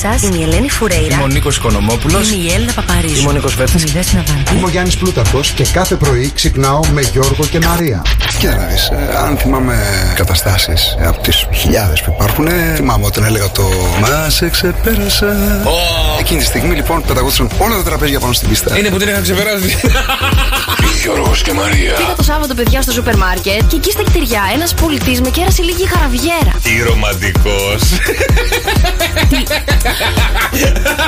σας είναι η Ελένη Φουρέιρα. Είμαι ο Νίκος Οικονομόπουλος. Είμαι η Έλληνα Παπαρίζου. Είμαι ο Νίκος Βέρτη. Είμαι η Δέσποινα Βάντη. Είμαι ο Γιάννης Πλούταρχος και κάθε πρωί ξυπνάω με Γιώργο και Μαρία. Κοίτα να δεις, ε, αν θυμάμαι καταστάσεις από τις χιλιάδες που υπάρχουν, ε, θυμάμαι όταν έλεγα το Μα σε ξεπέρασα. Εκείνη τη στιγμή λοιπόν πεταγόντουσαν όλα τα τραπέζια πάνω στην πίστα. Είναι που την είχα ξεπεράσει. Γιώργος και Μαρία. Πήγα το Σάββατο, παιδιά, στο σούπερ μάρκετ και εκεί στα κτηριά ένας πολιτής με κέρασε λίγη χαραβιέρα. Τι ρομαντικός.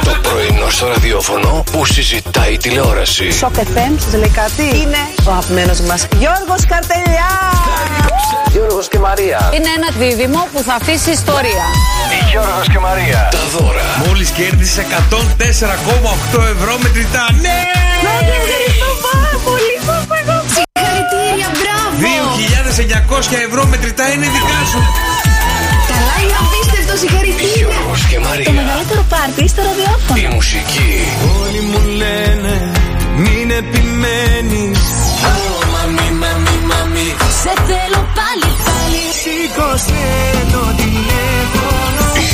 Το πρωινό στο ραδιόφωνο που συζητάει η τηλεόραση. Σοκ FM, σας λέει κάτι. Είναι ο αγαπημένος μας Γιώργος Καρτελιά. Γιώργος και Μαρία. Είναι ένα δίδυμο που θα αφήσει ιστορία. Γιώργος και Μαρία. Τα δώρα. Μόλις κέρδισε 104,8 ευρώ μετρητά. Ναι! Ευχαριστώ πάρα πολύ, παπαγό. Συγχαρητήρια, μπράβο. 2.900 ευρώ μετρητά είναι δικά σου. Καλά, είναι απίστευτο, συγχαρητήρια. Γιώργος και Μαρία. Το μεγαλύτερο πάρτι στο ραδιόφωνο. Η μουσική. Όλοι μου λένε μην επιμένεις Σε θέλω πάλι, πάλι. Σήκωσε το τηλέφωνο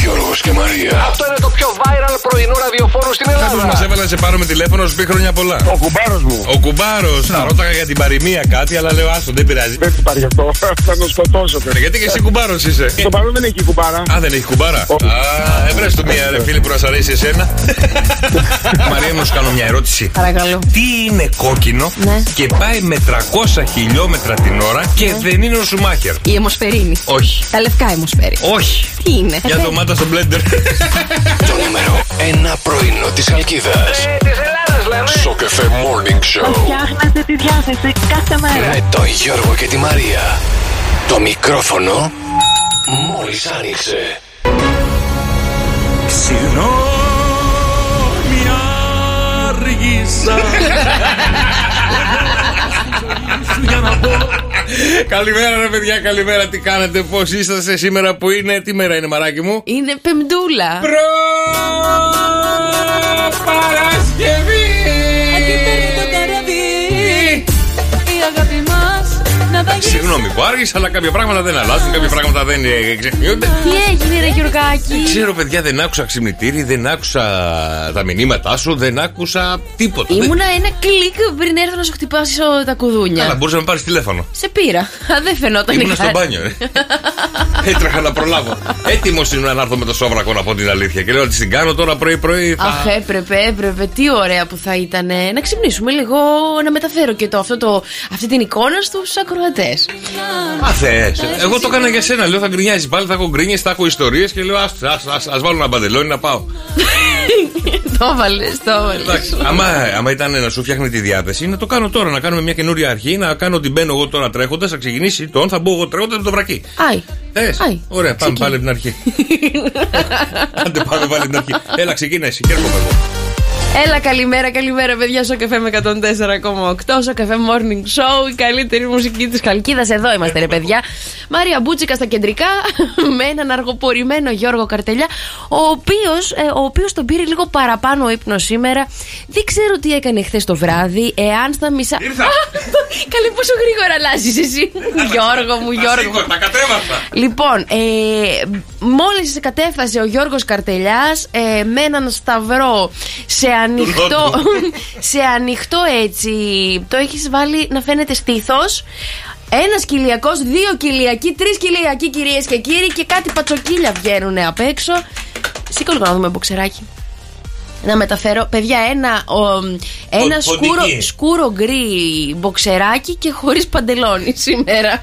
Γιώργος και Μαρία. Αυτό είναι το πιο viral πρωινό ραδιοφόρο στην Κάποιος μας Ελλάδα. έβαλε να σε πάρουμε τηλέφωνο, σου πει χρόνια πολλά. Ο κουμπάρος μου. Ο κουμπάρος, θα ρώταγα για την παροιμία κάτι, αλλά λέω άστο, δεν πειράζει. Δεν του πάρει αυτό. Θα τον σκοτώσω. Ναι, Γιατί και εσύ κουμπάρος είσαι. Το παρόν δεν έχει κουμπάρα. Α, δεν έχει κουμπάρα. Α, έβρες του μία ρε φίλη που να σ' αρέσει εσένα. Μαρία, μου σου κάνω μια ερώτηση. Παρακαλώ. Τι είναι κόκκινο Ναι. και πάει με 300 χιλιόμετρα την ώρα και δεν είναι ο Σουμάχερ; Η αιμοσφαιρίνη. Όχι. Τα λευκά αιμοσφαίρι. Όχι. Τι είναι; Για ντομάτα στο μπλέντερ. Το νούμερο ένα πρωινό της Αλκίδας. Σοκ FM Morning Show. Φτιάχνετε τη διάθεση κάθε μέρα. Με τον Γιώργο και τη Μαρία. Το μικρόφωνο μόλις άνοιξε. Συγγνώμη, άργησα. Για να πω. Καλημέρα ρε παιδιά, καλημέρα, τι κάνετε, πώς είσαστε σήμερα που είναι, τι μέρα είναι μαράκι μου; Είναι πεμπτούλα. Προ Παρασκευή Συγγνώμη που άργησα, αλλά κάποια πράγματα δεν αλλάζουν, κάποια πράγματα δεν ε, ξεχνιούνται. Τι έγινε, ρε Γιουργάκη; Ξέρω, παιδιά, δεν άκουσα ξυπνητήρι, δεν άκουσα τα μηνύματά σου, δεν άκουσα τίποτα. Δεν- Ήμουνα ένα κλικ πριν έρθω να σου χτυπάσω τα κουδούνια. Αλλά μπορούσε να με πάρεις τηλέφωνο. Σε πήρα. Α, Δεν φαινόταν Ήμουν η στο χάρη. μπάνιο, ρε. Έτρεχα να προλάβω. Έτοιμος ήμουν να έρθω με το σόβρακο να πω την αλήθεια. Και λέω ότι την κάνω τώρα πρωί-πρωί. Θα... Αχ, έπρεπε, έπρεπε. Τι ωραία που θα ήταν να ξυπνήσουμε λίγο, να μεταφέρω και το, αυτό το, αυτή την εικόνα στους ακροατές. Α, θες. Εγώ το έκανα για σένα. Λέω θα γκρινιάζει πάλι, θα έχω γκρίνιε, θα έχω ιστορίες και λέω ας ας, βάλω ένα μπαντελόνι να πάω. το έβαλες, το έβαλες. Εντάξει. άμα, άμα ήταν να σου φτιάχνει τη διάθεση, να το κάνω τώρα. Να κάνουμε μια καινούρια αρχή. Να κάνω ότι μπαίνω εγώ τώρα τρέχοντας, θα ξεκινήσει τον, θα μπω εγώ τρέχοντας με το βρακί. Άι. Θες; Άι. Ωραία, πάμε Ξεκίνα. πάλι από την αρχή. Άντε πάμε πάλι από την αρχή. Έλα, ξεκινά εσύ και έρχομαι εγώ. Έλα, καλημέρα, καλημέρα, παιδιά. Στο καφέ με 104,8. Στο καφέ Morning Show. Η καλύτερη μουσική της Καλκίδας. Εδώ είμαστε, ρε παιδιά. Μάρια Μπούτσικα στα κεντρικά. με έναν αργοπορημένο Γιώργο Καρτελιά. Ο οποίος ο οποίος τον πήρε λίγο παραπάνω ο ύπνος σήμερα. Δεν ξέρω τι έκανε χθες το βράδυ. Εάν στα μισά. Ήρθα. Α, Καλή, πόσο γρήγορα αλλάζεις εσύ. Γιώργο μου, Τα Γιώργο. σήκω, τα κατέβασα. Λοιπόν, ε, μόλις κατέφτασε ο Γιώργος Καρτελιάς ε, με έναν σταυρό σε ανοιχτό, σε ανοιχτό έτσι, το έχεις βάλει να φαίνεται στήθος. Ένας κοιλιακός, δύο κοιλιακοί, τρεις κοιλιακοί κυρίες και κύριοι και κάτι πατσοκύλια βγαίνουν απ' έξω. Σήκω λίγο να δούμε μποξεράκι. Να μεταφέρω, παιδιά, ένα, ο, ένα Πο- σκούρο, ποντική. σκούρο γκρι μποξεράκι και χωρίς παντελόνι σήμερα.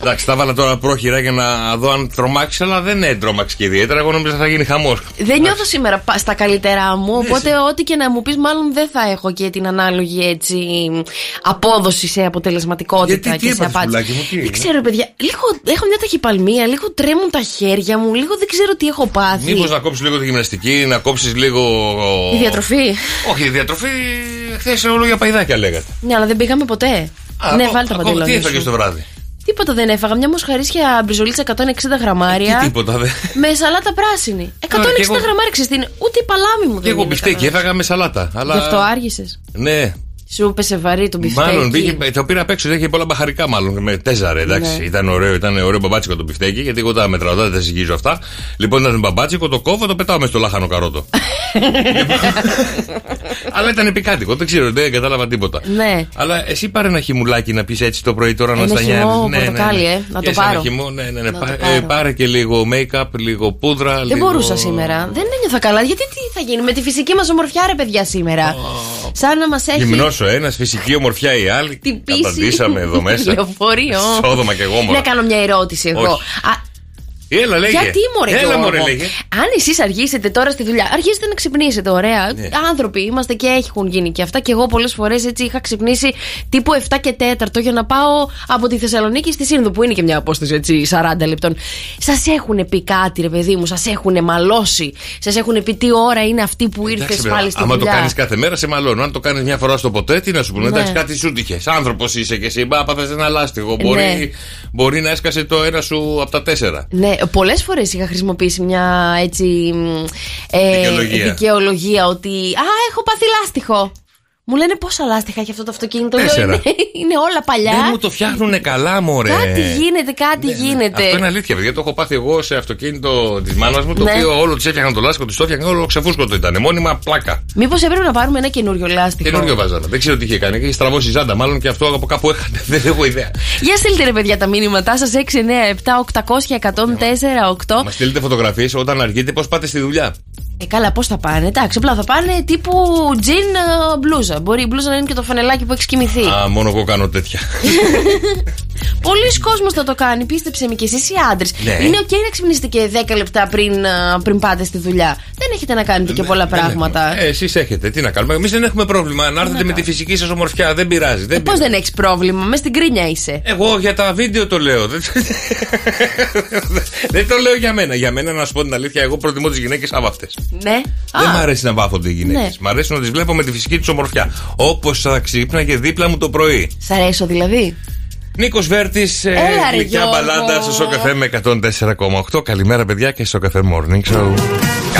Εντάξει, τα βάλα τώρα πρόχειρα για να δω αν τρομάξεις, αλλά δεν είναι τρόμαξε και ιδιαίτερα. Εγώ νόμιζα θα γίνει χαμός. Δεν νιώθω σήμερα πα- στα καλύτερά μου, οπότε ό,τι και να μου πεις, μάλλον δεν θα έχω και την ανάλογη έτσι απόδοση σε αποτελεσματικότητα Γιατί, τι και σε έπαθες, απάντηση. πουλάκι μου, τι δεν είναι; ξέρω, παιδιά. Λίγο, έχω μια ταχυπαλμία, λίγο τρέμουν τα χέρια μου, λίγο δεν ξέρω τι έχω πάθει. Μήπως να κόψεις λίγο τη γυμναστική, να κόψεις λίγο. Η διατροφή. Όχι, η διατροφή. Χθες όλο για παϊδάκια λέγατε. Ναι, αλλά δεν πήγαμε ποτέ. Α, ναι, ακό- βάλτε τα ακόμα παντελόνια. Τι έφαγε σου. το βράδυ. Τίποτα δεν έφαγα. Μια μοσχαρίσια μπριζολίτσα 160 γραμμάρια. Τι τίποτα δεν. Με σαλάτα πράσινη. 160 Τώρα, και εγώ- γραμμάρια ξέρεις τι είναι. Ούτε η παλάμη μου δεν Και εγώ είναι μπιφτέκι κανένα. έφαγα με σαλάτα. Αλλά... Γι' αυτό άργησες. Ναι. Σου πέσε βαρύ το μπιφτέκι. Μάλλον πήγε, το πήρα απ' έξω, δεν είχε πολλά μπαχαρικά μάλλον. Με τέζαρε, εντάξει. Ναι. Ήταν ωραίο, ήταν ωραίο μπαμπάτσικο το μπιφτέκι, γιατί εγώ τα μετράω, δεν τα ζυγίζω αυτά. Λοιπόν, ήταν μπαμπάτσικο, το κόβω, το πετάω μέσα στο λάχανο καρότο. Αλλά ήταν επικάτοικο, δεν ξέρω, δεν κατάλαβα τίποτα. Ναι. Αλλά εσύ πάρε ένα χυμουλάκι να πεις έτσι το πρωί τώρα να Ένα στα χυμό νιάνει. πορτοκάλι, ε, να το Πιες ένα πάρω. χυμό, ναι, ναι, ναι. Να Πά- το ε, πάρω. πάρε και λίγο make-up, λίγο πούδρα. Δεν λίγο... μπορούσα σήμερα. Δεν ένιωθα καλά. Γιατί τι θα γίνει με τη φυσική μας ομορφιά, ρε παιδιά, σήμερα; Σαν να μας έχει. Γυμνός ο ένας, φυσική ομορφιά η άλλη. την πίση. Καταντήσαμε εδώ μέσα. Λεωφορείο. Σόδομα και εγώ, μωρέ. Να κάνω μια ερώτηση εγώ. Όχι. Α, Έλα, λέγε. Γιατί μωρέ Έλα, Γιώργο; μωρέ, λέγε. Αν εσείς αργήσετε τώρα στη δουλειά, αρχίσετε να ξυπνήσετε, ωραία. Ναι. Άνθρωποι είμαστε και έχουν γίνει και αυτά. Και εγώ πολλές φορές έτσι είχα ξυπνήσει τύπου 7 και 4 για να πάω από τη Θεσσαλονίκη στη Σύνδο, που είναι και μια απόσταση έτσι 40 λεπτών. Σας έχουν πει κάτι, ρε παιδί μου, σας έχουν μαλώσει. Σας έχουν πει τι ώρα είναι αυτή που ήρθες Εντάξει, πάλι βέβαια, στη άμα δουλειά. το κάνεις κάθε μέρα, σε μαλώνω. Αν το κάνεις μια φορά στο ποτέ, τι να σου πούνε. Ναι. Εντάξει, κάτι σου τύχε. Άνθρωπος είσαι και εσύ. Μπα, πάθες ένα λάστιχο. Μπορεί, Ναι. μπορεί να έσκασε το ένα σου από τα τέσσερα. Ναι, πολλές φορές είχα χρησιμοποιήσει μια έτσι. μ, Ε, Δικαιολογία. δικαιολογία ότι. Α, έχω πάθει λάστιχο. Μου λένε πόσα λάστιχα έχει αυτό το αυτοκίνητο; Λέω, Τέσσερα. Είναι, είναι όλα παλιά. Δεν μου το φτιάχνουνε καλά, μωρέ. Κάτι γίνεται, κάτι γίνεται. Αυτό είναι αλήθεια, παιδιά. Το έχω πάθει εγώ σε αυτοκίνητο της μάνας μου, το Ναι. οποίο όλο της έφτιαχναν το λάστιχο, της το έφτιαχναν όλο ξεφούσκωτο ήταν. Μόνιμα πλάκα. Μήπως έπρεπε να πάρουμε ένα καινούριο λάστιχο; Καινούριο βάζαμε. Δεν ξέρω τι είχε κάνει. Είχε στραβώσει η ζάντα. Μάλλον και αυτό από κάπου έχανε. Δεν έχω ιδέα. Για στείλτε ρε παιδιά τα μήνυματά σας 697 800 1048. Μα στείλετε φωτογραφίες όταν αργείτε πώς πάτε στη δουλειά. Ε, καλά, πώς θα πάνε; Εντάξει, απλά θα πάνε τύπου τζιν ε, μπλούζα. Μπορεί η μπλούζα να είναι και το φανελάκι που έχει κοιμηθεί. Α, μόνο εγώ κάνω τέτοια. Πολλοί κόσμος θα το κάνει, πίστεψε με και εσεί οι άντρες. Ναι. Είναι ok να ξυπνήσετε και 10 λεπτά πριν, α, πριν πάτε στη δουλειά. Δεν έχετε να κάνετε και πολλά πράγματα. Ε, Εσείς έχετε. Τι να κάνουμε. Εμείς δεν έχουμε πρόβλημα. Να έρθετε με τη φυσική σας ομορφιά. Δεν πειράζει. Δεν Ε, Πώς πειράζει. δεν έχεις πρόβλημα, μες στην κρίνια είσαι. Εγώ για τα βίντεο το λέω. Δεν, δεν το λέω για μένα. Για μένα, να σου πω την αλήθεια, εγώ προτιμώ τις γυναίκες άβαυτες. Ναι. Δεν Α, μ' αρέσει να βάφονται οι γυναίκες. Ναι. Μ' αρέσει να τις βλέπω με τη φυσική τους ομορφιά. Όπως θα ξύπναγε δίπλα μου το πρωί. Σ' αρέσω δηλαδή. Νίκος Βέρτης, Έλα, ρε, γλυκιά Γιώργο. μπαλάντα στο Σοκαφέ με 104,8. Καλημέρα, παιδιά, και στο Καφέ Morning Show.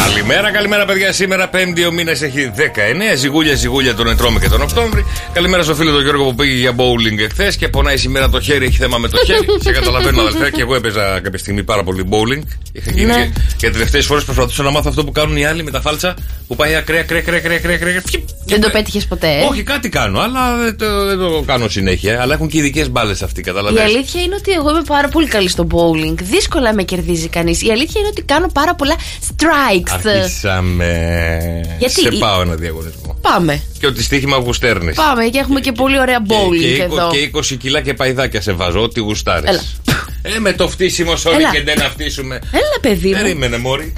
Καλημέρα, καλημέρα, παιδιά. Σήμερα, 5η ο μήνας έχει 19. Ζυγούλια, ζυγούλια τον Ετρώμε και τον Οκτώβρη. Καλημέρα στο φίλο τον Γιώργο που πήγε για bowling εχθές και πονάει σήμερα το χέρι. Έχει θέμα με το χέρι. Σε καταλαβαίνω, αδελφέ, και εγώ έπαιζα κάποια στιγμή πάρα πολύ bowling. Είχα γίνει Ναι. και, και τελευταίες φορές προσπαθούσα να μάθω αυτό που κάνουν οι άλλοι με τα φάλτσα που πάει ακραία, ακραία, ακραία, ακραία, ακραία, ακραία. Φιπ, και Δεν το πάει. πέτυχες ποτέ. ε; Όχι, κάτι κάνω, αλλά δεν το, δεν το κάνω συνέχεια. Αλλά έχουν και ειδικές μπάλες αυτοί, Η καταλαβαίνετε. αλήθεια είναι ότι εγώ είμαι πάρα πολύ καλή στο bowling. Δύσκολα με κερδίζει κανείς. Η αλήθεια είναι ότι κάνω πάρα πολλά strikes. Αρχίσαμε. Γιατί; Σε η- πάω ένα διαγωνισμό. Πάμε. Και ότι στοίχημα γουστέρνεις. Πάμε και έχουμε και πολύ ωραία bowling και, εδώ. και 20 κιλά και παϊδάκια σε βάζω, ό,τι γουστάρεις. Έλα. Ε, με το φτύσιμο σόρι Έλα. και δεν να φτύσουμε. Έλα, παιδί μου. Περίμενε, Μόρι.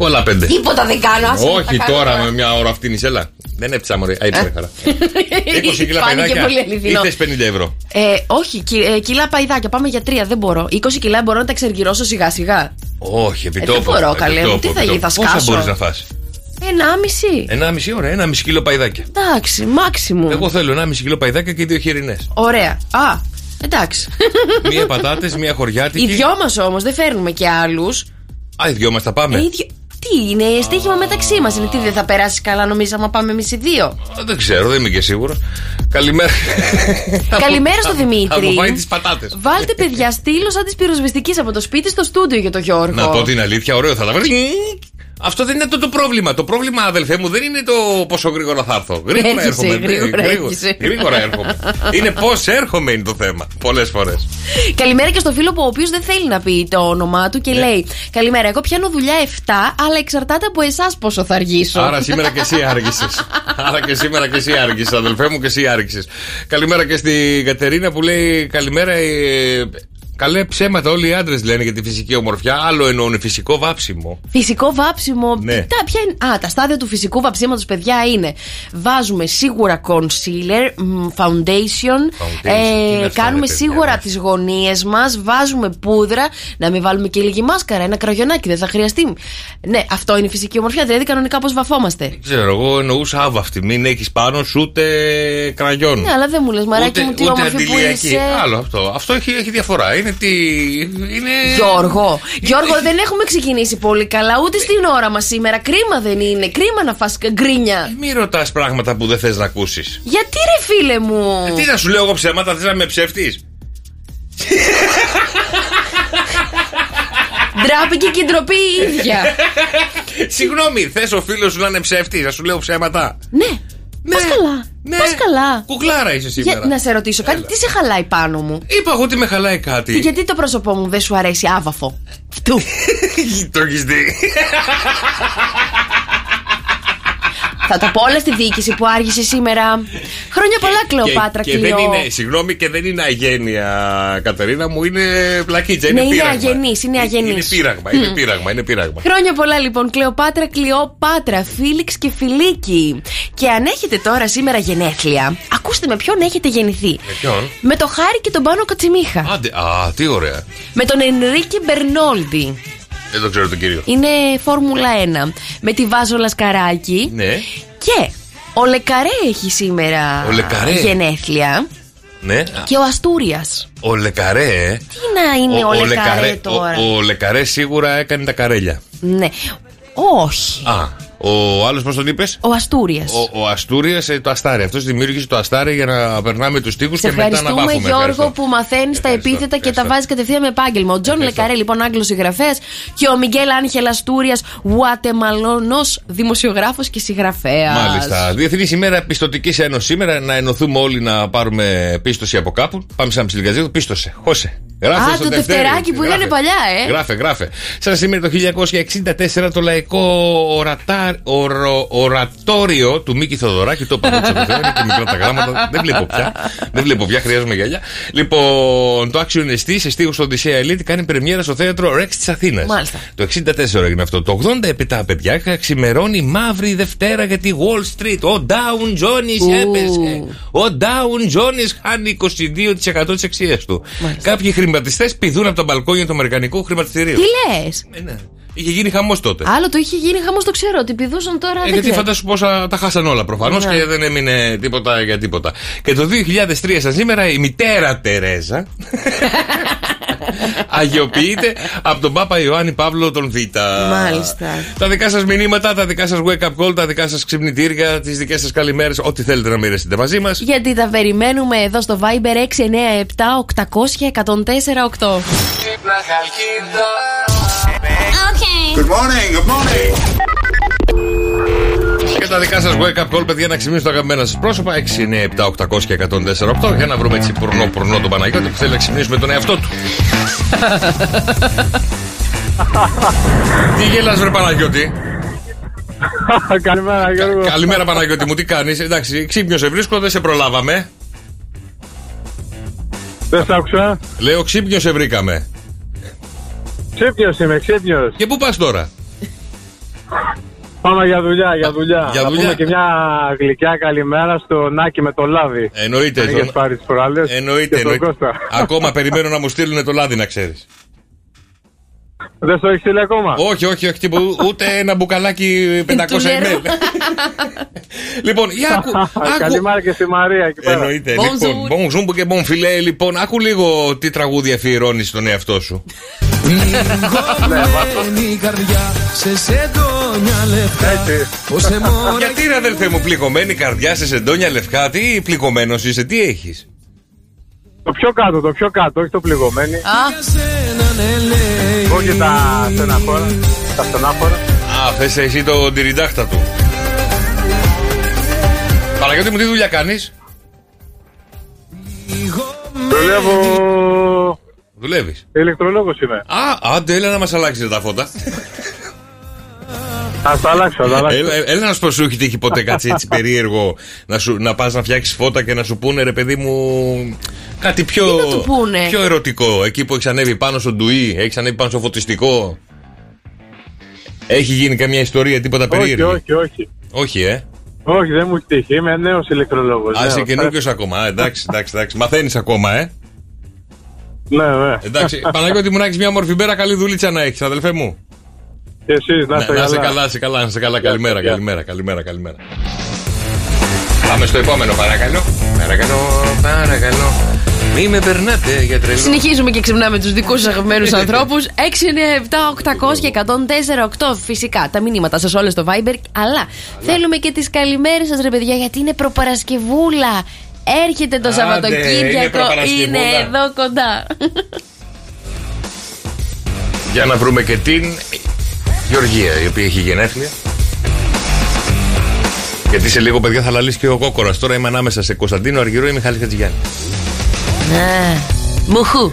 Πολλά πέντε. Τίποτα δεν κάνω. άσε με, θα Όχι κάνω τώρα με μια ώρα φτύνει, έλα. Δεν έψα, Μωρή. Α, έψα, χαρά. 20 κιλά Φάνηκε παϊδάκια. πολύ αληθινό. Ή θες 50 ευρώ. Ε, όχι, κι- ε, κιλά παϊδάκια. Πάμε για τρία. Δεν μπορώ. 20 κιλά μπορώ να τα εξεργυρώσω σιγά σιγά. Όχι, επί Ε, τόπου. δεν μπορώ, επί καλέ μου. τόπου, Τι θα επί γίνει, τόπου. θα Πόσα σκάσω; μπορείς να φας; Ένα μισή. Ένα μισή ώρα, ένα μισή κιλό παϊδάκια. Εντάξει, μάξιμου. Εγώ θέλω ένα μισή κιλό παϊδάκια και δύο χοιρινές. Ωραία. Α, εντάξει. μία πατάτες, μία χωριάτικη. Οι δυο μας όμως δεν φέρνουμε και άλλους. Α, οι δυο μας τα πάμε. Τι είναι, στοίχημα μεταξύ μας. Είναι τι δεν θα περάσει καλά, νομίζω, άμα πάμε εμείς οι δύο; Α, Δεν ξέρω, δεν είμαι και σίγουρος. Καλημέρα. Καλημέρα στο Θα μου Δημήτρη. φάει τις πατάτες. Βάλτε παιδιά στήλος σαν τη πυροσβεστική από το σπίτι στο στούντιο για το Γιώργο. Να πω την αλήθεια, ωραίο θα τα βρει. Αυτό δεν είναι το, το πρόβλημα. Το πρόβλημα, αδελφέ μου, δεν είναι το πόσο γρήγορα θα έρθω. Γρήγορα Έρχεσαι, έρχομαι. γρήγορα γρήγορα, έρχεσαι. γρήγορα έρχομαι. είναι πώς έρχομαι είναι το θέμα. Πολλές φορές. Καλημέρα και στο φίλο που ο οποίος δεν θέλει να πει το όνομά του και Ναι. λέει: Καλημέρα, εγώ πιάνω δουλειά 7, αλλά εξαρτάται από εσάς πόσο θα αργήσω. Άρα σήμερα και εσύ άργησες. Άρα και σήμερα και εσύ άργησες, αδελφέ μου, και εσύ άργησες. Καλημέρα και στην Κατερίνα που λέει Καλημέρα. Ε, καλέ ψέματα όλοι οι άντρες λένε για τη φυσική ομορφιά. Άλλο εννοούν φυσικό βάψιμο. Φυσικό βάψιμο. Ναι. Τα, ποια είναι, α, τα στάδια του φυσικού βαψίματος, παιδιά, είναι. Βάζουμε σίγουρα concealer, μ, foundation. Foundation, τι είναι ε, αυτά, κάνουμε ρε παιδιά, σίγουρα ναι. τις γωνίες μας. Βάζουμε πούδρα. Να μην βάλουμε και λίγη μάσκαρα. Ένα κραγιονάκι, δεν θα χρειαστεί. Ναι, αυτό είναι η φυσική ομορφιά. Δηλαδή, κανονικά πώς βαφόμαστε. Δεν ξέρω, εγώ εννοούσα άβαυτη. Μην έχεις πάνω σου ούτε κραγιόν. Ναι, αλλά δεν μου λες, μαράκι ούτε, μου, τι ούτε όμορφη που αντιλιακή. είσαι. Άλλο αυτό. Αυτό έχει, έχει διαφορά. Είναι είναι τι. Είναι. Γιώργο, Γιώργο, δεν έχουμε ξεκινήσει πολύ καλά ούτε στην ώρα μας σήμερα. Κρίμα δεν είναι. Κρίμα να φας γκρίνια. Μη ρωτάς πράγματα που δεν θες να ακούσεις. Γιατί ρε φίλε μου; Τι να σου λέω εγώ ψέματα, θες να με ψεύτη. Ντράπηκε και η ντροπή η ίδια. Συγγνώμη, θες ο φίλος σου να είναι ψεύτης, να σου λέω ψέματα; ναι. Πας καλά. Ναι. Πας καλά. Κουκλάρα είσαι σήμερα. Για, να σε ρωτήσω κάτι, τι σε χαλάει πάνω μου; Είπα εγώ ότι με χαλάει κάτι. Γιατί το πρόσωπό μου δεν σου αρέσει άβαφο; Του. το έχεις δει. Θα τα πω όλα στη διοίκηση που άργησε σήμερα. Χρόνια πολλά, Κλεοπάτρα, και, και Κλειό. δεν είναι, συγγνώμη, και δεν είναι αγένεια, Κατερίνα μου, είναι πλακίτσα. Είναι Ναι, είναι πείραγμα. αγενής, είναι αγενής. Είναι πείραγμα, είναι πείραγμα, είναι πείραγμα. Χρόνια πολλά λοιπόν, Κλεοπάτρα, Κλειοπάτρα, Φίλιξ και Φιλίκη. Και αν έχετε τώρα σήμερα γενέθλια, ακούστε με ποιον έχετε γεννηθεί. Με ποιον; Με το Χάρη και τον Πάνο Κατσιμίχα. Άντε, α, τι ωραία. Με τον Ενρίκη Μπερνόλντι. Δεν το ξέρω τον κύριο. Είναι Φόρμουλα 1. Με τη Βάζο Λασκαράκη. Ναι, Και ο Λεκαρέ έχει σήμερα Ο Λεκαρέ. γενέθλια. ναι. Και ο Αστούριας. Ο Λεκαρέ, ε. Τι να είναι ο, Λε Καρέ τώρα. ο, ο Λε Καρέ σίγουρα έκανε τα καρέλια. Ναι. Όχι. Α, ο άλλος πώς τον είπες; Ο Αστούριας. Ο, ο Αστούριας, το Αστάρι. Αυτός δημιούργησε το Αστάρι για να περνάμε τους τοίχους Σε και μετά να ευχαριστούμε, βάφουμε. Γιώργο, Ευχαριστώ. που μαθαίνεις τα Ευχαριστώ, επίθετα και τα ευχαριστώ. βάζεις κατευθείαν με επάγγελμα. Ο Τζον Ευχαριστώ. Λε Καρέ, λοιπόν, Άγγλος συγγραφέας και ο Μιγκέλ Άνχελ Αστούριας, Γουατεμαλανό δημοσιογράφος και συγγραφέας. Μάλιστα. Διεθνής ημέρα πιστωτικής ένωσης σήμερα. Να ενωθούμε όλοι να πάρουμε πίστωση από κάπου. Πάμε σαν ψιλικατζίδικο. Πίστωσε. Χώσε. Γράφε Α, στο το δεφτέρι. δεφτεράκι που Γράφε. ήταν παλιά, ε. Γράφε, γράφε. Σαν σήμερα το 1964 το λαϊκό ορατά, ορο, ορατόριο του Μίκη Θοδωράκη. Το είπα το είναι και μικρά τα γράμματα. Δεν βλέπω πια. Δεν βλέπω πια, χρειάζομαι γυαλιά. Λοιπόν, το Action ST σε στίχου στο Οδυσσέα Elite κάνει πρεμιέρα στο θέατρο Rex της Αθήνας. Μάλιστα. Το 64 έγινε αυτό. Το 87 παιδιά ξημερώνει μαύρη Δευτέρα για τη Wall Street. Ο Down Jones Ου. έπεσε. Ο Down Jones χάνει 22% της αξίας του. Κάποιοι χρηματιστές πηδούν από τα μπαλκόνια του Αμερικανικού χρηματιστηρίου. Τι λες; Ε, ναι. Είχε γίνει χαμός τότε. Άλλο το είχε γίνει χαμός, το ξέρω. Ότι πηδούσαν τώρα. Ε, δεν γιατί ξέρω. φαντάσου πόσα τα χάσαν όλα προφανώς Ναι. και δεν έμεινε τίποτα για τίποτα. Και το 2003 σαν σήμερα η μητέρα Τερέζα αγιοποιείται από τον Πάπα Ιωάννη Παύλο τον Β. Μάλιστα. Τα δικά σας μηνύματα, τα δικά σας wake up call, τα δικά σας ξυπνητήρια, τις δικές σας καλημέρες, ό,τι θέλετε να μοιραστείτε μαζί μας. Γιατί τα περιμένουμε εδώ στο Viber 697 800 1048. Good morning, good morning. Και τα δικά σας wake up call, παιδιά, να ξυπνήσουν τα αγαπημένα σας πρόσωπα. 6, 9, 7, 800 και 104, 8 για να βρούμε έτσι πορνό, πορνό τον Παναγιώτη που θέλει να ξυπνήσουμε τον εαυτό του. Τι γελάς βρε Παναγιώτη; Καλημέρα, Γιώργο. Καλημέρα Παναγιώτη μου, τι κάνεις; Εντάξει, ξύπνιο σε βρίσκω, δεν σε προλάβαμε Δεν σ' άκουσα. Λέω ξύπνιο σε βρήκαμε Ξύπνιος είμαι, ξύπνιος. Και πού πας τώρα; Πάμε για δουλειά, για δουλειά. για Να δουλειά. πούμε και μια γλυκιά καλημέρα στο Νάκη με το λάδι. Εννοείται Δεν είχες πάρει τις προάλλες. Εννοείται, Και στον εννοείται. Κώστα. Ακόμα περιμένω να μου στείλουν το λάδι να ξέρεις Δεν στο έχεις στείλει ακόμα; Όχι, όχι, όχι, τίποτα, ούτε ένα μπουκαλάκι 500 Του νερού. ml. λοιπόν, για άκου. άκου. Καλημέρα και στη Μαρία εκεί πέρα. Εννοείται. Bonjour. Λοιπόν, bonjour και bon filet. Λοιπόν, άκου λίγο τι τραγούδια αφιερώνεις στον εαυτό σου. Πληγωμένη καρδιά σε σεντόνια λεφτά Έτσι. Πως εμόρα Γιατί ρε αδελφέ μου, πληγωμένη καρδιά σε σεντόνια λευκά, τι πληγωμένο είσαι, τι έχεις; Το πιο κάτω, το πιο κάτω, όχι το πληγωμένη. Α, για σένα ναι λέει Όχι τα στεναχώρα. Τα στενάφορα. Α, θες εσύ το τυριντάχτα του. Παναγιώτη μου, τι δουλειά κάνεις; Δουλεύω. Δουλεύεις. Ηλεκτρολόγος είμαι. Α, άντε, έλα να μας αλλάξει τα φώτα. Θα τα αλλάξω, θα τα αλλάξω. έλα, έλα να σου πω, σου έχει τύχει ποτέ κάτι έτσι περίεργο να, σου, να πας να φτιάξεις φώτα και να σου πούνε ρε παιδί μου κάτι πιο, Τι να του πούνε; πιο ερωτικό. Εκεί που έχεις ανέβει πάνω στο ντουί, έχεις ανέβει πάνω στο φωτιστικό. Έχει γίνει καμιά ιστορία, τίποτα Όχι, περίεργο. όχι, όχι. Όχι, ε; Όχι, δεν μου έχει τύχει. Είμαι νέος ηλεκτρολόγος. Α, είσαι νέος. καινούριο ακόμα. Α, εντάξει, εντάξει, εντάξει. Μαθαίνεις ακόμα, ε; Ναι, ναι. Εντάξει, Παναγιώτη μου να έχεις μια μορφή μπέρα, καλή δουλίτσα να έχεις, αδελφέ μου. Και εσείς, να Να είστε να είσαι καλά. καλά, είσαι καλά, να είσαι καλά. Καλημέρα, γεια. καλημέρα, καλημέρα, καλημέρα. Πάμε στο επόμενο, παρακαλώ. Παρακαλώ, παρακαλώ. Μη με περνάτε για τρελό. Συνεχίζουμε και ξυπνάμε τους δικούς σας αγαπημένους ανθρώπους. 6, 9, 7, 800 και 104, 8. Φυσικά τα μηνύματα σας όλα στο Viber. Αλλά θέλουμε και τις καλημέρες σας, ρε παιδιά, γιατί είναι προπαρασκευούλα. Έρχεται το Άντε, Σαββατοκύριακο. είναι προπαρασκευούλα. Είναι εδώ κοντά. Για να βρούμε και την Γεωργία, η οποία έχει γενέθλια. Γιατί σε λίγο, παιδιά, θα λαλήσει και ο κόκορας. Τώρα είμαι ανάμεσα σε Κωνσταντίνο Αργυρό ή Μιχάλη Χατζηγιάννη. Ναι. Μουχού.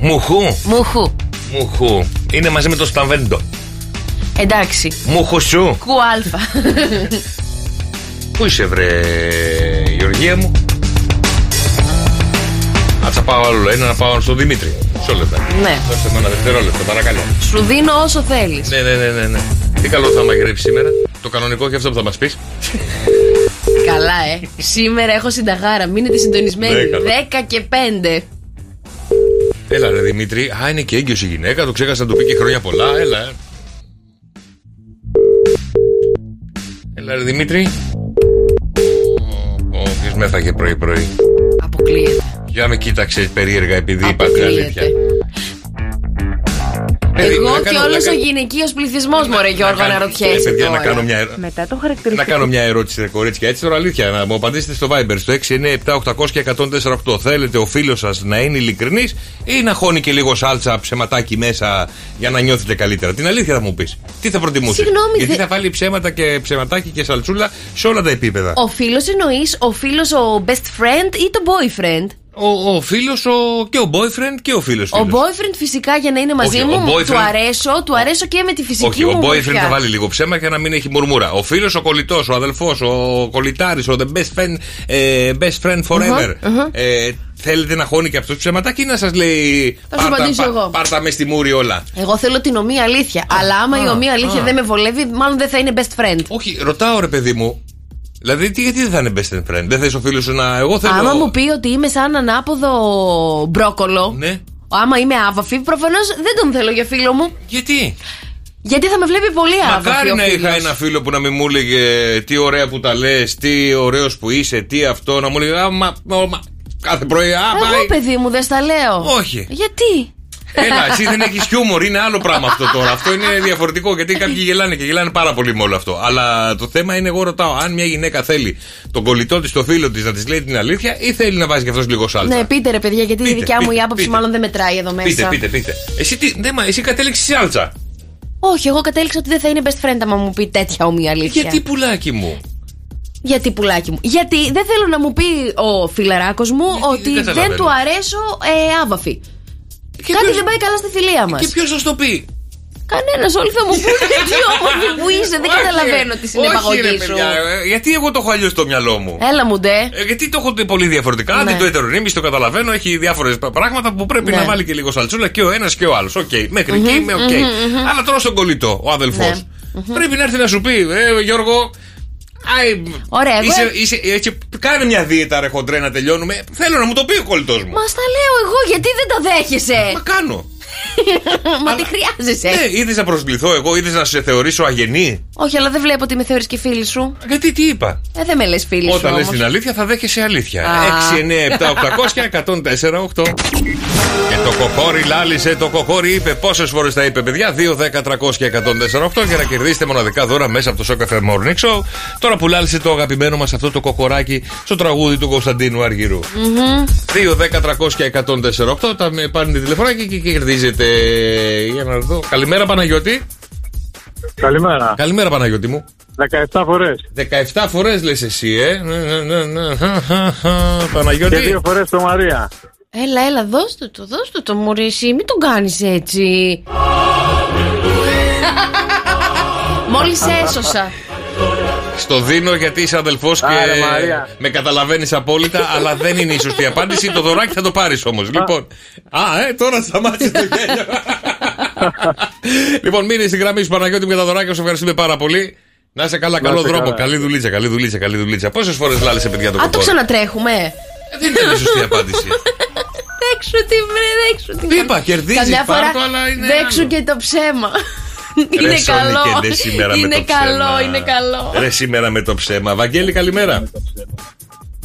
Μουχού, Μουχού. μουχού. Είναι μαζί με το Σταβέντο. Εντάξει. Μουχουσού. Κουάλφα. Πού είσαι, βρε, Γεωργία μου; Α θα πάω άλλο ένα να πάω στον Δημήτρη. Μισό λεπτό. ναι. Δώστε μου ένα δευτερόλεπτο, παρακαλώ. Σου δίνω όσο θέλεις. Ναι, ναι, ναι, ναι, ναι. Τι καλό θα μαγειρεύει σήμερα. Το κανονικό και αυτό που θα μας πεις. Καλά, ε. Σήμερα έχω συνταγάρα. Μείνετε συντονισμένοι. Ναι, καλά. 10 και 5. Έλα, ρε Δημήτρη. Α, είναι και έγκυος η γυναίκα. Το ξέχασα να του πει και χρόνια πολλά. Έλα. ε. Έλα, ρε Δημήτρη. Όποιο με έφαγε πρωί-πρωί. Αποκλείεται. Για με κοίταξε περίεργα επειδή είπα την αλήθεια. Αποκλείεται. Παιδί, Εγώ να και κάνω- όλος να ο κάνω- γυναικείος πληθυσμός, μωρέ Γιώργο, κάνω- να ρωτιέσαι. Ε, παιδιά, να τώρα. κάνω μια, ερω- Μετά το να χαρακτηριστικό. κάνω μια ερώτηση, ρε κορίτσια. Έτσι τώρα αλήθεια, να μου απαντήσετε στο Viber στο 697-800 και 148. Θέλετε ο φίλος σας να είναι ειλικρινής ή να χώνει και λίγο σάλτσα ψεματάκι μέσα για να νιώθετε καλύτερα; Την αλήθεια θα μου πεις. Τι θα προτιμούσες; Συγγνώμη, Γιατί δε- θα βάλει ψέματα και ψεματάκι και σαλτσούλα σε όλα τα επίπεδα. Ο φίλος εννοείς ο φίλος ο best friend ή το boyfriend; Ο, ο φίλος ο, και ο boyfriend και ο φίλος. Ο boyfriend φυσικά για να είναι μαζί Όχι, μου, ο boyfriend- του αρέσω, του αρέσω και με τη φυσική Όχι, μου ο boyfriend ομορφιά. θα βάλει λίγο ψέμα για να μην έχει μουρμούρα. Ο φίλος, ο κολλητός, ο αδελφός, ο κολλητάρης, ο the best friend, ε, best friend forever. Ε, θέλετε να χώνει και αυτός ψέματάκι ή να σας λέει. Θα σου απαντήσω εγώ. Πάρτα μες στη μούρη όλα. Εγώ θέλω την ομοία αλήθεια. Αλλά άμα α, η ομοία αλήθεια α. δεν με βολεύει, μάλλον δεν θα είναι best friend. Όχι, ρωτάω ρε παιδί μου. Δηλαδή, τι, γιατί δεν θα είναι best friend; Δεν θες ο φίλος σου να. Εγώ θέλω. Άμα μου πει ότι είμαι σαν ανάποδο μπρόκολο, Ναι. άμα είμαι άβαφη, προφανώς δεν τον θέλω για φίλο μου. Γιατί; Γιατί θα με βλέπει πολύ άβαφη. Μακάρι ο να φίλος. είχα ένα φίλο που να μην μου έλεγε τι ωραία που τα λες, τι ωραίος που είσαι, τι αυτό. Να μου έλεγε Α, μα, μα, μα, κάθε πρωί. Α, Εγώ, πάει. παιδί μου, δεν στα λέω. Όχι. Γιατί; Έλα, εσύ δεν έχεις χιούμορ, είναι άλλο πράγμα αυτό τώρα. Αυτό είναι διαφορετικό γιατί κάποιοι γελάνε και γελάνε πάρα πολύ με όλο αυτό. Αλλά το θέμα είναι, εγώ ρωτάω, αν μια γυναίκα θέλει τον κολλητό της, το φίλο της να της λέει την αλήθεια ή θέλει να βάζει και αυτός λίγο σάλτσα; Ναι, πείτε ρε παιδιά, γιατί η Πείτε, δικιά μου πείτε, η άποψη πείτε. μάλλον δεν μετράει εδώ μέσα. Πείτε, πείτε, πείτε. Εσύ, τι, ναι, μα, εσύ κατέληξες σάλτσα; Όχι, εγώ κατέληξα ότι δεν θα είναι best friend άμα μου πει τέτοια ομοία αλήθεια. Γιατί πουλάκι μου; Γιατί πουλάκι μου. Γιατί δεν θέλω να μου πει ο φιλαράκος μου ότι δεν δεν, καταλαβαίνω. του αρέσω ε, άβαφη. Και Κάτι ποιος- δεν πάει καλά στη φιλία μας. Και ποιος θα το πει; Κανένας, όλοι θα μου πούνε τι όμορφη που είσαι. Δεν Όχι, καταλαβαίνω ρε. τη Όχι, ρε, συνεπαγωγή σου. παιδιά, ε, Γιατί εγώ το έχω αλλιώς στο μυαλό μου; Έλα μου ντε. Ε, γιατί το έχω δει πολύ διαφορετικά. Ναι. Ναι. το έτερον ήμισυ, το καταλαβαίνω. Έχει διάφορες πράγματα που πρέπει Ναι. να βάλει και λίγο σαλτσούλα και ο ένας και ο άλλος. Οκ, μέχρι εκεί είμαι οκ. Αλλά τώρα στον κολλητό, ο αδελφός. Ναι. Πρέπει να έρθει να σου πει, ε, Γιώργο. Άι, Ωραία, εγώ- είσαι, είσαι, έτσι, κάνε μια δίαιτα ρε χοντρέ να τελειώνουμε. Θέλω να μου το πει ο κολλητός μου. Μα σ' τα λέω εγώ, γιατί δεν τα δέχεσαι. Μα κάνω. Μα τι χρειάζεσαι; Ναι, είδες να προσβληθώ εγώ, είδες να σε θεωρήσω αγενή. Όχι, αλλά δεν βλέπω ότι με θεωρείς και φίλη σου. Γιατί τι είπα; Ε, δεν με λες φίλη σου. Όταν λες όμως. την αλήθεια θα δέχεσαι αλήθεια. Α. 6, 9, 7, 800 και 104, 8. Και το κοκόρι λάλησε, το κοκόρι είπε. Πόσες φορές τα είπε, παιδιά, 2, 10, 300 και 104, 8 για να κερδίσετε μοναδικά δώρα μέσα από το Show Cafe Morning Show. Τώρα που λάλησε το αγαπημένο μας αυτό το κοκοράκι στο τραγούδι του Κωνσταντίνου Αργυρού. 2, 10, 300 και 104, 8. Τα με πάρετε τηλεφωνάκι και κερδίζετε. Για να δω. Καλημέρα Παναγιώτη. Καλημέρα. Καλημέρα Παναγιώτη μου. 17 φορές. 17 φορές λες εσύ, ε. Ναι, ναι, ναι, ναι. Χα, χα, χα. Και Παναγιώτη. δύο φορές το Μαρία. Έλα, έλα, δώσ' του το, δώσ' του το μωρίσι, μην τον κάνεις έτσι. Μόλις έσωσα. Στο δίνω γιατί είσαι αδελφός και Άρε, Μαρία. με καταλαβαίνεις απόλυτα, αλλά δεν είναι η σωστή απάντηση. Το δωράκι θα το πάρεις όμως. Λοιπόν. Α, ε, τώρα σταμάτησε το γέλιο. λοιπόν, μείνε στη γραμμή σου Παναγιώτη με τα δωράκια σου. Ευχαριστούμε πάρα πολύ. Να είσαι καλά, καλό είστε δρόμο. καλά. Καλή δουλίτσα, καλή δουλίτσα, καλή δουλίτσα. Πόσες φορές λάλησε παιδιά το Α, το κοκόρι. ξανατρέχουμε. Ε, Δεν ήταν η σωστή απάντηση. Δέξου τι βρε, δέξου τι. Είπα, κερδίζεις, Καμιά πάρ' φορά το, αλλά είναι δέξου άλλο. και το ψέμα. Είναι Ρε, Σόνι, καλό. και ντε σήμερα με είναι το καλό, ψέμα. είναι καλό. Ρε σήμερα με το ψέμα. Βαγγέλη, καλημέρα.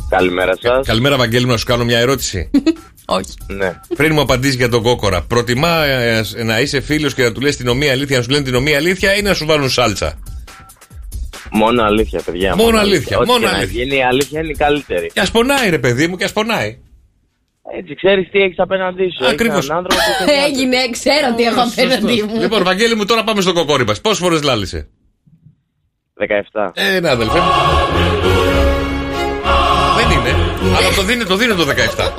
Καλημέρα σας. Καλημέρα, Βαγγέλη, μου, να σου κάνω μια ερώτηση. Όχι. Ναι. Πριν μου απαντήσεις για τον κόκορα, προτιμά ε, ε, να είσαι φίλος και να του λες την ομοία αλήθεια, να σου λένε την ομοία αλήθεια ή να σου βάλουν σάλτσα; Μόνο αλήθεια, παιδιά. Μόνο αλήθεια, Ό,τι μόνο και να αλήθεια. γίνει, η αλήθεια είναι η καλύτερη. Και ας πονάει, ρε παιδί μου, και ας πονάει. Έτσι, ξέρεις τι έχεις απέναντί σου. Έχεις Ακριβώς. έναν άνθρωπο που σε νοιάζει. Έγινε, ξέρω τι έχω απέναντί μου. Λοιπόν, Βαγγέλη μου, τώρα πάμε στο κοκόρι μας. Πόσες φορές λάλησε; 17. Ε, ναι, αδελφέ. Δεν είναι. Αλλά το δίνει, το δίνει το 17.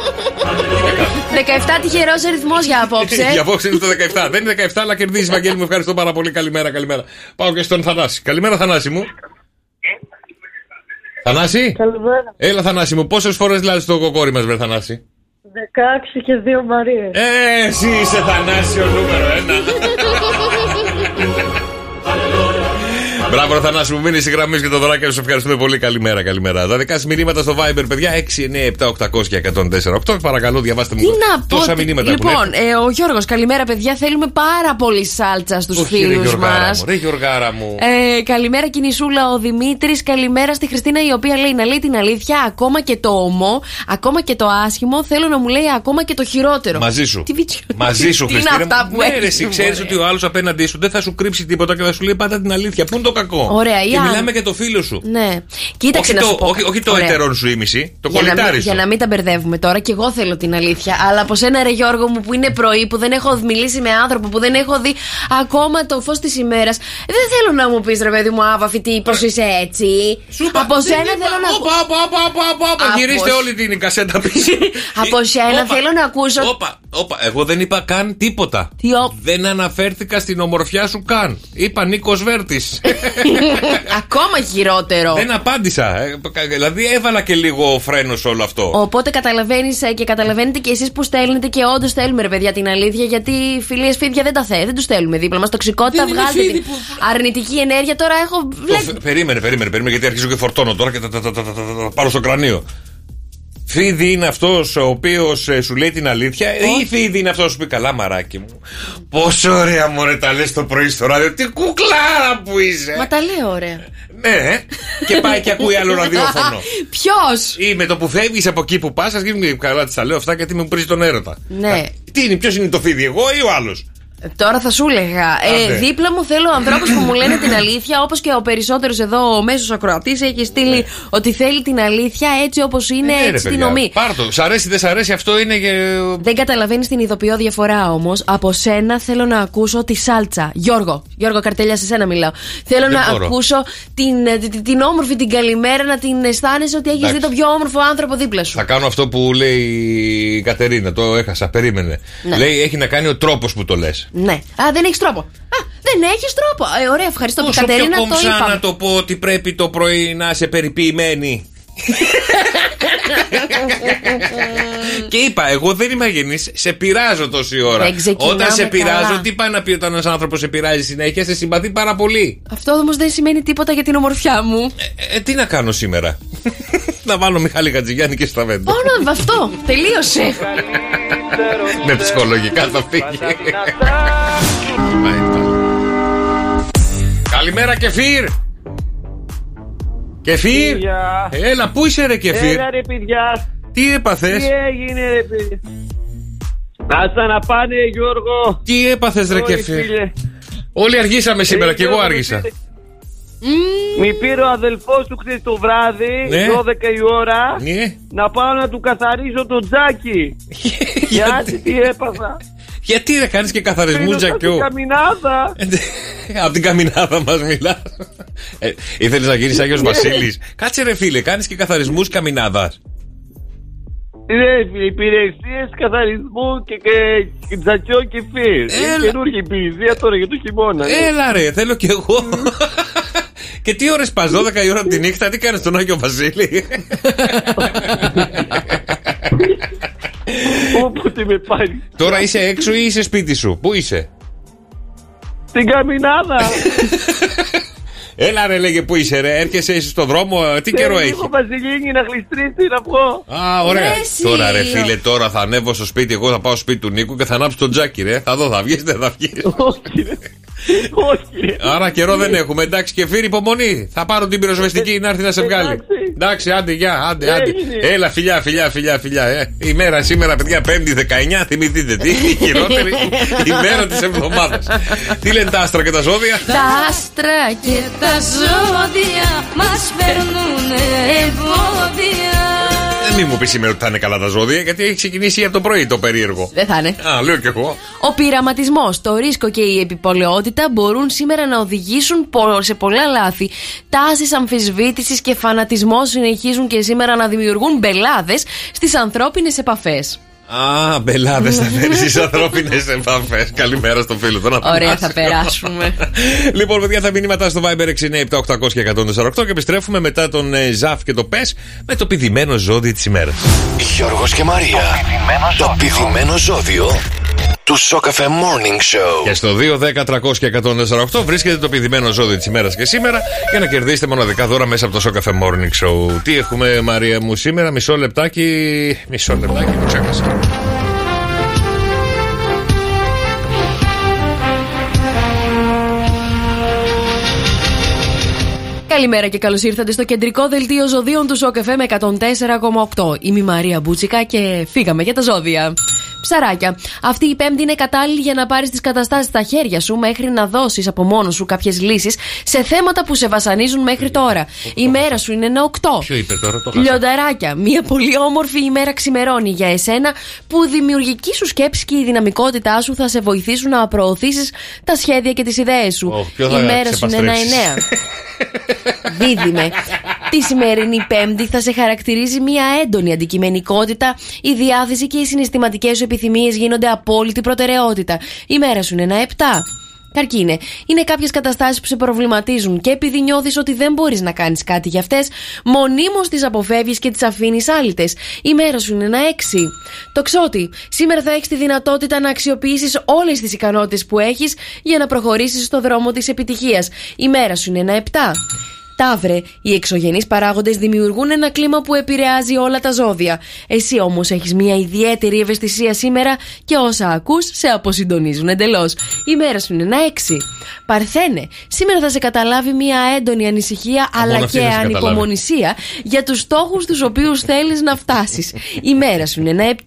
17 τυχερός αριθμό για απόψε. Για απόψε είναι το 17. Δεν είναι 17, αλλά κερδίζεις, Βαγγέλη μου. Ευχαριστώ πάρα πολύ. Καλημέρα, καλημέρα. Πάω και στον Θανάση. Καλημέρα, Θανάση μου. Θανάση; Καλημέρα. Έλα, Θανάση μου. Πόσες φορές λάλησε το κοκόρι μας, βρε Θανάση; 16 και 2 Μαρίες. Ε, εσύ είσαι Θανάσιο νούμερο ένα. Μπράβο, ρε Θανάση μου, μείνει στη γραμμή και το δωράκι σου. Ευχαριστούμε πολύ. Καλημέρα, καλημέρα. Τα δικά σας μηνύματα στο Viber, παιδιά, 6, 9, 7, 800 και 104. 8. Παρακαλώ, διαβάστε μου Τι να πω. τόσα τι- μηνύματα έχουν Λοιπόν, έρθει. ε, ο Γιώργος, καλημέρα παιδιά. Θέλουμε πάρα πολύ σάλτσα στους Όχι, ρε φίλους Γιωργάρα μας. μου, ρε Γιωργάρα μου. Ε, καλημέρα κινησούλα ο Δημήτρης. Καλημέρα στη Χριστίνα η οποία λέει να λέει την αλήθεια. Ακόμα και το ομό, ακόμα και το άσχημο. Θέλω να μου λέει ακόμα και το χειρότερο. Μαζί σου. Τι βίτσιο. Μαζί σου, Τι είναι Χριστίνα. αυτά μου. που ναι, έχεις, ρε, εσύ μωρέ. ξέρεις ότι ο άλλος απέναντί σου δεν θα σου κρύψει τίποτα και θα σου λέει πάντα την αλήθεια. Πού είναι το κακό. Ωραία, η και άλλη. μιλάμε για το φίλο σου. Ναι. Κοίταξε όχι, να σου το, πω. όχι, όχι το Ωραία. ετερόν σου ήμιση, το Για να, κολλητάρι μην, σου. για να μην τα μπερδεύουμε τώρα, και εγώ θέλω την αλήθεια. Αλλά από σένα, ρε Γιώργο μου, που είναι πρωί, που δεν έχω μιλήσει με άνθρωπο, που δεν έχω δει ακόμα το φως της ημέρας. Δεν θέλω να μου πεις, ρε παιδί μου, άβαφη, τι, πώ είσαι έτσι. Σου είπα, από δεν σένα είπα, θέλω να όπα, όπα, όπα, όπα, όπα, όπα. Από Γυρίστε σ- όλη την κασέτα πίσω. Από σένα Όπα, θέλω να ακούσω- Όπα, όπα. Εγώ δεν είπα καν τίποτα. Τι ο- Δεν αναφέρθηκα στην ομορφιά σου καν. Είπα Νίκος Βέρτης. Ακόμα χειρότερο. δεν απάντησα. Ε, Δηλαδή έβαλα και λίγο φρένο σε όλο αυτό. Οπότε καταλαβαίνει και καταλαβαίνετε και εσεί που στέλνετε και όντω στέλνουμε ρε παιδιά την αλήθεια. Γιατί φιλίε φίδια δεν τα θε, δεν του στέλνουμε δίπλα μα. Τοξικότητα, Δεν είναι βγάλτε φίδι την που- αρνητική ενέργεια. Τώρα έχω. Το Βλέπει. φε- Περίμενε, περίμενε, περίμενε, γιατί αρχίζω και φορτώνω τώρα και τα, τα, τα, τα, τα, τα, τα πάρω στο κρανίο. Φίδι είναι αυτός ο οποίος σου λέει την αλήθεια, ή φίδι είναι αυτός που σου πει καλά, μαράκι μου. Πόσο ωραία μωρέ τα λες το πρωί στο ράδιο. Τι κουκλάρα που είσαι. Μα τα λέω ωραία. Ναι, και πάει και ακούει άλλο ραδιόφωνο. Ποιος! Ή με το που φεύγεις από εκεί που πας, ας γίνει καλά, τη τα λέω αυτά γιατί με πρίζει τον έρωτα. Ναι. Τι είναι, ποιος είναι το φίδι, εγώ ή ο άλλος; Τώρα θα σου έλεγα. Ε, Άντε. δίπλα μου θέλω ανθρώπους που μου λένε την αλήθεια, όπως και ο περισσότερος εδώ ο μέσος ακροατής έχει στείλει ότι θέλει την αλήθεια έτσι όπως είναι, Ναι, ρε, έτσι την παιδιά, ομή. Πάρ' το. Σ' αρέσει, δεν σ' αρέσει, αυτό είναι και. Δεν καταλαβαίνεις την ειδοποιώ διαφορά όμως. Από σένα θέλω να ακούσω τη σάλτσα. Γιώργο, Γιώργο Καρτέλια, σε σένα μιλάω. Θέλω Δεν να μπορώ. ακούσω την, ε, την, την όμορφη την καλημέρα, να την αισθάνεσαι ότι έχεις δει Εντάξει. το πιο όμορφο άνθρωπο δίπλα σου. Θα κάνω αυτό που λέει η Κατερίνα, το έχασα, περίμενε. Ναι. Λέει έχει να κάνει ο τρόπος που το λες. Ναι. Α, δεν έχεις τρόπο. Α, δεν έχεις τρόπο. Ε, ωραία, ευχαριστώ που Όσο πιο Κατερίνα το κομψά είπαμε. να το πω ότι πρέπει το πρωί να είσαι περιποιημένη. και είπα, εγώ δεν είμαι αγενής, σε πειράζω τόση ώρα. Δεν ξεκινάμε Όταν σε πειράζω, καλά. τι πάει να πει όταν ένας άνθρωπος σε πειράζει συνέχεια, σε συμπαθεί πάρα πολύ. Αυτό όμως δεν σημαίνει τίποτα για την ομορφιά μου. Ε, τι να κάνω σήμερα; να βάλω Μιχάλη Χατζηγιάννη και Σταβέντο. Μόνο με αυτό. Τελείωσε. ναι, ψυχολογικά θα φύγει. Πάει πάλι. Καλημέρα Κεφίρ Κεφίρ Γεια. Έλα πού είσαι ρε Κεφίρ Έλα ρε παιδιά, Τι έπαθες; Τι έγινε ρε παιδιά. Άστα να πάνε Γιώργο. Τι έπαθες ρε Όχι, Κεφίρ φίλε. Όλοι αργήσαμε σήμερα Ε, και εγώ Γιώργο, άργησα μη πήρε- Μη πήρε ο αδελφός του χθες το βράδυ, Ναι. 12 η ώρα, Ναι να πάω να του καθαρίσω το τζάκι. Γιατί τι έπαθα. Γιατί ρε κάνεις και καθαρισμούς Πήρε τζακιού; στην καμινάδα. Από την καμινάδα μας μιλάς ε, Ήθελες να γίνεις Άγιος Βασίλης; Κάτσε ρε φίλε κάνεις και καθαρισμούς καμινάδας Είναι υπηρεσίες καθαρισμού και, και, και τζακιό και φύρ. Έλα. Είναι καινούργια υπηρεσία τώρα για το χειμώνα. ναι. Έλα ρε θέλω κι εγώ Και τι ώρες πας 12 η ώρα τη νύχτα Τι κάνεις τον Άγιο Βασίλη; Όποτε με πάρει. Τώρα είσαι έξω ή είσαι σπίτι σου; Πού είσαι; Στην καμινάδα. Έλα ρε λέγε που είσαι ρε; Έρχεσαι είσαι στο δρόμο ε, Τι καιρό έχει; Έχω βασιλίνη να γλιστρήσει να βγω. Α, ωραία. Ρε, εσύ. Τώρα, ρε φίλε, τώρα θα ανέβω στο σπίτι. Εγώ θα πάω στο σπίτι του Νίκου και θα ανάψω τον τζάκι, ρε. Θα δω, θα βγεις, δεν θα βγεις. Όχι, ρε. Όχι. Άρα καιρό δεν έχουμε. Εντάξει, και φύρει υπομονή. Θα πάρω την πυροσβεστική να έρθει να σε βγάλει. Εντάξει. Εντάξει, άντε, γεια, άντε, άντε. Έγινε. Έλα, φιλιά, φιλιά, φιλιά, φιλιά. Ε. Η μέρα σήμερα, παιδιά, 5η 19, θυμηθείτε τι. Η χειρότερη ημέρα της εβδομάδας. τι λένε τα άστρα και τα ζώδια; Τα άστρα και τα ζώδια μας φέρνουν εμπόδια. Δεν μη μου πεις σήμερα ότι θα είναι καλά τα ζώδια, γιατί έχει ξεκινήσει από το πρωί το περίεργο. Δεν θα είναι. Α, λέω κι εγώ. Ο πειραματισμός, το ρίσκο και η επιπολαιότητα μπορούν σήμερα να οδηγήσουν πο- σε πολλά λάθη. Τάσεις αμφισβήτησης και φανατισμός συνεχίζουν και σήμερα να δημιουργούν μπελάδες στις ανθρώπινες επαφές. Α, μπελάδες θα φέρεις στι ανθρώπινες επαφές. Καλημέρα στο φίλο του. να Ωραία, θυμάσαι. θα περάσουμε. λοιπόν, παιδιά, τα μηνύματα στο Viber 697-800 και 148 και επιστρέφουμε μετά τον ε, Ζαφ και το Πες με το πηδημένο ζώδιο της ημέρας. Γιώργος και Μαρία. Το πηδημένο ζώδιο του Σοκαφέ Morning Show. Και στο 2, 10, 300 και 148 βρίσκεται το πηδημένο ζώδιο της ημέρας και σήμερα για να κερδίσετε μοναδικά δώρα μέσα από το Σοκαφέ Morning Show. Τι έχουμε, Μαρία μου, σήμερα, μισό λεπτάκι. Μισό λεπτάκι, το ξέχασα. Καλημέρα και καλώς ήρθατε στο κεντρικό δελτίο ζωδίων του ΣΟΚΕΦΕ με 104,8. Είμαι η Μαρία Μπούτσικα και φύγαμε για τα ζώδια. Ψαράκια. Αυτή η πέμπτη είναι κατάλληλη για να πάρεις τις καταστάσεις στα χέρια σου μέχρι να δώσεις από μόνο σου κάποιες λύσεις σε θέματα που σε βασανίζουν μέχρι τώρα. Η μέρα σου είναι ένα 8. Ποιο είπε τώρα, το χάσα. Λιονταράκια, μια πολύ όμορφη ημέρα ξημερώνει για εσένα που η δημιουργική σου σκέψη και η δυναμικότητά σου θα σε βοηθήσουν να προωθήσεις τα σχέδια και τις ιδέες σου. Ω, ποιο θα η μέρα σου είναι ένα ξεπαστρέψεις. 9. Δίδυμε. Τη σημερινή Πέμπτη θα σε χαρακτηρίζει μια έντονη αντικειμενικότητα. Η διάθεση και οι συναισθηματικές σου επιθυμίες γίνονται απόλυτη προτεραιότητα. Η μέρα σου είναι ένα 7. Καρκίνε. Είναι κάποιες καταστάσεις που σε προβληματίζουν και επειδή νιώθεις ότι δεν μπορείς να κάνεις κάτι για αυτές, μονίμως τις αποφεύγεις και τις αφήνεις άλυτες. Η μέρα σου είναι ένα 6. Το ξότι. Σήμερα θα έχεις τη δυνατότητα να αξιοποιήσεις όλες τις ικανότητες που έχεις για να προχωρήσεις στο δρόμο της επιτυχίας. Η μέρα σου είναι ένα 7. Ταύρε, οι εξωγενείς παράγοντες δημιουργούν ένα κλίμα που επηρεάζει όλα τα ζώδια. Εσύ όμως έχεις μια ιδιαίτερη ευαισθησία σήμερα και όσα ακούς σε αποσυντονίζουν εντελώς. Η μέρα σου είναι ένα 6. Παρθένε, σήμερα θα σε καταλάβει μια έντονη ανησυχία αλλά αυτή και θα σε καταλάβει. ανυπομονησία για τους στόχους τους οποίους θέλεις να φτάσεις. Η μέρα σου είναι ένα 7.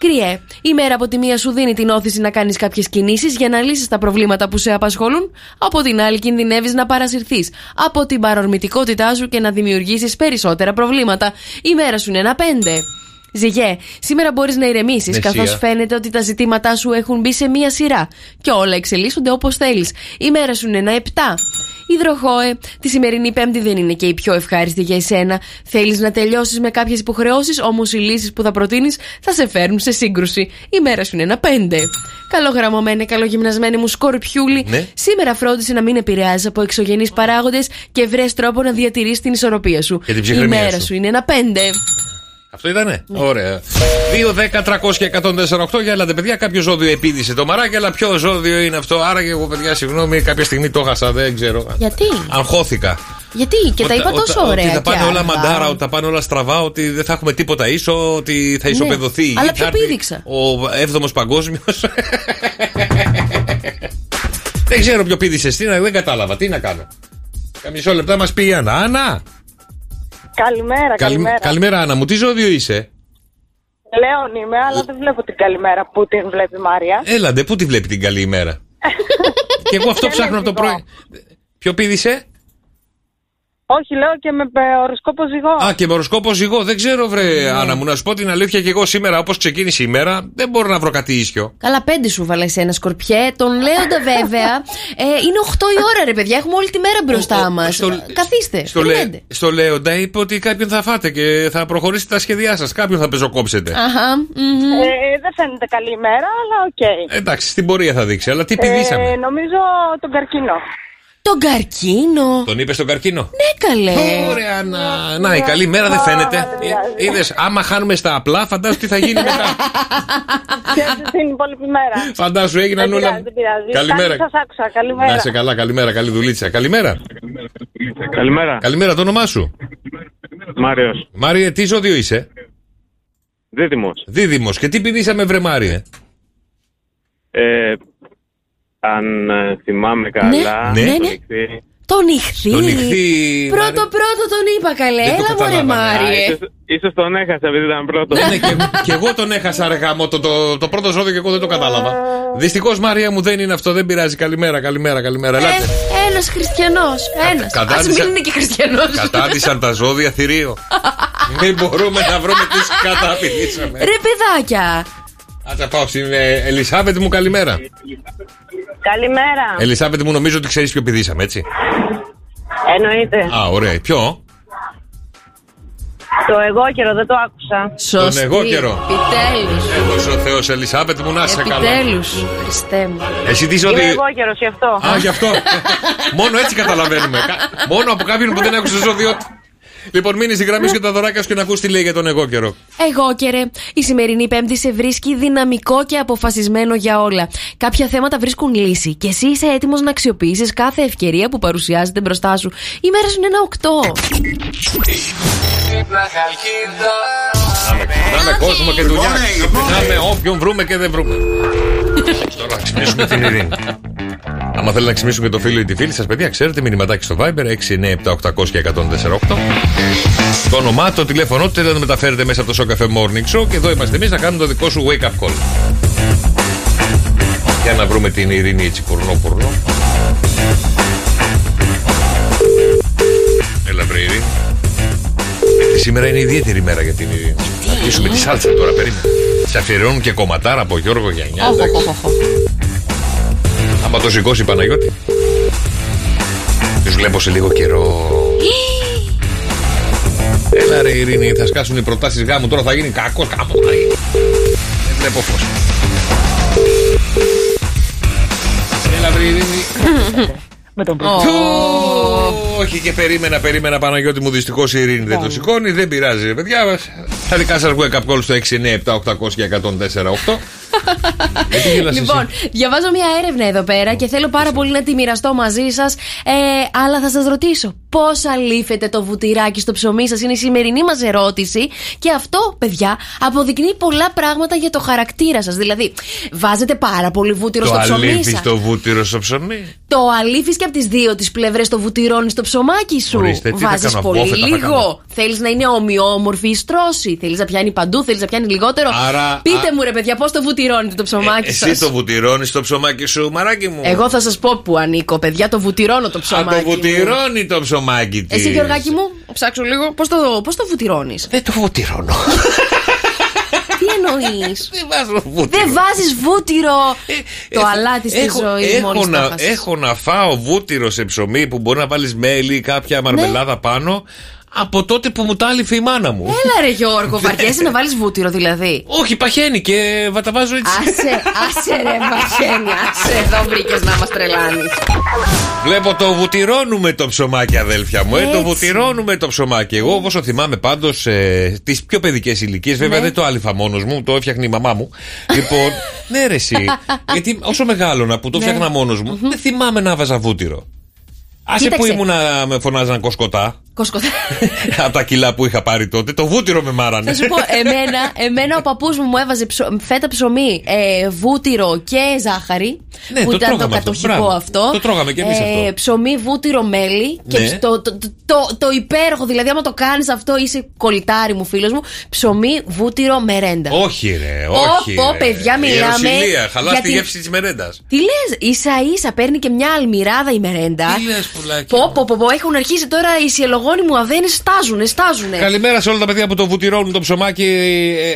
Κρυέ, η μέρα από τη μία σου δίνει την όθηση να κάνεις κάποιες κινήσεις για να λύσεις τα προβλήματα που σε απασχολούν, από την άλλη κινδυνεύεις να παρασυρθείς από την παρορμητικότητά σου και να δημιουργήσεις περισσότερα προβλήματα. Η μέρα σου είναι ένα πέντε. Ζυγέ, σήμερα μπορείς να ηρεμήσεις, Ναι, καθώς σιγά. φαίνεται ότι τα ζητήματά σου έχουν μπει σε μία σειρά και όλα εξελίσσονται όπως θέλεις. Η μέρα σου είναι ένα 7. Υδροχόε, τη σημερινή Πέμπτη δεν είναι και η πιο ευχάριστη για εσένα. Θέλεις να τελειώσεις με κάποιες υποχρεώσεις, όμως οι λύσεις που θα προτείνεις θα σε φέρουν σε σύγκρουση. Η μέρα σου είναι ένα 5. Καλογραμμωμένη, καλογυμνασμένη μου σκορπιούλη. Ναι. Σήμερα φρόντισε να μην επηρεάζει από εξωγενείς παράγοντες και βρες τρόπο να διατηρήσει την ισορροπία σου. Και την η ψυχραιμία μέρα σου. σου είναι ένα 5. Αυτό ήτανε; Ναι. Ωραία. 2, 10, 300 και 148. Για έλατε, παιδιά, κάποιο ζώδιο επίδησε το μαράκι, αλλά ποιο ζώδιο είναι αυτό; Άρα και εγώ, παιδιά, συγγνώμη, κάποια στιγμή το χάσα, δεν ξέρω. Γιατί; Αγχώθηκα. Γιατί; Και τα Ότι- είπα ότι- τόσο ωραία. Ότι θα πάνε και όλα άργα. μαντάρα, ότι θα πάνε όλα στραβά, ότι δεν θα έχουμε τίποτα ίσο, ότι θα ισοπεδωθεί. η γη, Ναι. Αλλά θα ποιο έρθει πήδηξα; Ο 7ο Παγκόσμιος. δεν ξέρω ποιο πήδησε εσύ, δεν κατάλαβα. Τι να κάνω. Καμισό λεπτά μας πει η Άννα. Άννα! Καλημέρα, καλημέρα. Καλημέρα, Άννα μου. Τι ζώδιο είσαι; Λέων είμαι, αλλά δεν βλέπω την καλημέρα που την βλέπει η Μάρια. Έλαντε, πού τη βλέπει την καλή ημέρα. και εγώ αυτό Δεν ψάχνω από το ζυγό. πρωί. Ποιο πήδησε; Όχι, λέω και με ε, οροσκόπο ζυγό. Α, και με οροσκόπο ζυγό. Δεν ξέρω, βρε Ναι. Άννα μου, να σου πω την αλήθεια και εγώ σήμερα, όπως ξεκίνησε η μέρα, δεν μπορώ να βρω κάτι ίσιο. Καλά, πέντε σου βάλε ένα σκορπιέ. Τον Λέοντα, βέβαια. Ε, είναι 8 η ώρα, ρε παιδιά. Έχουμε όλη τη μέρα μπροστά Ο- μας. στο- Καθίστε. Στο, λέ, περιμένετε. στο Λέοντα είπε ότι κάποιον θα φάτε και θα προχωρήσετε τα σχέδιά σας. Κάποιον θα πετσοκόψετε. Αχα. μμμ. Ε, δεν φαίνεται καλή ημέρα, αλλά οκ. Εντάξει, στην πορεία θα δείξει. Αλλά τι πηδήσαμε. Ε, νομίζω τον καρκίνο. Τον καρκίνο. Τον είπες στον καρκίνο; Ναι, καλέ. Ωραία, να, να η καλή μέρα δεν φαίνεται. Είδες, άμα χάνουμε στα απλά, φαντάσου τι θα γίνει μετά. Και στην υπόλοιπη μέρα; Φαντάσου έγιναν Δεν όλα. πειράζει, δεν πειράζει. Καλημέρα. Κάτι σας άκουσα. Καλημέρα. Να είσαι καλά, καλημέρα, καλή δουλίτσα. Καλημέρα. Καλημέρα. Καλημέρα, το όνομά σου; Μάριος. Μάριε, τι ζώδιο είσαι; Δίδυμος. Δίδυμος. Και τι πηδήσαμε, βρε Μάριε; Ε, αν ε, θυμάμαι καλά. Ναι, ναι, το ναι. νυχθή. Το νυχθή. Το νυχθή, Πρώτο Μάρια. πρώτο τον είπα καλέ. Δεν το Έλα μωρέ καταλάβανα. Μάριε. Ίσως, ίσως τον έχασα επειδή ήταν πρώτος. Ναι, και, και εγώ τον έχασα ρε γάμο, το, το, το πρώτο ζώδιο και εγώ δεν το κατάλαβα. Δυστυχώς Μαρία μου δεν είναι αυτό, δεν πειράζει. Καλημέρα, καλημέρα, καλημέρα. Ελάτε. Ε, Ένας χριστιανός. Ένας. Α κατάντησα- μην είναι και χριστιανός. Κατάντησαν τα ζώδια θηρίο. Δεν μπορούμε να βρούμε τι καταπηδήσαμε. Ρε παιδάκια. Άτσα πάω στην ε, Ελισάβετ μου, καλημέρα. Καλημέρα. Ελισάβετ μου, νομίζω ότι ξέρεις ποιο πηδήσαμε, έτσι. Εννοείται. Α, ωραία. Ποιο; Το εγώ καιρό δεν το άκουσα. Σωστή. Τον εγώ καιρό. Επιτέλους. Έδωσε ο Θεός Ελισάβετ μου να σε καλά. Επιτέλους. Χριστέ μου. Εσύ τι Είμαι ότι. εγώ καιρός γι' αυτό. Α, γι' αυτό. Μόνο έτσι καταλαβαίνουμε. Κα- Μόνο από κάποιον που δεν άκουσε το ζώδιο. του. Λοιπόν, μείνει στη γραμμή σου και τα δωράκια σου και να ακούς τι λέει για τον εγώ καιρό. Εγώ και ρε. Η σημερινή Πέμπτη σε βρίσκει δυναμικό και αποφασισμένο για όλα. Κάποια θέματα βρίσκουν λύση και εσύ είσαι έτοιμος να αξιοποιήσεις κάθε ευκαιρία που παρουσιάζεται μπροστά σου. Η μέρα σου είναι ένα οκτώ. Ξυπνάμε κόσμο και δουλειά. Ξυπνάμε όποιον βρούμε και δεν βρούμε. Τώρα να ξυπνήσουμε την ειρήνη. Άμα θέλετε να ξυπνήσουμε και το φίλο ή τη φίλη σας, παιδιά, ξέρετε, μηνυματάκι στο Viber 697-800 και 148. Το όνομά, το τηλέφωνό του, θέλετε να μεταφέρετε μέσα από το Show Cafe Morning Show και εδώ είμαστε εμείς να κάνουμε το δικό σου wake up call. Για να βρούμε την ειρήνη έτσι πουρνό πουρνό. Έλα βρε ειρήνη. Γιατί σήμερα είναι ιδιαίτερη μέρα για την ειρήνη. Θα αρχίσουμε τη σάλτσα τώρα, περίμενε. Σε αφιερώνουν και κομματάρα από Γιώργο Γιαννιά. Οχ, εντάξει. οχ, οχ, οχ. Άμα το σηκώσει η Παναγιώτη. Τους βλέπω σε λίγο καιρό. Έλα ρε Ειρήνη, θα σκάσουν οι προτάσεις γάμου. Τώρα θα γίνει κακός γάμος. θα γίνει. Δεν βλέπω φως. Έλα βρε Ειρήνη. Με τον Όχι και περίμενα, περίμενα Παναγιώτη μου. Δυστυχώς η Ειρήνη δεν το σηκώνει. Δεν πειράζει, ρε παιδιά. Τα δικά σας wake up call στο 697-800 και 104-8. Γιατί γελάς εσύ; Λοιπόν, διαβάζω μια έρευνα εδώ πέρα και θέλω πάρα πολύ να τη μοιραστώ μαζί σας. Ε, αλλά θα σας ρωτήσω, πώς αλήφετε το βουτυράκι στο ψωμί σας, είναι η σημερινή μας ερώτηση. Και αυτό, παιδιά, αποδεικνύει πολλά πράγματα για το χαρακτήρα σας. Δηλαδή, βάζετε πάρα πολύ βούτυρο Το στο ψωμί αλήφι σας. στο βούτυρο στο ψωμί; Το αλήφεις και από τις δύο τις πλευρές το βουτυρώνεις στο ψωμάκι σου. Ορίστε, τι θα Βάζεις κάνω, πολύ βόφετα θα λίγο. κάνω. Θέλεις να είναι ομοιόμορφη η στρώση. Θέλεις να πιάνει παντού, θέλεις να πιάνει λιγότερο. Άρα, Πείτε α- μου, ρε παιδιά, πώς το βουτυρώνετε το ψωμάκι Ε, σας; Εσύ το βουτυρώνεις στο ψωμάκι σου, μαράκι μου. Εγώ θα σας πω που ανήκω, παιδιά. Το βουτυρώνω το Α, ψωμάκι. το μου. βουτυρώνει το ψωμάκι της. Εσύ, Γεωργάκη μου, ψάξω λίγο. Πώς το, πώς το βουτυρώνεις; Δεν το βουτυρώνω. Τι εννοείς; Δεν βάζω βούτυρο. Δεν βάζεις βούτυρο; το Ε, αλάτι στη έχω, ζωή έχω, μόλις το να, έχασες. έχω να φάω βούτυρο σε ψωμί που μπορεί να βάλεις μέλι ή κάποια μαρμελάδα πάνω από τότε που μου τα άλυφε η μάνα μου. Έλα ρε Γιώργο, βαριέσαι να βάλεις βούτυρο δηλαδή. Όχι, παχαίνει και βα- τα βάζω έτσι. Άσε, άσε ρε Βαρχένια, άσε εδώ βρήκες να μας τρελάνεις. Βλέπω το βουτυρώνουμε το ψωμάκι, αδέλφια μου. Ε, το Έτσι. βουτυρώνουμε το ψωμάκι. Εγώ, όσο θυμάμαι πάντως ε, τις πιο παιδικές ηλικίες, βέβαια Ναι. δεν το άλυφα μόνος μου, το έφτιαχνε η μαμά μου. λοιπόν, ναι, ρε, εσύ. Γιατί όσο μεγάλωνα που το Ναι. φτιάχνα μόνος μου, δεν θυμάμαι να βάζα βούτυρο. Άσε που Κοίταξε. ήμουν να με φωνάζαν κοσκοτά Κοσκοθέ. από τα κιλά που είχα πάρει τότε. Το βούτυρο με μάρανε. Θα σου πω, εμένα, εμένα ο παππούς μου μου έβαζε ψω, φέτα ψωμί, ε, βούτυρο και ζάχαρη. Ναι, που το ήταν το τρώγαμε αυτό. κατοχικό Μπράβο. αυτό. Το τρώγαμε κι εμείς αυτό. Ψωμί, βούτυρο, μέλι. Και Ναι. ψ- το, το, το, το, το υπέροχο, δηλαδή, άμα το κάνεις αυτό, είσαι κολλητάρι μου, φίλος μου. Ψωμί, βούτυρο, μερέντα. όχι, ρε, Πω, όχι. πω, ρε. παιδιά, μιλάμε Ιεροσυλία, χαλάς για τη την- γεύση της μερέντας. Τι λες, ίσα ίσα παίρνει και μια αλμυράδα η μερέντα. Τι λες, πουλάκι Πω, μου. πω, πω, πω, έχουν αρχίσει τώρα οι σιελογόνοι μου αδένε, στάζουνε, στάζουνε. Καλημέρα σε όλα τα παιδιά που το βουτυρώνουν το ψωμάκι.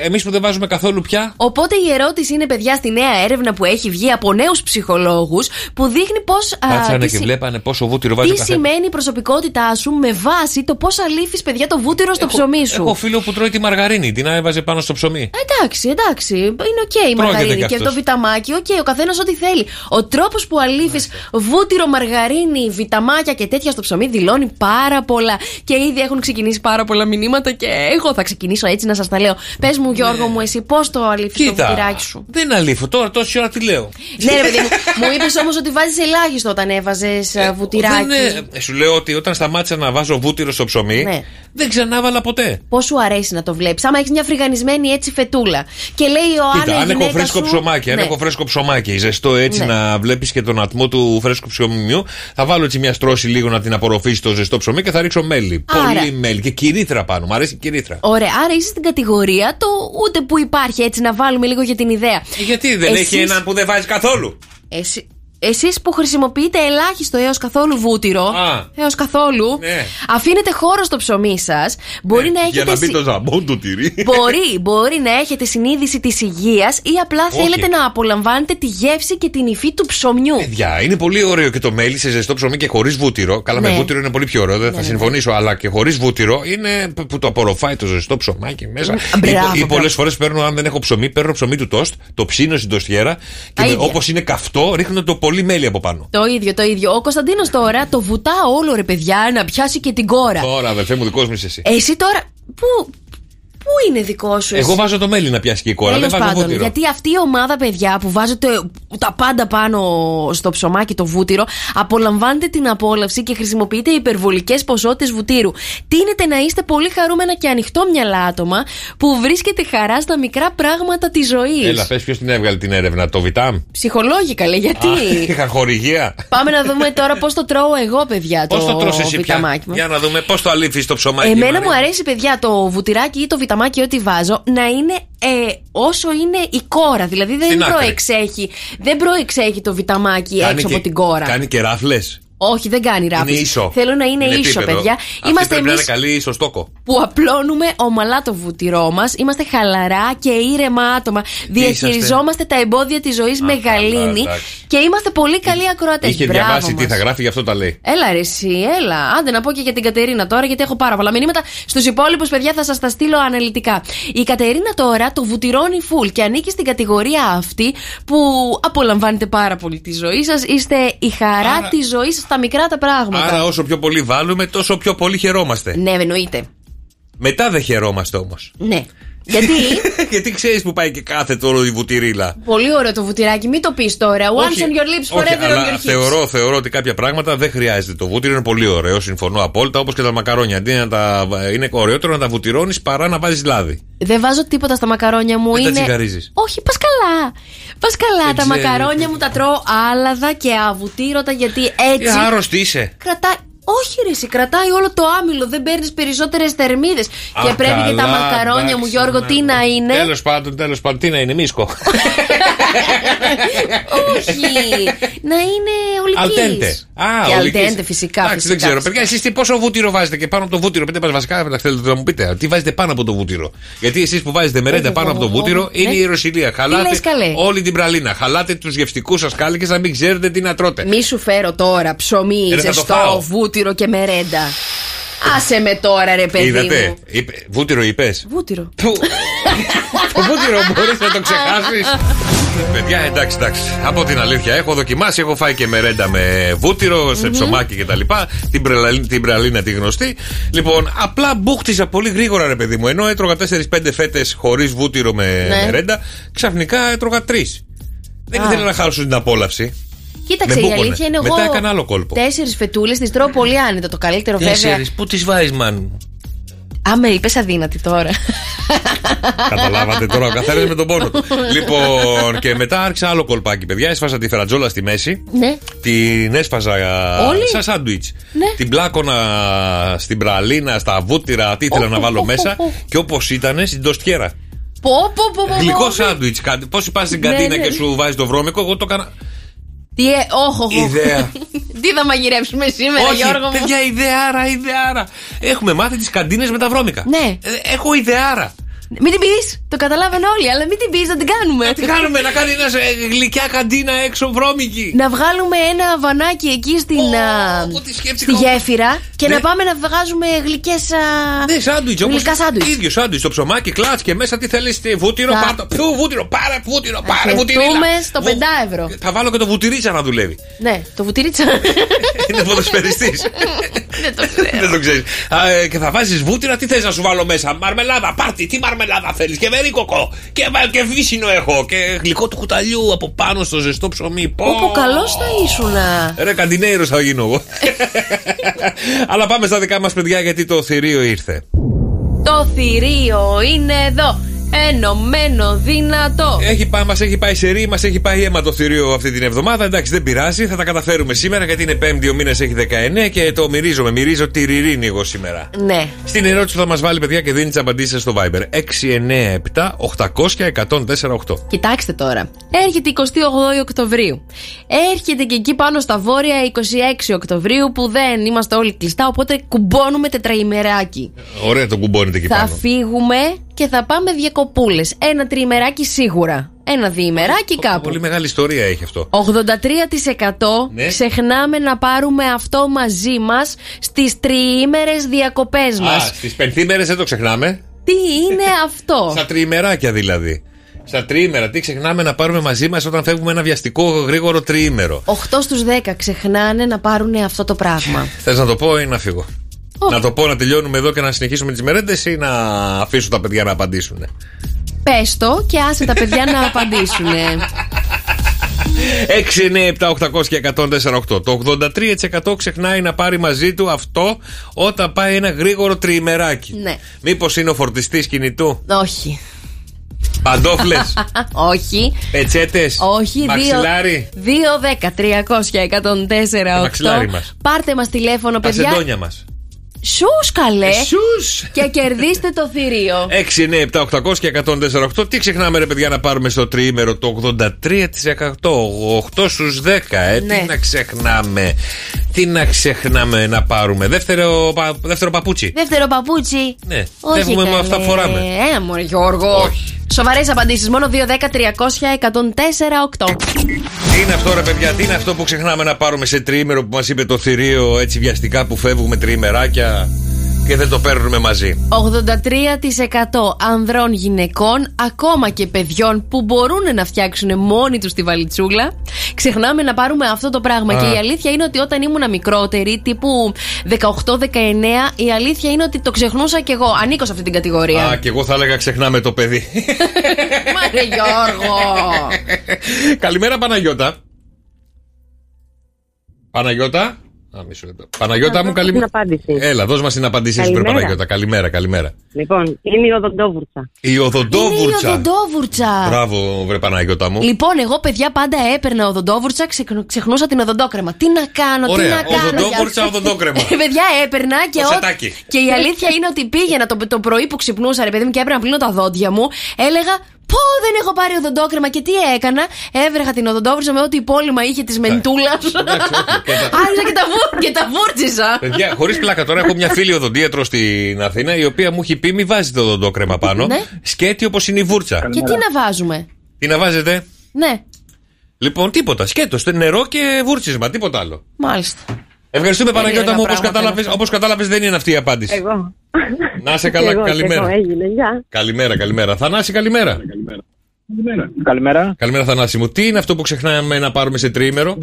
Εμείς που δεν βάζουμε καθόλου πια. Οπότε η ερώτηση είναι, παιδιά, στη νέα έρευνα που έχει βγει από νέους ψυχολόγους, που δείχνει πώς. Κάτσανε και βλέπανε πόσο βούτυρο βάζει ο Τι καθένας. σημαίνει η προσωπικότητά σου με βάση το πώς αλήφει, παιδιά, το βούτυρο στο ψωμί σου. Έχω φίλο που τρώει τη μαργαρίνη, την έβαζε πάνω στο ψωμί. Εντάξει, εντάξει. Είναι οκ η μαργαρίνη κι και αυτός. το βιταμάκι, οκ, ο καθένας ό,τι θέλει. Ο τρόπος που αλείφει βούτυρο, μαργαρίνη, βιταμάκια και τέτοια στο ψωμί δηλώνει πάρα πολλά. Και ήδη έχουν ξεκινήσει πάρα πολλά μηνύματα και εγώ θα ξεκινήσω έτσι να σας τα λέω. Πες μου, Γιώργο μου, εσύ πώς το αλείφεις το βουτυράκι σου; δεν αλείφω τώρα, τόση ώρα τι λέω. ναι, ρε παιδί μου, μου είπες όμως ότι βάζεις ελάχιστο όταν έβαζες βουτυράκι. Δεν, ε, σου λέω ότι όταν σταμάτησα να βάζω βούτυρο στο ψωμί, Ναι. Δεν ξανάβαλα ποτέ. Πώς σου αρέσει να το βλέπεις; Άμα έχεις μια φρυγανισμένη έτσι φετούλα. Και λέει ο Κοίτα, Άννα. αν έχω φρέσκο ψωμάκι, αν ναι. έχω φρέσκο ψωμάκι, ζεστό έτσι Ναι. να βλέπεις και τον ατμό του φρέσκου ψωμιού, θα βάλω έτσι μια στρώση λίγο να την απορροφήσει το ζεστό ψωμί και θα ρίξω μέλι. Άρα. Πολύ μέλι και κυρίθρα πάνω. Μ' αρέσει η κυρίθρα. Ωραία, άρα είσαι στην κατηγορία το ούτε που υπάρχει έτσι να βάλουμε λίγο για την ιδέα. Ε, Γιατί δεν έχει Εσείς- έναν που δεν βάζει καθόλου; Εσύ, εσείς που χρησιμοποιείτε ελάχιστο έως καθόλου βούτυρο, Α. έως καθόλου, Ναι. αφήνετε χώρο στο ψωμί σας, μπορεί να έχετε... Για να μπει συ- το ζαμπόν του τυρί. Μπορεί, μπορεί να έχετε συνείδηση της υγείας ή απλά Όχι. θέλετε να απολαμβάνετε τη γεύση και την υφή του ψωμιού. Παιδιά, είναι πολύ ωραίο και το μέλι σε ζεστό ψωμί και χωρίς βούτυρο. Καλά, Ναι. με βούτυρο είναι πολύ πιο ωραίο, δεν θα συμφωνήσω. Αλλά και χωρίς βούτυρο είναι που- που το απορροφάει το ζεστό ψωμάκι μέσα. μπράβο, ή μπράβο. πολλές φορές παίρνω, αν δεν έχω ψωμί, παίρνω ψωμί του τόστ, το ψήνω στην τοστιέρα και Τα ίδια. όπως είναι καυτό, ρίχνω το πολύ μέλι από πάνω. Το ίδιο, το ίδιο. Ο Κωνσταντίνος τώρα το βουτά όλο ρε παιδιά να πιάσει και την κόρα. Τώρα, αδερφέ μου, δικός μου είσαι εσύ. Εσύ τώρα. Πού, πού είναι δικό σου, Εγώ εσύ; βάζω το μέλι να πιάσει και η κόρα, δεν Τέλος βάζω πάντων, βούτυρο. γιατί αυτή η ομάδα, παιδιά, που βάζετε τα πάντα πάνω στο ψωμάκι, το βούτυρο, απολαμβάνετε την απόλαυση και χρησιμοποιείτε υπερβολικές ποσότητες βουτύρου. Τίνετε να είστε πολύ χαρούμενα και ανοιχτόμυαλα άτομα που βρίσκεται χαρά στα μικρά πράγματα της ζωής. Έλα, πες ποιος την έβγαλε την έρευνα, το Βιτάμ. Ψυχολόγικα, λέει, γιατί; Είχα χορηγία. Πάμε να δούμε τώρα πώς το τρώω εγώ, παιδιά. Πώς το τρως εσύ πια; βιταμάκι μου. Για να δούμε πώς το αλήφει το ψωμάκι. Εμένα Μαρία. μου αρέσει, παιδιά, το βουτυράκι ή το βιταμάκι, ό,τι βάζω, να είναι ε, όσο είναι η κόρα. Δηλαδή δεν Στην άκρη. προεξέχει, δεν προεξέχει το βιταμάκι Κάνει έξω και- από την κόρα. Κάνει και ράφλες. Όχι, δεν κάνει ράπη. Είναι ίσο. Θέλω να είναι, ίσο, επίπεδο. παιδιά. Αυτή Είμαστε πρέπει εμεί να είναι καλή στο στόκο. που απλώνουμε ομαλά το βουτυρό μας. Είμαστε χαλαρά και ήρεμα άτομα. Διαχειριζόμαστε τα εμπόδια της ζωής με καλά, γαλήνη εντάξει. και είμαστε πολύ καλοί ακροατές. Είχε διαβάσει τι θα γράφει, γι' αυτό τα λέει. Έλα ρε εσύ, έλα. Άντε να πω και για την Κατερίνα τώρα, γιατί έχω πάρα πολλά μηνύματα. Στους υπόλοιπους, παιδιά, θα σας τα στείλω αναλυτικά. Η Κατερίνα τώρα το βουτυρώνει full και ανήκει στην κατηγορία αυτή που απολαμβάνετε πάρα πολύ τη ζωή σας. Είστε η χαρά Άρα- της ζωής σας στα μικρά τα πράγματα. Άρα όσο πιο πολύ βάλουμε, τόσο πιο πολύ χαιρόμαστε. Ναι, εννοείται. Μετά δεν χαιρόμαστε όμως. Ναι. Γιατί; Γιατί ξέρεις που πάει και κάθε τώρα η βουτυρίλα. Πολύ ωραίο το βουτυράκι, μην το πεις τώρα. Once Όχι, on your lips, όχι, forever on αλλά your hips. θεωρώ, θεωρώ ότι κάποια πράγματα δεν χρειάζεται. Το βούτυρο είναι πολύ ωραίο, συμφωνώ απόλυτα, όπως και τα μακαρόνια. Αντί να τα. Είναι ωραιότερο να τα βουτυρώνεις παρά να βάζεις λάδι. Δεν βάζω τίποτα στα μακαρόνια μου. Δεν τα είναι... τσιγαρίζεις. Όχι, πας καλά. Πας καλά. Δεν τα ξέρω. μακαρόνια μου τα τρώω άλαδα και αβουτήρωτα γιατί Τι έτσι. άρρωστη είσαι. Κρατάει. Όχι, ρε, εσύ, κρατάει όλο το άμυλο. Δεν παίρνεις περισσότερες θερμίδες. Και Α, πρέπει και τα καλά, μακαρόνια μου, εντάξει, Γιώργο, ναι. τι να είναι. Τέλος πάντων, τέλος πάντων, τι να είναι, μίσκο. Όχι. να είναι ολικής. Αλτέντε. Α, και ολικής. αλτέντε, φυσικά. Εντάξει, δεν φυσικά, ξέρω. φυσικά. Παιδιά, εσείς πόσο βούτυρο βάζετε και πάνω από το βούτυρο. Πείτε μας βασικά, να θέλετε να μου πείτε. Τι βάζετε πάνω από το βούτυρο. Γιατί εσείς που βάζετε μερέντα Εγώ, πάνω από το εγώ, βούτυρο ναι. είναι η ιεροσιλία. Χαλάτε λες, καλέ; όλη την πραλίνα. Χαλάτε τους γευστικούς σας κάλικες να μην ξέρετε τι να τρώτε. Μη σου φέρω τώρα ψωμί, Ε, θα το ζεστό, φάω. Βούτυρο και μερέντα. Άσε με τώρα, ρε παιδί Είδατε; μου. Είπε, βούτυρο είπες; Βούτυρο. το βούτυρο μπορείς να το ξεχάσεις. Παιδιά, εντάξει, εντάξει. Από την αλήθεια, έχω δοκιμάσει, έχω φάει και μερέντα με βούτυρο, σε ψωμάκι κτλ. Την, πραλίνα, την πραλίνα τη γνωστή. Λοιπόν, απλά μπούχτιζα πολύ γρήγορα, ρε παιδί μου. Ενώ έτρωγα 4-5 φέτες χωρίς βούτυρο με Ναι. μερέντα, ξαφνικά έτρωγα 3. Δεν Α. ήθελα να χάσω την απόλαυση. Κοίταξε, Με η μπούκωνες. αλήθεια είναι Μετά εγώ. έκανα άλλο κόλπο. Τέσσερις φετούλες τις τρώω πολύ άνετα. Το καλύτερο βέβαια. Τέσσερι, πού τις βάζεις, μάνι μου. Α, με είπες αδύνατη τώρα. Καταλάβατε τώρα ο καθένας με τον πόνο του. λοιπόν, και μετά άρχισα άλλο κολπάκι, παιδιά. Έσφασα τη φερατζόλα στη μέση. ναι. Την έσφαζα Όλη; σαν σάντουιτς. Ναι. Την πλάκωνα στην πραλίνα, στα βούτυρα, τι ήθελα Ω, να ω, βάλω ω, μέσα. ω, ω. Και όπως ήταν στην τοστιέρα. Πω, πω, πω, πω, Γλυκό πω. σάντουιτς. Πώς πας στην Ναι, καντίνα ναι, και ναι. σου βάζεις το βρώμικο, εγώ το έκανα. Τι, ε, όχ, όχ, όχ. Ιδέα. Τι θα μαγειρέψουμε σήμερα, Όχι, Γιώργο μου; παιδιά, ιδεάρα, ιδεάρα. Έχουμε μάθει τις καντίνες με τα βρώμικα. Ναι. Ε, έχω ιδεάρα. Μην την πεις. Το καταλάβαινε όλοι, αλλά μην την πεις, να την κάνουμε. Τι κάνουμε, να κάνει ένας γλυκιά καντίνα έξω βρώμικη. Να βγάλουμε ένα βανάκι εκεί στην, α, Ω, τι σκέφτηκα στη όμως. γέφυρα και Ναι. να πάμε να βγάζουμε γλυκές. Ναι, σάντουιτς όμως. Γλυκά σάντουιτς. ίδιο σάντουιτς. Το ψωμάκι, κλατς και μέσα τι θέλεις, βούτυρο, Θα- πάρ' το. Ποιο βούτυρο, πάρε βούτυρο, πάρε βούτυρο. Χαιρετούμε στο 5 ευρώ. Θα βάλω και το βουτυρίτσα να δουλεύει. Ναι, το βουτυρίτσα. Είναι ποδοσφαιριστής. Δεν το ξέρω. Δεν το ξέρεις. Και θα βάζεις βούτυρα, τι θες να σου βάλω μέσα. Μαρμελάδα, πάρτι, τι μαρμελάδα. Μαρμελάδα θέλεις και βερίκοκο. Και, βα- και βύσινο έχω. Και γλυκό του κουταλιού από πάνω στο ζεστό ψωμί. Πω. Όπου καλός θα ήσουνα. Ρε καντινέιρος θα γίνω εγώ. Αλλά πάμε στα δικά μας παιδιά γιατί το θηρίο ήρθε. Το θηρίο είναι εδώ. Ενωμένο, δυνατό. Έχει πάει, μας έχει πάει σε ρί, μας έχει πάει αίμα το θηρίο αυτή την εβδομάδα. Εντάξει, δεν πειράζει, θα τα καταφέρουμε σήμερα γιατί είναι πέμπτη, ο μήνας έχει 19 και το μυρίζομαι. Μυρίζω τη ριρίνη εγώ σήμερα. Ναι. Στην ερώτηση που θα μας βάλει παιδιά και δίνει τις απαντήσεις στο Viber. 697 800 1048. Κοιτάξτε τώρα. Έρχεται 28 Οκτωβρίου. Έρχεται και εκεί πάνω στα βόρεια 26 Οκτωβρίου που δεν είμαστε όλοι κλειστά, οπότε κουμπώνουμε τετραημεράκι. Ωραία το κουμπώνετε εκεί Θα πάνω. φύγουμε και θα πάμε διακοπούλες. Ένα τριημεράκι σίγουρα. Ένα διημεράκι κάπου. Πολύ μεγάλη ιστορία έχει αυτό. 83% Ναι. ξεχνάμε να πάρουμε αυτό μαζί μας στις τριήμερες διακοπές Α, μας. στις πενθήμερες δεν το ξεχνάμε. Τι είναι αυτό; Στα τριημεράκια δηλαδή. Στα τριήμερα, τι ξεχνάμε να πάρουμε μαζί μας όταν φεύγουμε ένα βιαστικό γρήγορο τριήμερο; 8 στους 10 ξεχνάνε να πάρουν αυτό το πράγμα. Θες να το πω ή να φύγω; Να το πω να τελειώνουμε εδώ και να συνεχίσουμε τις μερέντες ή να αφήσω τα παιδιά να απαντήσουν. Πες το και άσε τα παιδιά να απαντήσουν. 6, 9, 7, 800 και 148. Το 83% ξεχνάει να πάρει μαζί του αυτό όταν πάει ένα γρήγορο τριημεράκι. Ναι. Μήπως είναι ο φορτιστής κινητού, Όχι. παντόφλες, Όχι. πετσέτες, Όχι, μαξιλάρι, 2, 10, 300, 104, μαξιλάρι 8. μας. Πάρτε μας τηλέφωνο, τα παιδιά. σεντόνια μας. Σους καλέ. Σους. Και κερδίστε το θηρίο. 6, 9, 7, 800 και 148. Τι ξεχνάμε, ρε παιδιά, να πάρουμε στο τριήμερο το 83%. 8 στους 10, ε. Ναι. Τι να ξεχνάμε. Τι να ξεχνάμε να πάρουμε. Δεύτερο, πα- δεύτερο παπούτσι. Δεύτερο παπούτσι. Ναι, Όχι φεύγουμε με καλέ. αυτά που φοράμε. Ε, μωρέ Γιώργο. Όχι. Σοβαρές απαντήσεις. Μόνο 2, 10, 300, 104, 8. Τι είναι αυτό, ρε παιδιά, τι είναι αυτό που ξεχνάμε να πάρουμε σε τριήμερο που μας είπε το θηρίο έτσι βιαστικά που φεύγουμε τριημεράκια και δεν το παίρνουμε μαζί. 83% ανδρών γυναικών, ακόμα και παιδιών που μπορούν να φτιάξουν μόνοι τους τη βαλιτσούλα, ξεχνάμε να πάρουμε αυτό το πράγμα. Α. Και η αλήθεια είναι ότι όταν ήμουν μικρότερη, τύπου 18-19, η αλήθεια είναι ότι το ξεχνούσα κι εγώ. Ανήκω σε αυτή την κατηγορία. Α, και εγώ θα έλεγα ξεχνάμε το παιδί. Μάρε Γιώργο! Καλημέρα, Παναγιώτα. Παναγιώτα. Α, μισό λεπτό. Παναγιώτα μου, καλημέρα. απάντηση. Έλα, δώσ' μας την απάντησή σου, βρε Καλημέρα. Παναγιώτα. Καλημέρα, καλημέρα. Λοιπόν, είναι η οδοντόβουρτσα. Η Είναι η οδοντόβουρτσα. οδοντόβουρτσα. Μπράβο, βρε Παναγιώτα μου. Λοιπόν, εγώ παιδιά πάντα έπαιρνα οδοντόβουρτσα, ξε- ξεχνούσα την οδοντόκρεμα. Τι να κάνω, τι Ωραία, να κάνω. οδοντόβουρτσα, για- οδοντόκρεμα. Ε, παιδιά έπαιρνα και, Το ό- σετάκι. και η αλήθεια είναι ότι πήγαινα το, το πρωί που ξυπνούσα, ρε παιδί μου, και έπρεπε να πλύνω τα δόντια μου. Έλεγα, Πω δεν έχω πάρει οδοντόκρεμα και τι έκανα. Έβρεχα την οδοντόβουρτσα με ό,τι υπόλοιμα είχε της μεντούλας. Άρχισα και τα, βου- και τα βούρτιζα. Παιδιά, χωρίς πλάκα τώρα, έχω μια φίλη οδοντίατρο στην Αθήνα η οποία μου έχει πει: Μη βάζετε οδοντόκρεμα πάνω. Ναι. Σκέτη όπως είναι η βούρτσα. Και τι να βάζουμε; Τι να βάζετε; Ναι, Λοιπόν, τίποτα. Σκέτος, νερό και βούρτσισμα, τίποτα άλλο. μάλιστα. Ευχαριστούμε Περίεργα Παναγιώτα μου, όπως πράγματα είναι κατάλαβε. Όπως κατάλαβες, δεν είναι αυτή η απάντηση. Εγώ. Να είσαι Και καλά, εγώ, και καλημέρα. εγώ, έγινε, γεια. Καλημέρα, καλημέρα. Θανάση, καλημέρα. Καλημέρα. Καλημέρα, Θανάση μου. Τι είναι αυτό που ξεχνάμε να πάρουμε σε τριήμερο,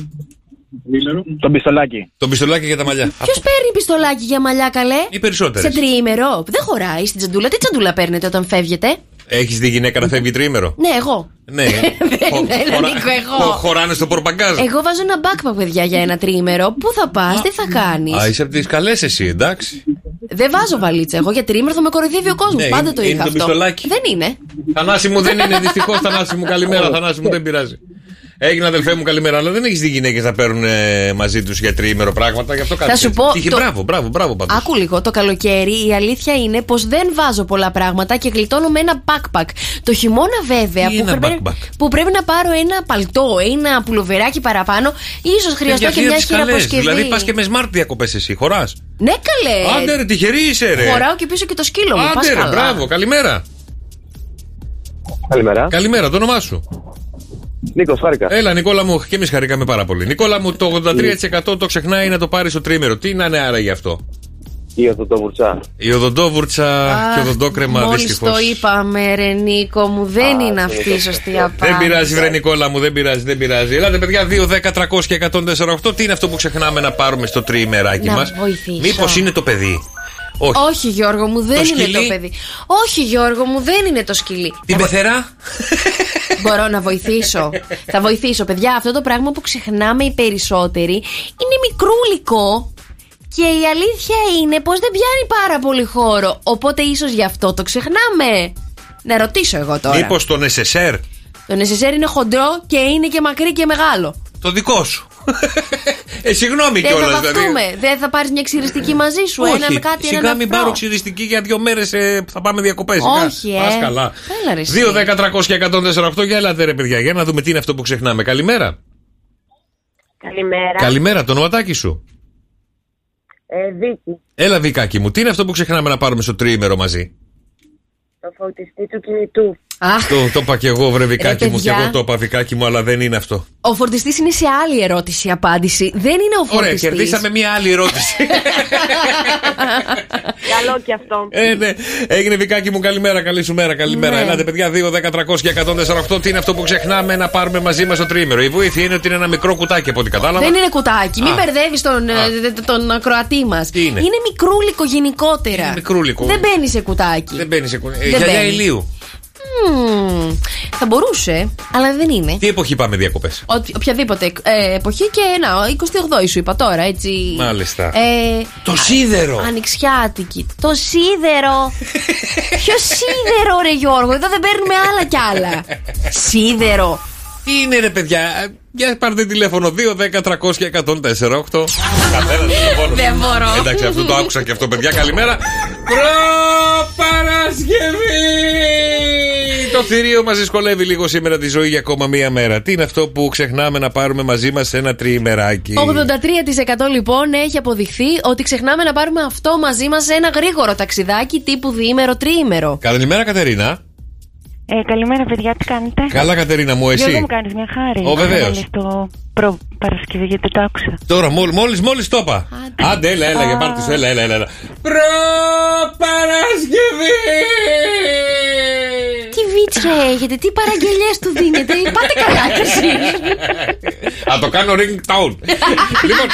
Το πιστολάκι. Το πιστολάκι για τα μαλλιά. Ποιος παίρνει πιστολάκι για μαλλιά, καλέ; Οι περισσότερες. Σε τριήμερο. Δεν χωράει στην τσαντούλα. Τι τσαντούλα παίρνετε όταν φεύγετε; Έχεις δει γυναίκα να φεύγει τριήμερο. Ναι, εγώ. Ναι. Χω- Δεν χωρα- ανήκω εγώ. χω- Χωράνε στο πορπαγκάζ. Εγώ βάζω ένα backpack, παιδιά, για ένα τριήμερο. Πού θα πας, τι θα κάνεις; Α, είσαι από τις καλές εσύ, εντάξει. Δεν βάζω βαλίτσα. Εγώ για τριήμερο θα με κοροϊδεύει ο κόσμος. Ναι, Πάντα είναι- το είναι είχα το αυτό. πιστολάκι. Δεν είναι. Θανάση μου δεν είναι, δυστυχώς. Θανάση μου, καλημέρα. Θανάση μου δεν πειράζει. Έγινε αδελφέ μου, καλημέρα. Αλλά δεν έχεις δει γυναίκες να παίρνουν ε, μαζί τους για τριήμερο πράγματα. Γι' αυτό κάτι. Θα σου τέτοιο. πω, Τύχη, το- Μπράβο, μπράβο, μπράβο πάντως. Άκου λίγο, το καλοκαίρι η αλήθεια είναι πως δεν βάζω πολλά πράγματα και γλιτώνω με ένα backpack. Το χειμώνα βέβαια Τι που ένα πρέπει, backpack? που πρέπει να πάρω ένα παλτό, ένα πουλοβεράκι παραπάνω, ίσως χρειαστώ και μια χειραποσκευή. Δηλαδή πας και με smart διακοπές εσύ, χωράς; Ναι, καλέ. Άντε ρε, τυχερή είσαι ρε. Χωράω και πίσω και το σκύλο μου. Πας Άντε ρε, καλά. μπράβο, καλημέρα. Καλημέρα. Καλημέρα, το όνομά σου. Νίκος, χάρηκα. Έλα, Νικόλα μου, και εμείς χαρήκαμε πάρα πολύ. Νικόλα μου, το 83% το ξεχνάει να το πάρει στο τρίμερο. Τι να είναι άρα γι' αυτό; Η οδοντόβουρτσα. Η οδοντόβουρτσα και οδοντόκρεμα Μόλις δυστυχώς. το είπαμε, ρε Νίκο μου, δεν είναι αυτή η σωστή απάντηση. Δεν πειράζει, βρε Νικόλα μου, δεν πειράζει, δεν πειράζει. Ελάτε, παιδιά, 2, 10, 300 και 148. Τι είναι αυτό που ξεχνάμε να πάρουμε στο τριημεράκι Να μας; βοηθήσω. Μήπως είναι το παιδί; Όχι. Όχι, Γιώργο μου, δεν Το είναι σκυλί; το παιδί. Όχι, Γιώργο μου, δεν είναι το σκυλί. Την πεθερά; Μπορώ να βοηθήσω. Θα βοηθήσω, παιδιά. Αυτό το πράγμα που ξεχνάμε οι περισσότεροι είναι μικρούλικο. Και η αλήθεια είναι πως δεν πιάνει πάρα πολύ χώρο. Οπότε ίσως γι' αυτό το ξεχνάμε. Να ρωτήσω εγώ τώρα. Μήπως τον SSR, Το νεσεσέρ είναι χοντρό και είναι και μακρύ και μεγάλο. το δικό σου. Ε, συγγνώμη Δεν θα κιόλας. βαφτούμε. Δεν θα πάρεις μια ξυριστική μαζί σου. Όχι, έναν κάτι, σιγά έναν μην αφρό. πάρω ξυριστική για δύο μέρες που θα πάμε διακοπές. Όχι, ε. Πας καλά. Έλα, ρε, εσύ. 2, 10, 300 και 148 για έλατε ρε παιδιά, για να δούμε τι είναι αυτό που ξεχνάμε. Καλημέρα. Καλημέρα. Καλημέρα, το ονοματάκι σου. Ε, Βίκη, Έλα, Βικάκι μου, τι είναι αυτό που ξεχνάμε να πάρουμε στο τριήμερο μαζί; το φωτιστή του κινητού. Αχ, Το, το είπα και εγώ, βρε Βικάκι μου, και παιδιά. εγώ το είπα, Βικάκι μου, αλλά δεν είναι αυτό. ο φορτιστής είναι σε άλλη ερώτηση η απάντηση. Δεν είναι ο Ωραία, φορτιστής. κερδίσαμε μία άλλη ερώτηση. Καλό και αυτό. ε, ναι. Έγινε Βικάκι μου, καλημέρα, καλή σου μέρα, καλημέρα. Ναι. Ελάτε, παιδιά, 2, 10, 300 και 148. Τι είναι αυτό που ξεχνάμε να πάρουμε μαζί μας στο τριήμερο. Η βοήθεια είναι ότι είναι ένα μικρό κουτάκι από ό,τι κατάλαβα. Δεν είναι κουτάκι. Μην Α. μπερδεύεις τον, ε, τον ακροατή μας. Τι είναι; μικρούλικο γενικότερα. Είναι μικρούλικο. Δεν μπαίνει σε κουτάκι. Δεν μπαίνει σε κου- ε, Δεν Γυαλιά μπαίνει. ηλίου. Μμμ, θα μπορούσε, αλλά δεν είναι. Τι εποχή πάμε διακοπές; Ότι- οποιαδήποτε ε, εποχή και να, 28 σου είπα τώρα, έτσι. Μάλιστα. Ε, Το σίδερο. Ανοιξιάτικη. Το σίδερο. Ποιο σίδερο, ρε Γιώργο, εδώ δεν παίρνουμε άλλα κι άλλα. Σίδερο. Τι είναι ρε παιδιά, ε, για πάρτε τηλέφωνο 2, 10, 300 και 104, 8. Καθένα τηλεφώνο. Δεν μπορώ. Εντάξει, αυτό το άκουσα και αυτό, παιδιά. Καλημέρα. Προ-Παρασκευή! Το θηρίο μας δυσκολεύει λίγο σήμερα τη ζωή για ακόμα μία μέρα. Τι είναι αυτό που ξεχνάμε να πάρουμε μαζί μας σε ένα τριημεράκι. 83% λοιπόν έχει αποδειχθεί ότι ξεχνάμε να πάρουμε αυτό μαζί μας σε ένα γρήγορο ταξιδάκι τύπου διήμερο τριήμερο. Καλημέρα, Κατερίνα. Ε, καλημέρα, παιδιά, τι κάνετε; Καλά, Κατερίνα μου, Γιώργο εσύ. μου κάνεις μια χάρη. Ω, βεβαίως. Έβαλες το προ Παρασκευή γιατί το άκουσα. Τώρα, μόλι μόλις, μόλις το είπα. Άντε, έλα, έλα, για πάρτε σου, έλα, έλα, έλα. έλα. Προ-Παρασκευή! Τι βίτσια έχετε, τι παραγγελίε του δίνετε, πάτε καλά κι εσείς. Α, το κάνω ringtone. λοιπόν,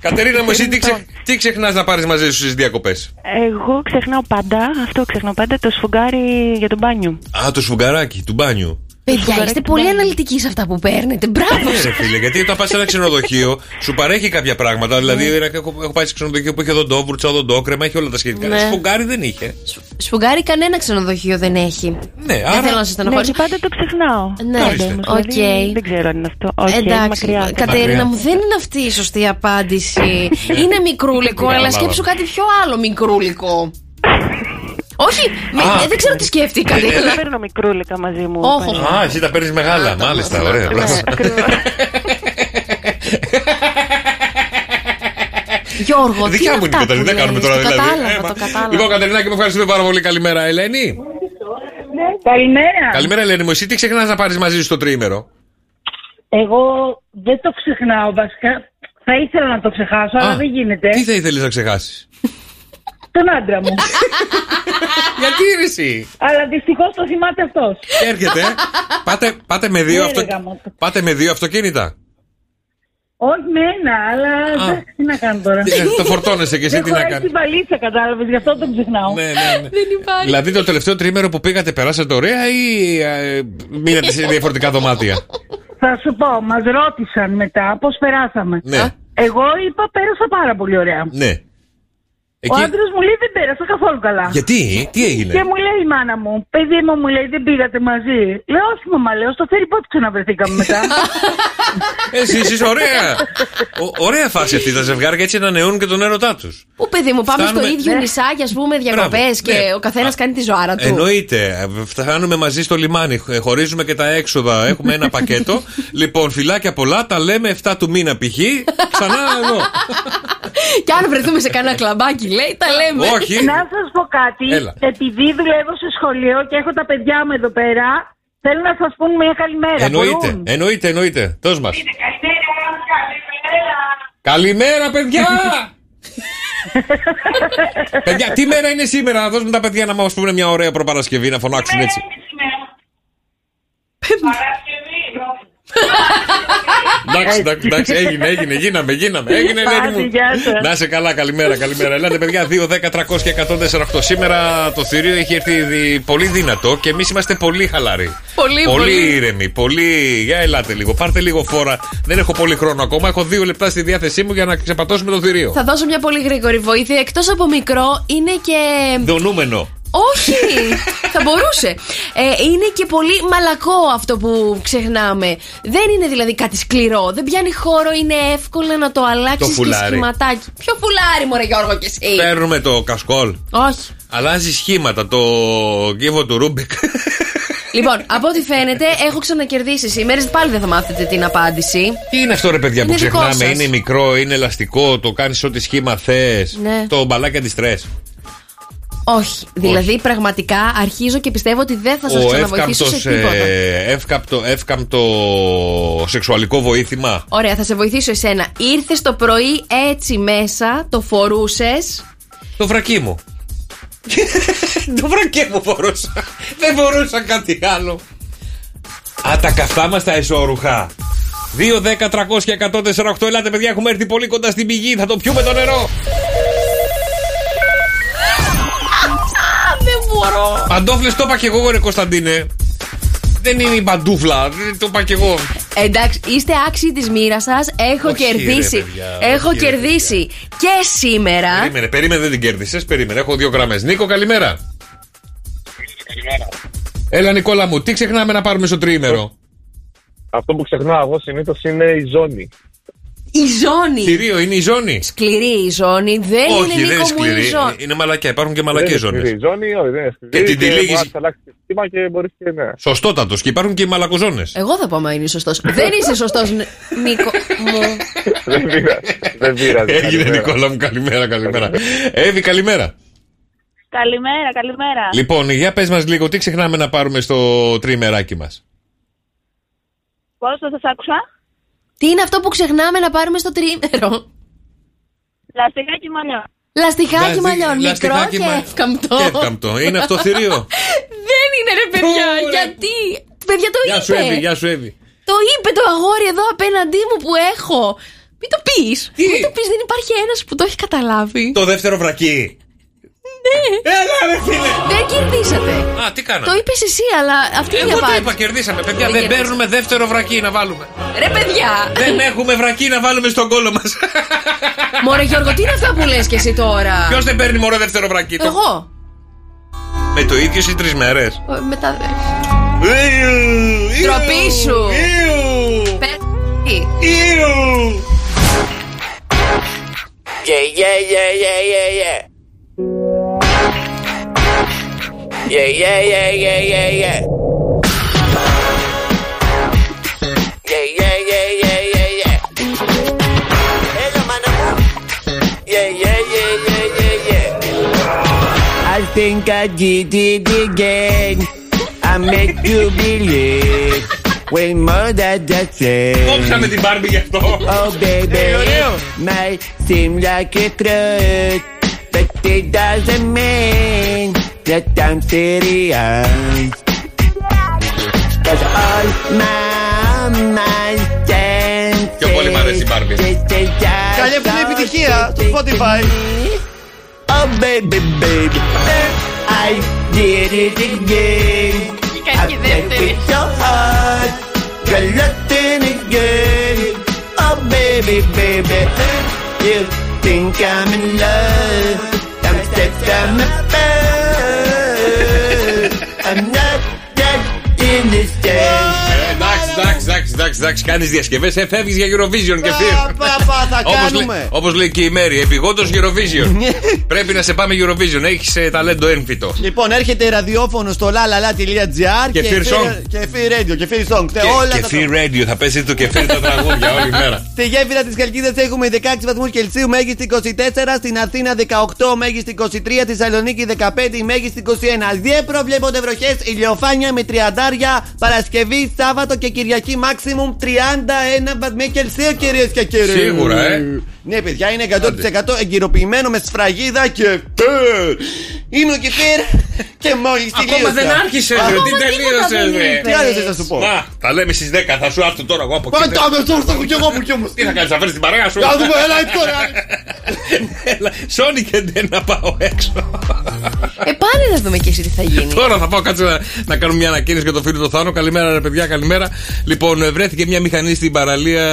Κατερίνα μου, εσύ τι, ξε... τι ξεχνάς να πάρεις μαζί σου στις διακοπές; Εγώ ξεχνάω πάντα, αυτό ξεχνάω πάντα, το σφουγγάρι για το μπάνιο. Α, το σφουγγαράκι του μπάνιου. Παιδιά, είστε πολύ αναλυτικοί σε αυτά που παίρνετε. Μπράβο Ναι, σας. ρε φίλε, γιατί όταν πας σε ένα ξενοδοχείο, σου παρέχει κάποια πράγματα. Δηλαδή, Ναι. έχω, έχω πάει σε ξενοδοχείο που είχε οδοντόβουρτσα, οδοντόκρεμα, έχει όλα τα σχετικά. Ναι. Σφουγγάρι δεν είχε. Σφουγγάρι κανένα ξενοδοχείο δεν έχει. Ναι, Δεν άρα- θέλω να σας Ναι, στενοχωρήσω. και πάντα το ξεχνάω. Ναι, Πάντα όμως, οκ. δηλαδή, Δεν ξέρω αν είναι αυτό. Όχι, Εντάξει, μακριά. Κατερίνα Μακριά. μου, δεν είναι αυτή η σωστή απάντηση. είναι μικρούλικο, αλλά Κατάλαβα. σκέψου κάτι πιο άλλο μικρούλικο. Όχι, με- Α. ε, δεν ξέρω τι σκέφτηκατε. Δεν αλλά- παίρνω μικρούλικα μαζί μου. Όχο. πάντα. Α, εσύ τα παίρνεις μεγάλα. Μάλιστα, ωραία. μπράβο. Γιώργο, τι Δικιά είναι μου είναι η αυτά Κατερίνα, που δεν κάνουμε λες, τώρα το δηλαδή. Κατάλαβα, Ε, το μα- κατάλαβα. Λοιπόν, Κατερινάκη, μου ευχαριστούμε πάρα πολύ. Καλημέρα, Ελένη. Καλημέρα. Καλημέρα, Ελένη μου. Εσύ τι ξεχνάς να πάρεις μαζί σου στο τρίμερο; Εγώ δεν το ξεχνάω βασικά. Θα ήθελα να το ξεχάσω, αλλά Α, δεν γίνεται. Τι θα ήθελες να ξεχάσεις; Τον άντρα μου. Γιατί ρε εσύ. αλλά δυστυχώς το θυμάται αυτός. Και έρχεται. ε. πάτε, πάτε, με δύο Ναι, αυτο... ρε, γαμώτο. πάτε με δύο αυτοκίνητα. Όχι με ένα, αλλά δεν- τι να κάνω τώρα. Ε, το φορτώνεσαι και εσύ, τι Έχω να έρθει κάνεις. βαλίτσα, κατάλαβες, γι' αυτό τον ξεχνάω. Ναι, ναι, ναι. Δηλαδή το τελευταίο τρίμερο που πήγατε περάσατε ωραία ή ε, μείνατε σε διαφορετικά δωμάτια; Θα σου πω, μας ρώτησαν μετά πώς περάσαμε. Ναι. Εγώ είπα πέρασα πάρα πολύ ωραία. Ναι. Ο Εκεί... άντρας μου λέει δεν πέρασα καθόλου καλά. Γιατί, τι έγινε; Και μου λέει η μάνα μου, παιδί μου, μου λέει δεν πήγατε μαζί. Λέω, όχι μαμά, λέω, στο φέρει πότε ξαναβρεθήκαμε μετά. Εσύ είσαι ωραία. Ο- ωραία φάση αυτή. Τα ζευγάρια έτσι ανανεώνουν και τον έρωτά τους. Πού παιδί μου, πάμε Φτάνουμε- στο ίδιο Ναι. νησάκι, ας πούμε, διακοπές Μπράβο, και ναι. ο καθένας κάνει τη ζωάρα του. Εννοείται. Φτάνουμε μαζί στο λιμάνι. χ- Χωρίζουμε και τα έξοδα. Έχουμε ένα πακέτο. λοιπόν, φυλάκια πολλά. Τα λέμε 7 του μήνα π.χ. Ξανά εδώ. Και αν βρεθούμε σε κανένα κλαμπάκι, λέει, τα λέμε. Όχι. Να σας πω κάτι. Έλα. Επειδή δουλεύω σε σχολείο και έχω τα παιδιά μου εδώ πέρα, θέλω να σας πούν μια καλημέρα. Εννοείται. Μπορούν; Εννοείται, εννοείται. Δώσ' μας. Καλημέρα, παιδιά! παιδιά, τι μέρα είναι σήμερα, να δώσουμε τα παιδιά να μας πούνε μια ωραία προπαρασκευή, να φωνάξουν έτσι. Εντάξει, εντάξει, εντάξει, έγινε, έγινε, γίναμε, γίναμε. Έγινε, Άντε, Ελένη μου. γεια σας. Να είσαι καλά, καλημέρα, καλημέρα. Ελάτε, παιδιά, 2, 10, 300 και 148. Σήμερα το θηρίο έχει έρθει δι- πολύ δυνατό και εμείς είμαστε πολύ χαλαροί. Πολύ, πολύ πολύ. ήρεμοι, πολύ. Για ελάτε λίγο, πάρτε λίγο φόρα. Δεν έχω πολύ χρόνο ακόμα. Έχω δύο λεπτά στη διάθεσή μου για να ξεπατώσουμε το θηρίο. Θα δώσω μια πολύ γρήγορη βοήθεια. Εκτός από μικρό, είναι και. Δονούμενο. Όχι! θα μπορούσε. Ε, είναι και πολύ μαλακό αυτό που ξεχνάμε. Δεν είναι δηλαδή κάτι σκληρό. Δεν πιάνει χώρο, είναι εύκολο να το αλλάξεις Το και φουλάρι. σχηματάκι. Ποιο φουλάρι, Μωρέ Γιώργο, και εσύ; Παίρνουμε το κασκόλ. Όχι. Αλλάζει σχήματα, τον κύβο του Ρούμπικ. Λοιπόν, από ό,τι φαίνεται, έχω ξανακερδίσει σήμερα. Πάλι δεν θα μάθετε την απάντηση. Τι είναι αυτό ρε παιδιά Είναι που δικό ξεχνάμε, σας. είναι μικρό, είναι ελαστικό, το κάνεις ό,τι σχήμα θες. Ναι. Το μπαλάκι αντιστρες. Όχι. Δηλαδή, πραγματικά αρχίζω και πιστεύω ότι δεν θα σας Ο ξαναβοηθήσω σε εύκαμπτος, τίποτα. ε, εύκαμπτο, εύκαμπτο σεξουαλικό βοήθημα. Ωραία, θα σε βοηθήσω εσένα. Ήρθες το πρωί έτσι μέσα, το φορούσες. Το βρακί μου. το βρακί μου φορούσα. Δεν φορούσα κάτι άλλο. Α, τα καυτά μας τα εσώρουχα. 2, 10, 300 και 148. Ελάτε, παιδιά, έχουμε έρθει πολύ κοντά στην πηγή. Θα το πιούμε το νερό. Μπορώ. Παντόφλες το είπα και εγώ, ρε Κωνσταντίνε. Δεν είναι η παντούφλα. Δεν το είπα και εγώ. Εντάξει, είστε άξιοι της μοίρας σας. Έχω Όχι, ρε, κερδίσει. παιδιά, Έχω όχι, ρε, κερδίσει και σήμερα. Περίμενε, περίμενε, δεν την κέρδισες. Περίμενε, έχω δύο γραμμές. Νίκο, καλημέρα. Έλα, Νικόλα μου, τι ξεχνάμε να πάρουμε στο τριήμερο; Αυτό που ξεχνάω εγώ συνήθως είναι η ζώνη. Η ζώνη. Θηρίο, είναι η ζώνη. Σκληρή η ζώνη. Δεν Όχι, είναι δεν Νίκο είναι μου η σκληρή. ζώνη. Είναι μαλακιά. Υπάρχουν και μαλακές Δεν είναι ζώνες. σκληρή η ζώνη, όχι, δεν είναι σκληρή. Και την τυλίγεις- μπορείς να αλλάξεις το σχήμα και μπορείς και ναι. Σωστότατος. Και υπάρχουν και οι μαλακοζώνες. Εγώ θα πω μα είναι σωστός. Δεν είσαι σωστός, Νίκο μου. δεν πειράζει. Δεν πειράζει. Έγινε, Καλημέρα. Νικόλα μου, καλημέρα, καλημέρα. Εύη, καλημέρα. Καλημέρα, καλημέρα. Λοιπόν, για πες μας λίγο, τι ξεχνάμε να πάρουμε στο τριημεράκι μας; Πώς θα σας άκουσα; Τι είναι αυτό που ξεχνάμε να πάρουμε στο τρίμερο; Λαστιχάκι μαλλιό. Λαστιχάκι Λαστι- μαλλιών. Μικρό λαστιχάκι και μα- εύκαμπτο. Και εύκαμπτο. Είναι αυτό θηρίο; Δεν είναι ρε παιδιά. Ω, ρε. Γιατί; Παιδιά το Γεια σου, Εύη, είπε. γεια σου, Εύη. Το είπε το αγόρι εδώ απέναντί μου που έχω. Μην το πεις. Μην το πεις, δεν υπάρχει ένας που το έχει καταλάβει. Το δεύτερο βρακί. Ναι. Έλα, ρε φίλε. Δεν κερδίσατε. Α, τι κάναμε; Το είπες εσύ, αλλά αυτή είναι η Εγώ το απάντηση. είπα, κερδίσαμε. Παιδιά, Δεν δεν κερδίσαμε. παίρνουμε δεύτερο βρακί να βάλουμε. Ρε παιδιά. Δεν έχουμε βρακί να βάλουμε στον κόλο μας. Μωρέ Γιώργο, τι είναι αυτά που λες και εσύ τώρα; Ποιος δεν παίρνει μωρέ δεύτερο βρακί. το- Εγώ. Με το ίδιο σε τρεις μέρες. Ε, Μετά. Τροπή σου. Πε- Yeah, yeah, yeah, yeah, yeah, yeah. Yeah, yeah, yeah, yeah, yeah, yeah. Yeah, yeah, yeah, yeah, yeah, yeah. Yeah, yeah, yeah, yeah, yeah, yeah. I think I did it again. I make you believe. Way more than just Oh baby, my seem like a truth it doesn't mean that I'm serious. Cause all my mind Πιο πολύ μ' αρέσει η Μπάρμπι. Καλή αυτή είναι επιτυχία στο Spotify. Oh baby, baby, I did it again. I did it so hard, got nothing again. Oh baby, baby, you think I'm in love? It's a εντάξει, εντάξει, εντάξει, εντάξει, κάνεις διασκευές, εφεύγει για Eurovision και φύρ. Παπα, θα κάνουμε. Όπως λέει και η Μέρη, επιγόντως Eurovision. Πρέπει να σε πάμε Eurovision, έχεις ταλέντο έμφυτο. Λοιπόν, έρχεται ραδιόφωνο στο lalala.gr Και Fear Song. Και Fear Radio και Fear Song. Και, όλα και τα Fear Radio, θα πέσει το κεφίρι τα τραγούδια όλη μέρα. Στη γέφυρα της Καλκίδα έχουμε 16 βαθμούς Κελσίου, μέγιστη 24. Στην Αθήνα 18, μέγιστη 23. Τη Θεσσαλονίκη 15, η μέγιστη 21. Δεν προβλέπονται βροχές, ηλιοφάνεια με τριαντάρια. Παρασκευή, Σάββατο και Κυριακή maximum πλέον 31 βαθμοί Κελσίου, κυρίες και κύριοι. Σίγουρα, ε. Ναι, παιδιά, είναι 100% εγκυροποιημένος με σφραγίδα και. Είμαι ο Κεφίρ και μόλις τελείωσα. Ακόμα δεν άρχισε, ρε. Τι τελείωσε, ρε. Τι άλλο θες να σου πω; Να, τα λέμε στις 10. Θα σου έρθω τώρα εγώ από εκεί. Πάντα με τώρα θα έχω κι εγώ μου κι όμως. Τι θα κάνεις, θα φέρεις την παρέα σου; Να δούμε, έλα έτσι τώρα. Σόνι και δεν να πάω έξω. Ε, πάνε να δούμε και εσύ τι θα γίνει. Τώρα θα πάω κάτσε να, να κάνουμε μια ανακοίνωση για το φίλο του Θάνο. Καλημέρα, ρε παιδιά, καλημέρα. Λοιπόν, ε, βρέθηκε μια μηχανή στην παραλία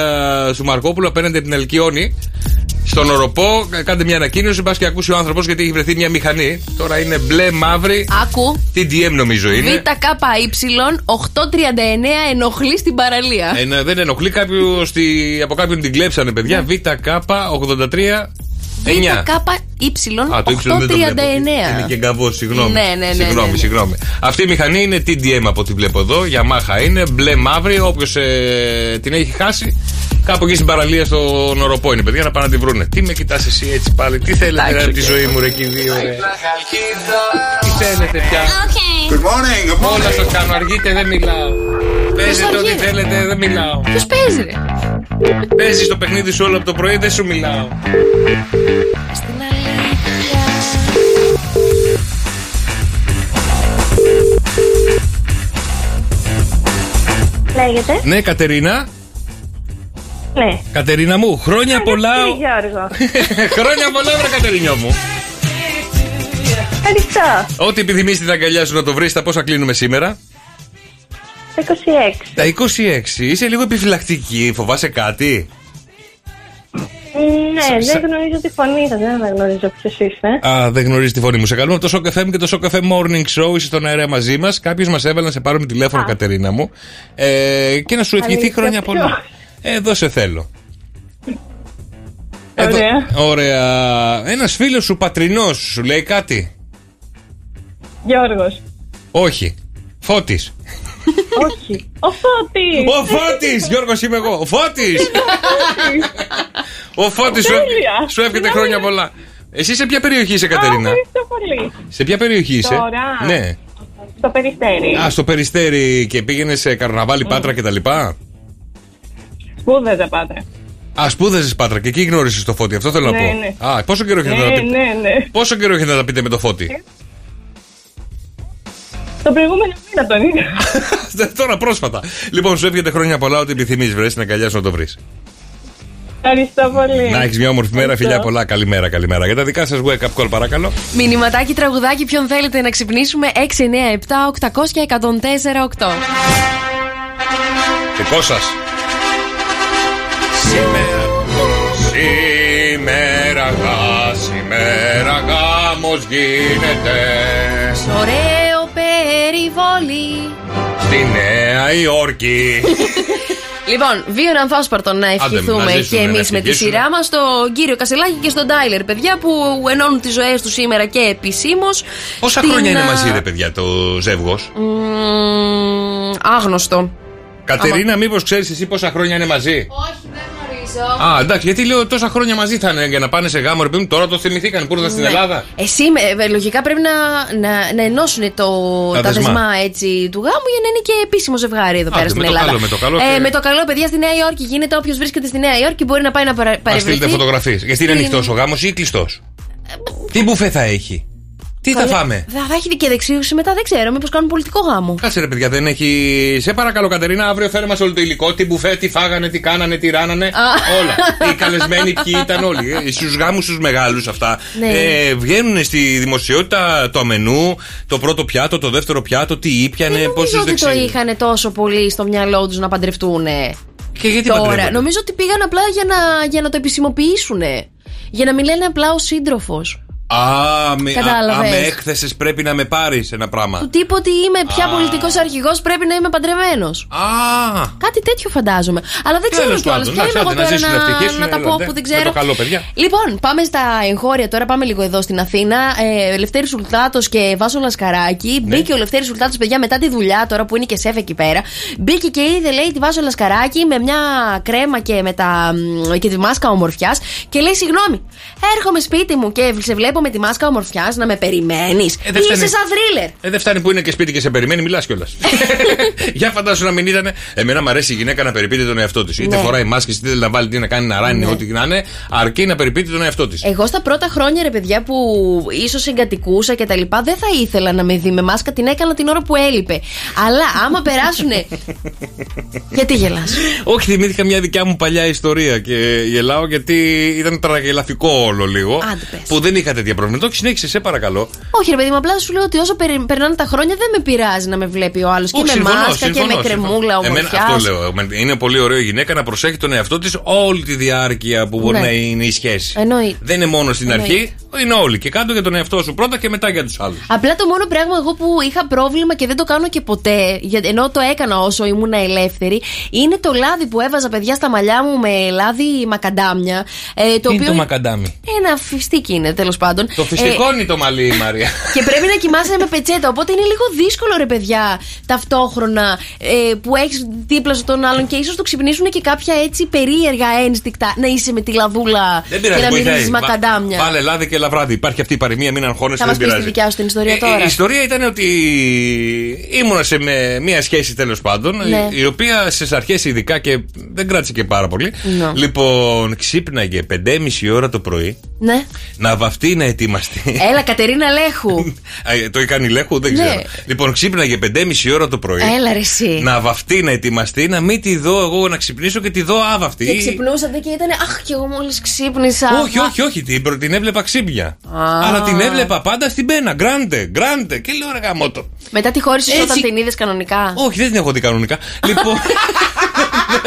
σου Μαρκόπουλου απέναντι από την Αλκιόνη. Στον οροπό, Ε, κάντε μια ανακοίνωση, πας και ακούσει ο άνθρωπος γιατί έχει βρεθεί μια μηχανή. Τώρα είναι μπλε, μαύρη. Άκου. TDM νομίζω είναι. ΒΚY 839 ενοχλεί στην παραλία. Ε, ναι, δεν ενοχλεί κάποιο, στη, από κάποιον την κλέψανε, παιδιά. Ναι. ΒΚ83 9. ΒΚY Α, το ύψιλον δεν το βλέπω. 839. Είναι και γκαβό, συγγνώμη. Ναι, ναι, ναι, συγγνώμη, ναι, ναι. συγγνώμη. Αυτή η μηχανή είναι TDM από ό,τι βλέπω εδώ. Yamaha είναι μπλε μαύρη. Όποιος την έχει χάσει, κάπου εκεί στην παραλία στον οροπό είναι, παιδιά, να πάνε να τη βρούνε. Τι με κοιτάς εσύ έτσι πάλι, τι θέλετε Εντάξει, ρε, από τη οκ. ζωή μου, ρε, εκεί δύο, ρε. Τι θέλετε πια. Good morning, good Όλα σα κάνω, αργείτε, δεν μιλάω. Παίζετε ό,τι αργεί; θέλετε, δεν μιλάω. Ποιος παίζει, ρε; Παίζεις το παιχνίδι σου όλο από το πρωί, δεν σου μιλάω. Στην αλήθεια. Λέγεται. Ναι, Κατερίνα. Ναι. Κατερίνα μου, χρόνια πολλά. Κύριε Γιώργο. χρόνια πολλά, βρε Κατερίνια μου. Ευχαριστώ. Ό,τι επιθυμείς την αγκαλιά σου να το βρεις, τα πόσα κλείνουμε σήμερα. 26. Τα 26. Είσαι λίγο επιφυλακτική, φοβάσαι κάτι; Ναι, δεν γνωρίζω τη φωνή σας, δεν αναγνωρίζω ποιος είστε. Α, δεν γνωρίζεις τη φωνή μου. Σε καλούμε από το Shock FM και το Shock FM Morning Show. Είσαι στον αέρα μαζί μας. Κάποιος μας έβαλε να σε πάρουμε τηλέφωνο, Κατερίνα μου. Ε, και να σου ευχηθεί Αλήθεια, χρόνια ποιος; πολλά. Εδώ σε θέλω. Ωραία. Ωραία. Ένας φίλος σου πατρινός σου λέει κάτι; Γιώργος. Όχι. Φώτης. Όχι. Ο Φώτης. Ο Φώτης! Γιώργος είμαι εγώ. Ο Φώτης! Ο Φώτης σου, Τέλεια. σου εύχεται Ναι, χρόνια ναι. πολλά. Εσύ σε ποια περιοχή είσαι, Α, Κατερίνα; Ευχαριστώ πολύ. Σε ποια περιοχή είσαι; Τώρα. Ναι. Στο περιστέρι. Α, στο περιστέρι και πήγαινες σε καρναβάλι Πάτρα κτλ. Σπούδαζα πάντα. Α, σπούδαζες Πάτρα και εκεί γνώρισες το φώτι. Αυτό θέλω να Ναι, πω. ναι. Α, πόσο καιρό έχετε Ναι, να τα πείτε. ναι, ναι. Πόσο καιρό έχετε να τα πείτε με το φώτι. Το προηγούμενο μήνα τον είδα. Τώρα πρόσφατα. Λοιπόν, σου εύχεται χρόνια πολλά. Ό,τι επιθυμείς, βρες την αγκαλιάς σου να το βρεις. Ευχαριστώ πολύ. Να έχεις μια όμορφη μέρα, Ευχαριστώ. φιλιά πολλά. Καλημέρα, καλημέρα. Για τα δικά σας wake up call, παρακαλώ. Μηνυματάκι, τραγουδάκι, ποιον θέλετε να ξυπνήσουμε. 697 800 1048. Δικό σας. Σήμερα, σήμερα, γα, σήμερα γάμος γίνεται Ωραίο περιβόλι. στη Νέα Υόρκη. Λοιπόν, βίων ανθόσπαρτων να Άντε, ευχηθούμε να ζήσουνε, και να εμείς με τη ευτυχίσουνε. σειρά μας στον κύριο Κασελάκη και στον Τάιλερ, παιδιά που ενώνουν τις ζωές τους σήμερα και επισήμως. Πόσα χρόνια είναι μαζί, ρε παιδιά, το ζεύγος; άγνωστο. Κατερίνα, μήπως ξέρεις εσύ πόσα χρόνια είναι μαζί; Όχι, δεν γνωρίζω. Α, εντάξει, γιατί λέω τόσα χρόνια μαζί θα είναι για να πάνε σε γάμο, ρε παιδί μου, τώρα το θυμηθήκαν που ήρθαν στην Ναι. Ελλάδα. Εσύ με- ε, λογικά πρέπει να, να, να ενώσουν το, Τα τα, δεσμά. δεσμά έτσι, του γάμου για να είναι και επίσημο ζευγάρι εδώ Άντε, πέρα στην με το Ελλάδα. καλό, με το καλό Ε, και- με το καλό, παιδιά, στη Νέα Υόρκη γίνεται. Όποιος βρίσκεται στη Νέα Υόρκη μπορεί να πάει να παρα- Α στείλετε παρευρεθεί. φωτογραφίες. Γιατί είναι Στην- ανοιχτό ο γάμος ή κλειστός; Τι μπουφέ θα έχει; Τι θα Καλέ, φάμε; Θα, θα έχει και δεξίωση μετά, δεν ξέρω. Μήπως κάνουν πολιτικό γάμο. Κάτσε ρε παιδιά, δεν έχει. Σε παρακαλώ, Κατερίνα, αύριο φέρε μα όλο το υλικό. Τι μπουφέ, τι φάγανε, τι κάνανε, τι ράνανε. όλα. Οι καλεσμένοι ποιοι ήταν όλοι. Ε, Στους γάμους του μεγάλους αυτά. Ναι. Ε, βγαίνουν στη δημοσιότητα το μενού, το πρώτο πιάτο, το δεύτερο πιάτο, τι ήπιανε, Νομίζω πόσε ότι το δεξιότητε. είχαν τόσο πολύ στο μυαλό τους να παντρευτούν. Και γιατί Τώρα, παντρεύονται; νομίζω ότι πήγαν απλά για να, για να το επισημοποιήσουν. Για να μην λένε απλά ο σύντροφος. Α, με, α, Κατάλαβες. α, με έκθεσες πρέπει να με πάρεις ένα πράγμα. Του τύπου ότι είμαι πια Α. πολιτικός αρχηγός, πρέπει να είμαι παντρεμένος. Α, Κάτι τέτοιο φαντάζομαι. Αλλά δεν ξέρω Τέλος κιόλα. πάντων, Ποια είμαι εντάξει, εγώ άντε, να τώρα ζήσουν, να να, ευτυχίσουν, να τα έλα, πω ντε. που δεν Με ξέρω. το καλό, παιδιά. Λοιπόν, πάμε στα εγχώρια τώρα. Πάμε λίγο εδώ στην Αθήνα. Ε, Λευτέρη Σουλτάτος και Βάσο Λασκαράκη. Ναι. Μπήκε ο Λευτέρη Σουλτάτος, παιδιά, μετά τη δουλειά τώρα που είναι και σεφ εκεί πέρα. Μπήκε και είδε, λέει, τη Βάσο Λασκαράκη με μια κρέμα και, με τα, μ, και τη μάσκα ομορφιάς. Και λέει, συγγνώμη, έρχομαι σπίτι μου και σε βλέπω με τη μάσκα ομορφιάς να με περιμένεις. Ε, δεν Ή είσαι φτάνει. σαν θρίλερ. Ε, δεν φτάνει που είναι και σπίτι και σε περιμένει, μιλάς κιόλας. Για φαντάσου να μην ήταν. Εμένα μου αρέσει η γυναίκα να περιποιείται τον εαυτό της. Είτε Ναι. φοράει μάσκες, είτε θέλει να βάλει τι να κάνει, να ράνει, Ναι. ό,τι και να είναι, αρκεί να περιποιείται τον εαυτό της. Εγώ στα πρώτα χρόνια, ρε παιδιά, που ίσως συγκατοικούσα και τα λοιπά, δεν θα ήθελα να με δει με μάσκα. Την έκανα την ώρα που έλειπε. Αλλά άμα περάσουνε. Γιατί γελάς; Όχι, θυμήθηκα μια δικιά μου παλιά ιστορία και γελάω γιατί ήταν τραγελαφικό όλο λίγο. Άντε, πες. Που δεν είχα τέτοια προβλήματα. Όχι, συνέχισε, σε παρακαλώ. Όχι, ρε παιδί μου, απλά σου λέω ότι όσο περι- περνάνε τα χρόνια δεν με πειράζει να με βλέπει ο άλλος. Και Όχι, με συμφωνώ, μάσκα και συμφωνώ, με συμφωνώ. κρεμούλα Εμένα ομορφιάς. αυτό λέω. Είναι πολύ ωραίο η γυναίκα να προσέχει τον εαυτό της όλη τη διάρκεια που μπορεί Ναι. να είναι η σχέση. Εννοείται. Δεν είναι μόνο στην Εννοείται. αρχή, είναι όλοι. Και κάτω για τον εαυτό σου πρώτα και μετά για τους άλλους. Απλά το μόνο πράγμα εγώ που είχα πρόβλημα και δεν το κάνω και ποτέ, γιατί ενώ το έκανα όσο ήμουν ελεύθερη, είναι το λάδι που έβαζα παιδιά στα μαλλιά μου με λάδι μακαντάμια. Ε, το Είναι οποίο το μακαντάμι; Ένα φιστίκι είναι τέλος πάντων. Το Ε, φυστικώνει το μαλλί η Μαρία. και πρέπει να κοιμάσαι με πετσέτα. Οπότε είναι λίγο δύσκολο, ρε παιδιά, ταυτόχρονα ε, που έχεις δίπλα σου τον άλλον και ίσως το ξυπνήσουν και κάποια έτσι περίεργα ένστικτα να είσαι με τη λαδούλα Δεν και πειράζει, να βοηθάει. μυρίζει μακαντάμια. Βα- Βάλε λάδι και λαβράδι. Υπάρχει αυτή η παροιμία, μην αγχώνεσαι, Θα μας δεν πεις τη πειράζει. δικιά σου την ιστορία Ε, τώρα. Η ιστορία ήταν ότι ήμουνα σε με- μία σχέση τέλος πάντων, Ναι. η οποία στις αρχές ειδικά και δεν κράτησε και πάρα πολύ. Ναι. Λοιπόν, ξύπναγε 5.30 ώρα το πρωί Ναι. να βαφτεί να ετοιμαστεί. Έλα, Κατερίνα Λέχου. Ε, το έκανε η Λέχου, δεν Ναι. ξέρω. Λοιπόν, ξύπναγε 5.30 ώρα το πρωί. Έλα, ρε, εσύ. Να βαφτεί, να ετοιμαστεί, να μην τη δω εγώ να ξυπνήσω και τη δω άβαυτη. Και ξυπνούσατε και ήταν Αχ, και εγώ μόλις ξύπνησα. Όχι, όχι, όχι. Την, προ- την έβλεπα ξύπνια. Α. Αλλά την έβλεπα πάντα στην πένα. Γκράντε, γκράντε. Και λέω ρε γαμότο. Μετά τη χώρισε Έτσι. όταν την είδες κανονικά; Όχι, δεν την έχω δει κανονικά. λοιπόν. δεν,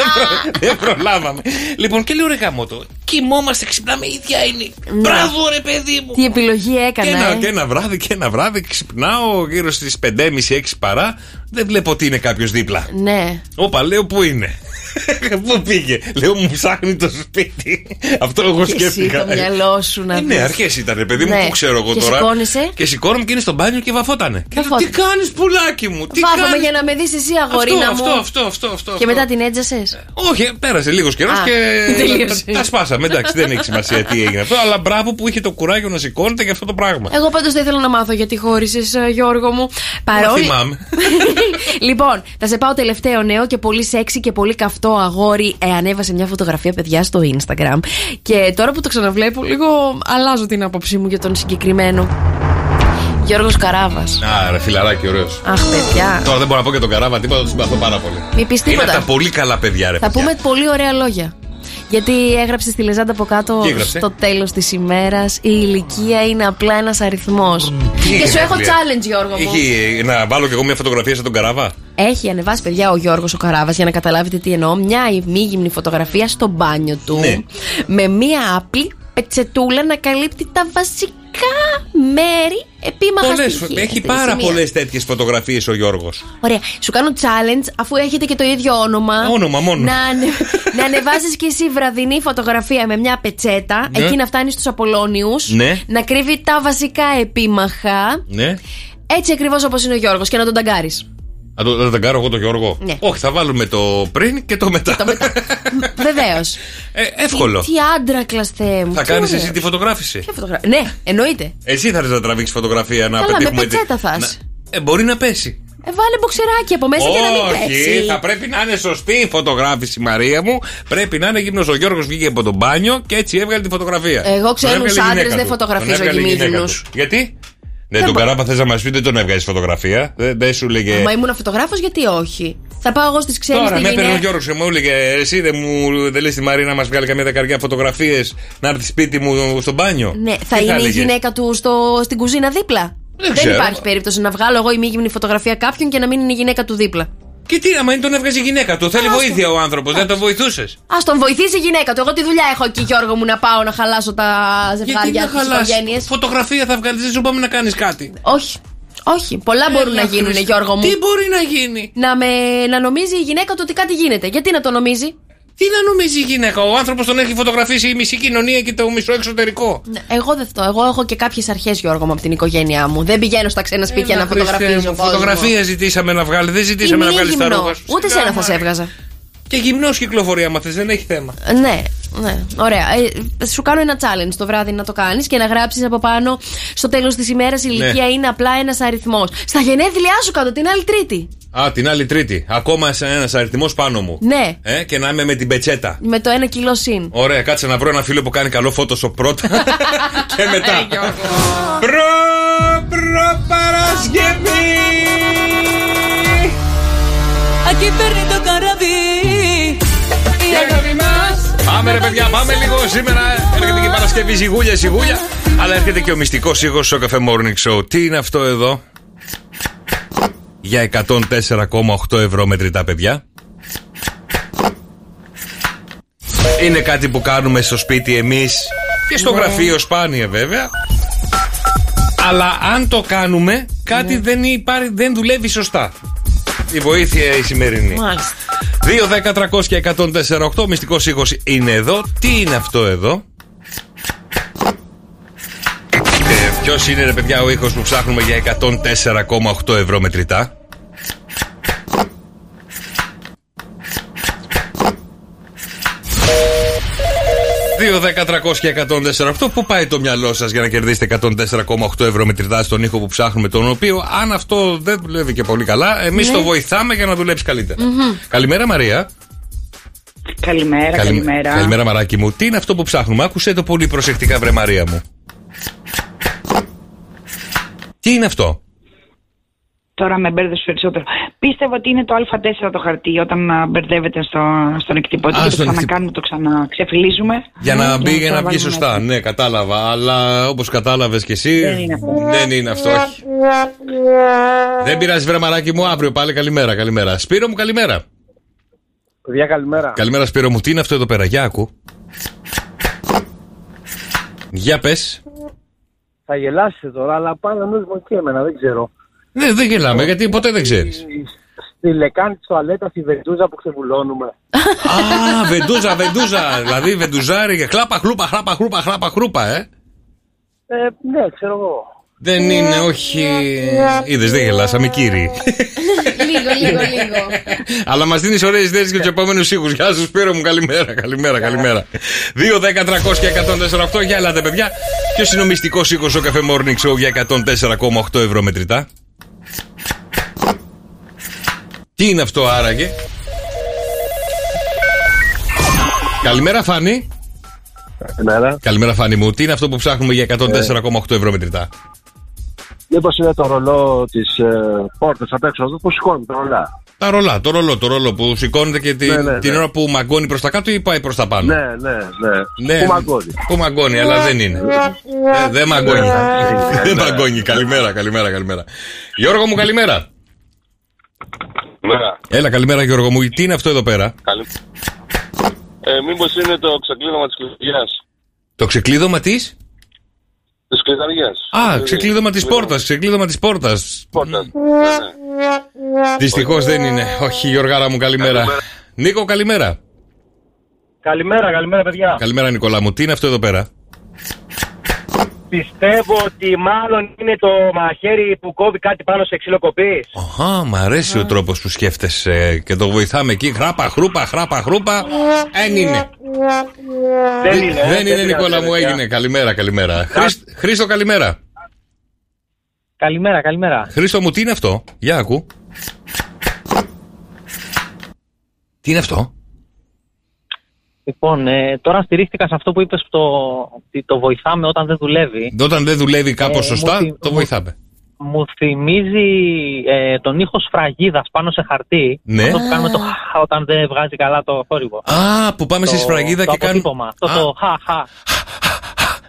προ- δεν προλάβαμε. Λοιπόν, και λέω ρε γαμότο. Κοιμόμαστε, ξυπνάμε, η ίδια είναι. Μπράβο, ρε παιδί μου. Τι επιλογή έκανα. Και ένα, ε. και ένα βράδυ και ένα βράδυ ξυπνάω γύρω στις 5.30-6 παρά. Δεν βλέπω ότι είναι κάποιος δίπλα. Ναι. Όπα, λέω πού είναι; Πού πήγε; Λέω μου ψάχνει το σπίτι. Αυτό εγώ Και εσύ σκέφτηκα. το μυαλό σου να Ε, ναι, δεις. αρχές ήταν, ρε παιδί μου, Ναι. που ξέρω εγώ Και τώρα. σηκώνεσαι. Και σηκώνομαι και είναι στο μπάνιο και βαφότανε. Και λέω, τι Βαφόταν. κάνεις, πουλάκι μου, τι Βάφαμε κάνεις; για να με δεις εσύ, Αυτό, αγορίνα αυτό, μου. αυτό, αυτό, αυτό. Και μετά την έτζασες; Όχι, πέρασε λίγος καιρός Α, και. τελείωσε. τα, τα σπάσαμε. Εντάξει, δεν έχει σημασία τι έγινε αυτό. Αλλά μπράβο που είχε το κουράγιο να σηκώνεται για αυτό το πράγμα. Εγώ πάντως θα ήθελα να μάθω γιατί χώρισες, Γιώργο μου. Μα Παρόλο. θυμάμαι. λοιπόν, θα σε πάω τελευταίο νέο και πολύ σεξy και πολύ καυτό αγόρι. Ε, ανέβασε μια φωτογραφία, παιδιά, στο Instagram. Και τώρα που το ξαναβλέπω, λίγο αλλάζω την άποψή μου για τον συγκεκριμένο. Γιώργος Καράβας Α, ρε φιλαράκι, ωραίος. Αχ, παιδιά. Τώρα δεν μπορώ να πω και τον καράβα τίποτα, τον συμπαθώ πάρα πολύ. Μην πεις Είναι τίποτα. από τα πολύ καλά παιδιά, ρε Θα παιδιά. πούμε πολύ ωραία λόγια. Γιατί έγραψες στη Λεζάντα από κάτω Τι έγραψε; στο τέλος της ημέρας η ηλικία είναι απλά ένας αριθμός. Και σου έχω challenge, Γιώργο μου. Έχει να βάλω κι εγώ μια φωτογραφία σαν τον καράβα; Έχει ανεβάσει, παιδιά, ο Γιώργος ο Καράβας για να καταλάβετε τι εννοώ. Μια ημίγυμνη φωτογραφία στο μπάνιο του. Ναι. Με μια απλή πετσετούλα να καλύπτει τα βασικά μέρη επίμαχα Πολλές, στοιχεία. έχει Στη πάρα σημεία. πολλές τέτοιες φωτογραφίες ο Γιώργος. Ωραία. Σου κάνω challenge αφού έχετε και το ίδιο όνομα. Όνομα μόνο. Να, ανε... να ανεβάζει κι εσύ βραδινή φωτογραφία με μια πετσέτα. Ναι. Εκεί να φτάνεις στους Απολώνιους. Ναι. Να κρύβει τα βασικά επίμαχα. Ναι. Έτσι ακριβώς όπως είναι ο Γιώργος και να τον ταγκάρεις. Να το, να τον κάνω εγώ το Γιώργο. Ναι. Όχι, θα βάλουμε το πριν και το μετά. Βεβαίως. Ε, εύκολο. Τι άντρακλα Θεέ μου. Θα τι κάνεις ωραίο. εσύ τη φωτογράφηση. Ποια φωτογραφία; Ναι, εννοείται. Εσύ θα έρθεις να τραβήξεις φωτογραφία να Καλά, με πετύχουμε. πετσέτα θα να- είσαι. Ε, μπορεί να πέσει. Ε, βάλε μποξεράκι από μέσα και να μην Όχι, πέσει. θα πρέπει να είναι σωστή η φωτογράφηση, Μαρία μου. Πρέπει να είναι γύμνος ο Γιώργος βγήκε από τον μπάνιο και έτσι έβγαλε τη φωτογραφία. Εγώ Τον ξένους έβγαλε η άντρες γυναίκα δεν του. φωτογραφίζω Τον έβγαλε η γυναίκα γυμνίδινους. του. Γιατί; Ναι, Δεν τον μπο- καράπα θες να μας πει δεν τον έβγαλες φωτογραφία. Δεν, δεν σου λέγε. Μα ήμουν φωτογράφος, γιατί όχι; Θα πάω εγώ στις ξένες Τώρα στη με έπαιρνε ο γυναίκα. Γιώργο και μου έλεγε Εσύ δεν μου δεν λες τη Μαρία να μας βγάλει καμία δεκαριά φωτογραφίες να έρθει σπίτι μου στο μπάνιο; Ναι, θα Τι είναι η έλεγες; γυναίκα του στο, στην κουζίνα δίπλα; Δεν ξέρω. υπάρχει περίπτωση να βγάλω εγώ ημίγυμνη φωτογραφία κάποιον και να μην είναι η γυναίκα του δίπλα. Και τι, άμα είναι τον έβγαζε η γυναίκα του, θέλει Άστο. βοήθεια ο άνθρωπος, δεν τον βοηθούσες. Α τον βοηθήσει η γυναίκα του. Εγώ τη δουλειά έχω εκεί, Γιώργο μου, να πάω να χαλάσω τα Γιατί ζευγάρια να της χαλάσει. οικογένειε. Φωτογραφία θα βγάλεις, δεν σου πάμε να κάνεις κάτι. Όχι. Όχι. Πολλά μπορούν να γίνουν, Χριστέ. Γιώργο μου. Τι μπορεί να γίνει; Να, με, να νομίζει η γυναίκα του ότι κάτι γίνεται. Γιατί να το νομίζει; Τι να νομίζει η γυναίκα, ο άνθρωπος τον έχει φωτογραφίσει η μισή κοινωνία και το μισό εξωτερικό. Ναι, Εγώ δεν φταίω. Εγώ έχω και κάποιες αρχές, Γιώργο μου, από την οικογένειά μου. Δεν πηγαίνω στα ξένα σπίτια Έλα, να φωτογραφίζω. Χριστέ μου, κόσμο. Φωτογραφία ζητήσαμε να βγάλει, δεν ζητήσαμε να βγάλεις τα Ημίγυμνο. ρούχα σου. Ούτε Σιγά, σένα θα σε μωρέ. έβγαζα. Και γυμνός κυκλοφορεί άμα θες, δεν έχει θέμα. Ναι, ναι, ωραία. Ε, σου κάνω ένα challenge το βράδυ να το κάνεις και να γράψεις από πάνω στο τέλος της ημέρας η ηλικία είναι απλά ένας αριθμός. Στα γενέθλιά σου κάτω την άλλη Τρίτη. Α, την άλλη Τρίτη. Ακόμα ένας αριθμός πάνω μου. Ναι, Ε, και να είμαι με την πετσέτα. με το ένα κιλό συν. Ωραία, κάτσε να βρω ένα φίλο που κάνει καλό Photoshop πρώτα και μετά. Προ, προ Παρασκευή! Aquí παίρνει το καράβι Η αγάπη μας Πάμε ρε παιδιά, πάμε λίγο σήμερα. Έρχεται και η Παρασκευή, ζυγούλια, ζυγούλια. Αλλά έρχεται και ο μυστικός ήχος στο καφέ Morning Show. Τι είναι αυτό εδώ, για 104,8 ευρώ μετρητά, παιδιά. Είναι κάτι που κάνουμε στο σπίτι εμείς και στο Ναι. γραφείο σπάνια βέβαια. Αλλά αν το κάνουμε, κάτι δεν, υπάρχει, δεν δουλεύει σωστά. Η βοήθεια η σημερινή. Μάλιστα. 2, 10, 300 και 148. Μυστικός ήχος είναι εδώ. Τι είναι αυτό εδώ; Ε, Ποιος είναι, ρε παιδιά, ο ήχος που ψάχνουμε για 104,8 ευρώ μετρητά; Δύο, 10, 300 και 148. Πού πάει το μυαλό σας για να κερδίσετε 104,8 ευρώ μετρητά στον ήχο που ψάχνουμε, τον οποίο, αν αυτό δεν δουλεύει και πολύ καλά, εμείς Ναι. το βοηθάμε για να δουλέψει καλύτερα. Μμμ. Καλημέρα, Μαρία. Καλημέρα, Καλη- καλημέρα. Καλημέρα, μαράκι μου. Τι είναι αυτό που ψάχνουμε, άκουσε το πολύ προσεκτικά, βρε Μαρία μου. Τι είναι αυτό; Τώρα με μπέρδεσε περισσότερο. Πίστευα ότι είναι το Α4 το χαρτί όταν α, μπερδεύεται στο, στον εκτυπωτή Α, και το στον ξανακάνουμε, το ξαναξεφυλίζουμε. Για να Ναι, μπει και για να το βγει βάλουμε σωστά. μέσα. Ναι, κατάλαβα. Αλλά όπως κατάλαβες κι εσύ. Δεν είναι αυτό. Δεν είναι αυτό, όχι. Δεν πειράζει, βρε μαράκι μου, αύριο πάλι καλημέρα, καλημέρα. Σπύρο μου, καλημέρα. Παιδιά, καλημέρα. Καλημέρα, Σπύρο μου. Τι είναι αυτό εδώ πέρα, για άκου. Για πες. Θα γελάσετε τώρα, αλλά πάνε νου και εμένα, δεν ξέρω. Ναι, δεν γελάμε, γιατί ποτέ δεν ξέρεις. Στη λεκάνη της τουαλέτας, στη βεντούζα που ξεβουλώνουμε. Α, βεντούζα, βεντούζα. δηλαδή βεντουζάρι, χλάπα, χλούπα, χλάπα, χλούπα, χλάπα, χλούπα, ε. Ε, ναι, ξέρω εγώ. Δεν είναι, όχι. Είδες, δεν γελάσαμε, κύριοι. λίγο, λίγο, λίγο. Αλλά μας δίνεις ωραίες ιδέες για τους επόμενους ήχους. Γεια σου, Σπύρο μου, καλημέρα, καλημέρα, καλημέρα. 2, 10, 300 και 148. Για ελάτε, παιδιά. Ποιος είναι ο μυστικός ήχος στο καφέ Morning Show για 104,8 ευρώ μετρητά; Τι είναι αυτό άραγε; Καλημέρα, Φάνη. Καλημέρα. Καλημέρα, Φάνη μου. Τι είναι αυτό που ψάχνουμε για 104,8 ευρώ μετρητά; Μήπως είναι το ρολό της ε, πόρτας απ' έξω αυτό που σηκώνει τα ρολά. Τα ρολά, το ρολό, το ρολό που σηκώνεται και την, Ναι, ναι, την ναι. ώρα που μαγκώνει προς τα κάτω ή πάει προς τα πάνω; Ναι, ναι, ναι. Ναι. Που μαγκώνει. Που μαγκώνει, αλλά δεν είναι. Ε, δεν μαγκώνει. Δεν μαγκώνει. Καλημέρα, καλημέρα, καλημέρα. Γιώργο μου, καλημέρα. Καλημέρα. Έλα, καλημέρα, Γιώργο μου. Τι είναι αυτό εδώ πέρα; Καλή... Ε, μήπως είναι το ξεκλείδωμα της κλειδαριάς. Το ξεκλείδωμα της; Της κλειδαριάς. Α, ξεκλείδωμα της πόρτας. Ξεκλείδωμα της πόρτας. Πόρτας. Δυστυχώς δεν είναι. Όχι, Γιώργάρα μου, καλημέρα. Νίκο, καλημέρα. Καλημέρα, καλημέρα, παιδιά. Καλημέρα, Νικολά μου. Τι είναι αυτό εδώ πέρα; Πιστεύω ότι μάλλον είναι το μαχαίρι που κόβει κάτι πάνω σε ξύλο κοπής. Α, μ' αρέσει ο τρόπος που σκέφτεσαι και το βοηθάμε εκεί. Χράπα, χρούπα, χράπα, χρούπα. Δεν είναι. Δεν είναι. ε, Δεν είναι, πειράζει, Νικόλα μου, παιδιά. έγινε. Καλημέρα, καλημέρα. Χρήσ- Χρήστο, καλημέρα. Καλημέρα, καλημέρα. Χρήστο μου, τι είναι αυτό; Για ακού. Τι είναι αυτό; Λοιπόν, ε, τώρα στηρίχτηκα σε αυτό που είπες το, ότι το βοηθάμε όταν δεν δουλεύει. Όταν δεν δουλεύει κάπως Ε, σωστά, μου θυ- το μου- βοηθάμε. Μου θυμίζει ε, τον ήχο σφραγίδας πάνω σε χαρτί. Ναι. Αυτό που κάνουμε το χα όταν δεν βγάζει καλά το θόρυβο. Α, που πάμε Το- στη σφραγίδα το και κάνουμε. αποτύπωμα. Αυτό το χα, χα.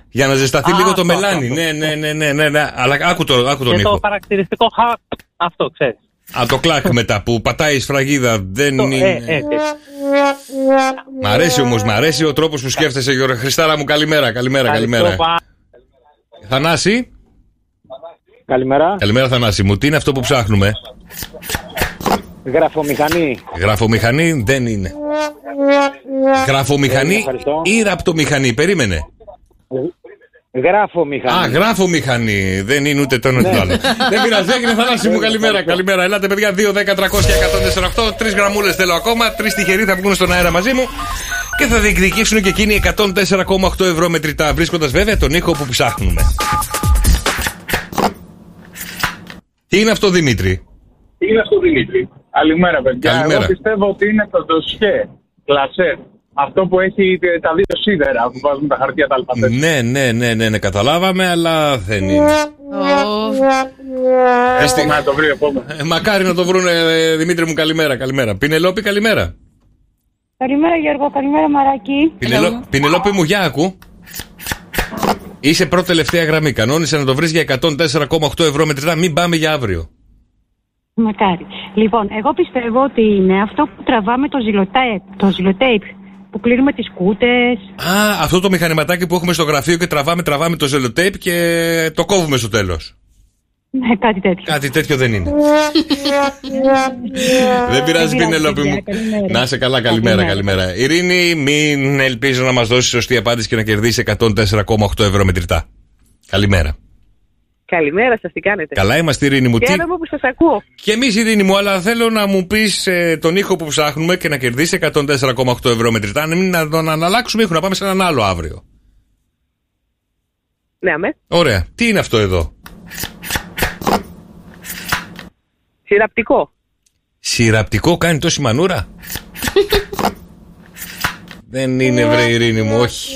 Για να ζεσταθεί Α, λίγο το αυτό, μελάνι. αυτό. Ναι, ναι, ναι, ναι, ναι, ναι. Αλλά άκου, το, άκου τον Και το ήχο. χαρακτηριστικό χα, αυτό ξέρεις. Α, το κλακ μετά που πατάει η σφραγίδα. Δεν Το, είναι. ε, ε, ε. Μ' αρέσει όμως, μ' αρέσει ο τρόπος που σκέφτεσαι, Γιώργο. Χριστάρα μου, καλημέρα, καλημέρα, καλημέρα. Ευχαριστώ πάρα- Θανάση; Καλημέρα. Καλημέρα, Θανάση μου. Τι είναι αυτό που ψάχνουμε; Γραφομηχανή. Γραφομηχανή δεν είναι. Γραφομηχανή Ε, ευχαριστώ. ή ραπτομηχανή. Περίμενε. Γράφω μηχανή. Α, γράφω μηχανή. Δεν είναι ούτε το ένα ούτε το άλλο. Δεν πειράζει, έγινε θανάση μου. Καλημέρα, καλημέρα. Ελάτε, παιδιά. 2, 10, 300 και 148. Τρεις γραμμούλες θέλω ακόμα. Τρεις τυχεροί θα βγουν στον αέρα μαζί μου. Και θα διεκδικήσουν και εκείνοι 104,8 ευρώ μετρητά. Βρίσκοντας βέβαια τον ήχο που ψάχνουμε. Τι είναι αυτό, Δημήτρη; Τι είναι αυτό, Δημήτρη; Καλημέρα, παιδιά. Καλημέρα. Εγώ πιστεύω ότι είναι το ντοσιέ κλασέ. Αυτό που έχει τε- τα δύο σίδερα που βάζουν τα χαρτιά τα αλφαβέτα. Ναι, ναι, ναι, ναι, ναι, καταλάβαμε, αλλά δεν είναι. Έστε- Να το βρει επόμενο. Ε, μακάρι να το βρούνε, ε, Δημήτρη μου, καλημέρα, καλημέρα. Πινελόπη, καλημέρα. Καλημέρα Γιώργο, καλημέρα Μαράκη. Πινελό... Πινελόπη μου, για ακού. Είσαι πρώτη τελευταία γραμμή. Κανόνισε να το βρεις για 104,8 ευρώ μετρητά. Μην πάμε για αύριο. Μακάρι. Λοιπόν, εγώ πιστεύω ότι είναι αυτό που τραβάμε το ζηλοτέιπ. Το ζηλοτέιπ που κλείνουμε τις κούτες. Α, αυτό το μηχανηματάκι που έχουμε στο γραφείο και τραβάμε, τραβάμε το ζελοτέιπ και το κόβουμε στο τέλος. Ναι, κάτι τέτοιο. Κάτι τέτοιο δεν είναι. Δεν πειράζει, Πινελόπη μου. Να είσαι καλά, καλημέρα, καλημέρα. Ειρήνη, μην ελπίζω να μας δώσεις σωστή απάντηση και να κερδίσεις 104,8 ευρώ μετρητά. Καλημέρα. Καλημέρα σας, τι κάνετε; Καλά είμαστε, Ειρήνη μου. Τι... Χαίρομαι που σας ακούω. Και εμείς, Ειρήνη μου, αλλά θέλω να μου πεις τον ήχο που ψάχνουμε και να κερδίσει 104,8 ευρώ μετρητά. Να μην να τον αλλάξουμε ήχο, να πάμε σε έναν άλλο αύριο. Ναι, αμέ. Ωραία. Τι είναι αυτό εδώ; Συραπτικό. Συραπτικό κάνει τόση μανούρα; δεν είναι βρε Ειρήνη μου, όχι.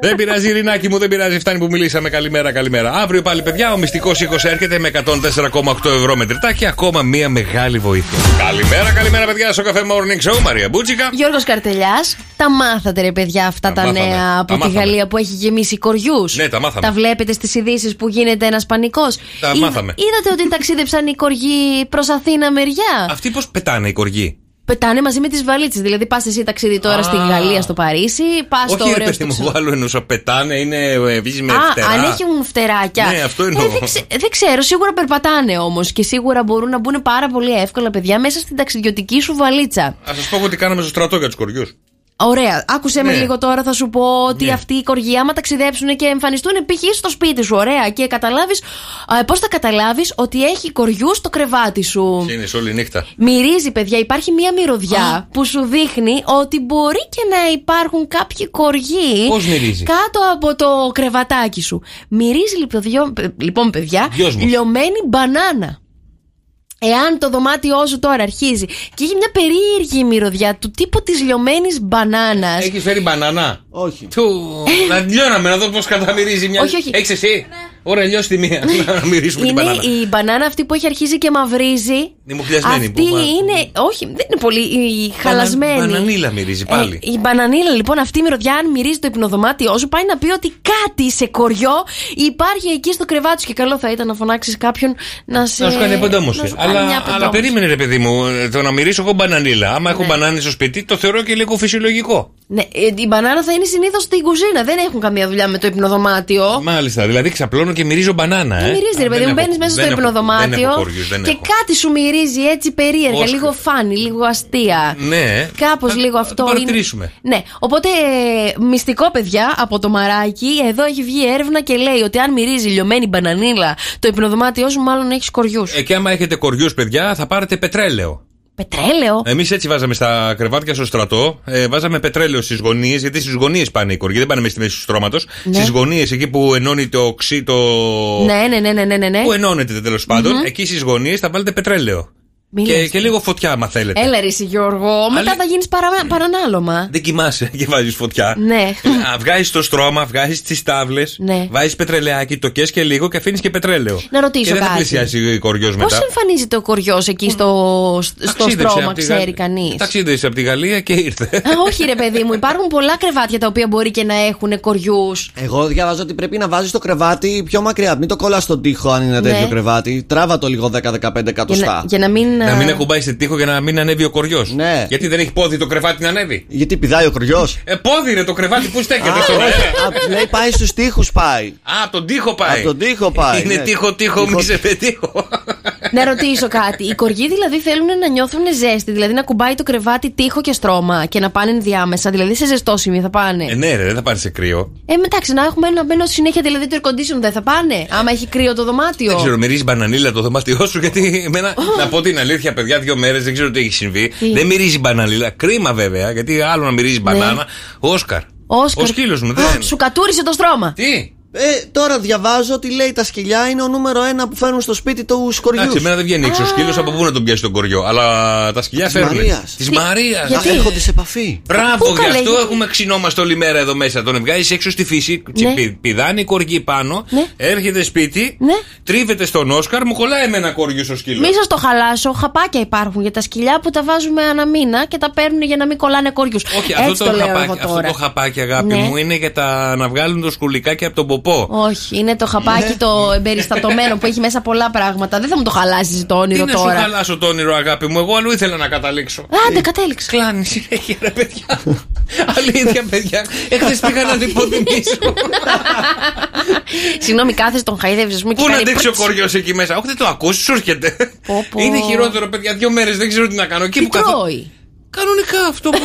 Δεν πειράζει, Ειρηνάκη μου, δεν πειράζει. Φτάνει που μιλήσαμε. Καλημέρα, καλημέρα. Αύριο πάλι, παιδιά, ο μυστικός ήχο έρχεται με 104,8 ευρώ μετρητά και ακόμα μία μεγάλη βοήθεια. Καλημέρα, καλημέρα, παιδιά, στο καφέ Morning Show. Μαρία Μπούτσικα. Γιώργος Καρτελιάς, τα μάθατε ρε παιδιά αυτά τα, μάθαμε. νέα από Τα τη μάθαμε. Γαλλία που έχει γεμίσει κοριούς; Ναι, τα μάθαμε. Τα βλέπετε στις ειδήσεις που γίνεται ένας πανικός; Τα μάθαμε. Είδατε ότι ταξίδεψαν οι κοργοί προς Αθήνα μεριά; Αυτοί πώς πετάνε οι κοργοί; Πετάνε μαζί με τις βαλίτσες. Δηλαδή, πας εσύ ταξίδι τώρα Α. στη Γαλλία, στο Παρίσι, πας στο Όχι, ρε ωραίο παιδί στο μου, ξε- εγώ άλλο εννοούσα. Πετάνε, είναι ε, βύζει με Α, φτερά. αν έχουν φτεράκια. Ναι, αυτό εννοώ. Ε, δεν, ξε- δεν ξέρω, σίγουρα περπατάνε όμως και σίγουρα μπορούν να μπουν πάρα πολύ εύκολα παιδιά μέσα στην ταξιδιωτική σου βαλίτσα. Α σας πω εγώ τι κάναμε στο στρατό για τους κοριούς. Ωραία. Άκουσε με Ναι. λίγο τώρα, θα σου πω ότι Ναι. αυτοί οι κοργοί, άμα ταξιδέψουν και εμφανιστούν π.χ. στο σπίτι σου, ωραία, και καταλάβεις. Πώς θα καταλάβεις ότι έχει κοριού στο κρεβάτι σου; Είναι σε όλη νύχτα. Μυρίζει, παιδιά, υπάρχει μία μυρωδιά που σου δείχνει ότι μπορεί και να υπάρχουν κάποιοι κοργοί Πώς μυρίζει; κάτω από το κρεβατάκι σου. Μυρίζει λοιπόν, δυο- λοιπόν παιδιά, Δυόσμος. λιωμένη μπανάνα. Εάν το δωμάτιό σου τώρα αρχίζει και έχει μια περίεργη μυρωδιά του τύπου της λιωμένης μπανάνας. Έχεις φέρει μπανάνα; Όχι. Του... να λιώναμε να δω πώς καταμυρίζει μια. Όχι, όχι. Έχεις εσύ; Ωραία, λιώσει τη μία. να μυρίσουμε την Είναι μπανάνα. η μπανάνα αυτή που έχει αρχίσει και μαυρίζει. Είναι μουχλιασμένη. Αυτή είναι. Όχι, δεν είναι πολύ η χαλασμένη. Μπανανίλα μυρίζει πάλι. Ε, η μπανανίλα λοιπόν αυτή η μυρωδιά, αν μυρίζει το υπνοδωμάτιό σου, πάει να πει ότι κάτι σε κοριό υπάρχει εκεί στο κρεβάτι σου. Και καλό θα ήταν να φωνάξεις κάποιον να σε. Να σου κάνει να απεντόμωση. σου κάνει μια Αλλά, αλλά απεντόμωση. περίμενε, ρε παιδί μου, ε, το να μυρίσω εγώ μπανανίλα. Άμα έχω Ναι. μπανάνι στο σπίτι, το θεωρώ και λίγο φυσιολογικό. Ναι, ε, η μπανάνα θα είναι συνήθως στην κουζίνα. Δεν έχουν καμία δουλειά με το υπνοδωμάτιο. Μάλιστα, δηλαδή ξαπλώνω και μυρίζω μπανάνα, ε. Δεν μυρίζει, ρε Α, παιδί δεν μου. έχω- Μπαίνει μέσα δεν στο έχω- υπνοδωμάτιο Δεν έχω κοριούς, δεν και έχω. κάτι σου μυρίζει έτσι περίεργα. Πώς Λίγο φάνη, λίγο αστεία. Ναι. Κάπως Θα- λίγο θα αυτό. το είναι- παρατηρήσουμε. Ναι. Οπότε, ε, μυστικό παιδιά από το μαράκι, εδώ έχει βγει έρευνα και λέει ότι αν μυρίζει λιωμένη μπανανίλα το υπνοδωμάτιό σου, μάλλον έχεις κοριούς. Ε, και άμα έχετε κοριούς, παιδιά, θα πάρετε πετρέλαιο. Πετρέλαιο. Εμείς έτσι βάζαμε στα κρεβάτια στο στρατό. Ε, βάζαμε πετρέλαιο στις γωνίες, γιατί στις γωνίες πάνε οι κοργοί, δεν πάνε μέσα στη μέση του στρώματος. Ναι. Στις γωνίες, εκεί που ενώνει το οξύ, το. Ναι, ναι, ναι, ναι, ναι, ναι, ναι. Που ενώνεται τέλος πάντων, Μμμ. εκεί στις γωνίες θα βάλετε πετρέλαιο. Μη Και, λες. και λίγο φωτιά, άμα θέλετε. Έλα ρε εσύ, Γιώργο, μετά θα γίνεις παρα... παρανάλωμα. Δεν κοιμάσαι και βάζεις φωτιά. Ναι. Βγάζεις το στρώμα, βγάζεις τις τάβλες, Ναι. βάζεις πετρελαιάκι, το κες και λίγο και αφήνεις και πετρέλαιο. Να ρωτήσω και δεν θα κάτι. πλησιάσει ο κοριός Πώς μετά. εμφανίζεται ο κοριός εκεί στο, στο Ταξίδεψε στρώμα, από τη ξέρει Γαλλία. κανείς; Ταξίδεψε από τη Γαλλία και ήρθε. όχι, ρε παιδί μου, υπάρχουν πολλά κρεβάτια τα οποία μπορεί και να έχουν κοριούς. Εγώ διαβάζω ότι πρέπει να βάζεις το κρεβάτι πιο μακριά. Μην το κολλάς στον τοίχο αν είναι τέτοιο Ναι. κρεβάτι. Τράβα το λίγο 10-15 Για, εκατοστά. να- για να μην. Να α, μην ακουμπάει σε τείχο για να μην ανέβει ο κοριός. Ναι. Γιατί δεν έχει πόδι το κρεβάτι να ανέβει. Γιατί πηδάει ο κοριός. Ε, πόδι είναι το κρεβάτι που στέκεται στον αέρα. Λέει πάει στους τοίχους πάει. Α, τον τείχο πάει. Από τον τείχο πάει. Είναι ναι. τείχο, τείχο, μη σε πετύχω. να ρωτήσω κάτι. Οι κοργοί δηλαδή θέλουν να νιώθουν ζέστη, δηλαδή να κουμπάει το κρεβάτι τείχο και στρώμα και να πάνε διάμεσα. Δηλαδή σε ζεστό σημείο θα πάνε; Ε, ναι, ρε, δεν θα πάρει σε κρύο. Ε, μεταξύ να έχουμε ένα μπαίνω συνέχεια, δηλαδή το air condition δεν θα πάνε. Άμα έχει κρύο το δωμάτιο. Δεν ξέρω, μυρίζεις μπανανίλα το δωμάτιό σου, γιατί εμένα, να πω την αλήθεια, παιδιά, δύο μέρες δεν ξέρω τι έχει συμβεί. Τι; Δεν μυρίζει μπανανίλα. Κρίμα βέβαια, γιατί άλλο να μυρίζει μπανάνα. Όσκαρ. Όσκαρ. Ο σκύλος μου Α, δεν. Σου κατούρισε το στρώμα. Τι; Ε, τώρα διαβάζω ότι λέει τα σκυλιά είναι ο νούμερο ένα που φέρνουν στο σπίτι του σκοριού. Εντάξει, εμένα δεν βγαίνει έξω ο σκύλος από πού να τον πιάσει τον κοριό. Αλλά τα σκυλιά Της φέρνουν. Μαρίας. Της Μαρίας. Γιατί; Έρχονται σε επαφή. Μπράβο, Πού γι' καλέ, αυτό γιατί; έχουμε ξυνόμαστε όλη μέρα εδώ μέσα. Τον βγάζεις έξω στη φύση, Ναι. ναι. πηδάνει η κοργή πάνω, έρχεται σπίτι, Ναι. τρίβεται στον Όσκαρ, μου κολλάει εμένα κόργιο στο σκύλο. Μη σας το χαλάσω, χαπάκια υπάρχουν για τα σκυλιά που τα βάζουμε ένα μήνα και τα παίρνουν για να μην κολλάνε κόριου. Όχι, αυτό Έτσι το, το λέω χαπάκι, εγώ αυτό τώρα. το χαπάκι, αγάπη Ναι. μου, είναι για τα, να βγάλουν το σκουλικάκι από τον ποπό. Όχι, είναι το χαπάκι Ναι. το εμπεριστατωμένο που έχει μέσα πολλά πράγματα. Δεν θα μου το χαλάσεις το Τι όνειρο να σου τώρα. χαλάσω το όνειρο, αγάπη μου, εγώ αλλού ήθελα να καταλήξω. Άντε, κατέληξε. Κλάνει συνέχεια, ρε παιδιά. Αλήθεια, παιδιά. Εχθές πήγα να την υποτιμήσω. Συγγνώμη, κάθε τον χαϊδεύεις, ας πούμε. και Πού να κάνει αντέξει ο πρτς. κοριό εκεί μέσα; Όχι, δεν το ακούσει, σου έρχεται. Πω, πω. Είναι χειρότερο, παιδιά. Δύο μέρες δεν ξέρω τι να κάνω. Εκεί Τι που καθώ- τρώει; Κανονικά αυτό που.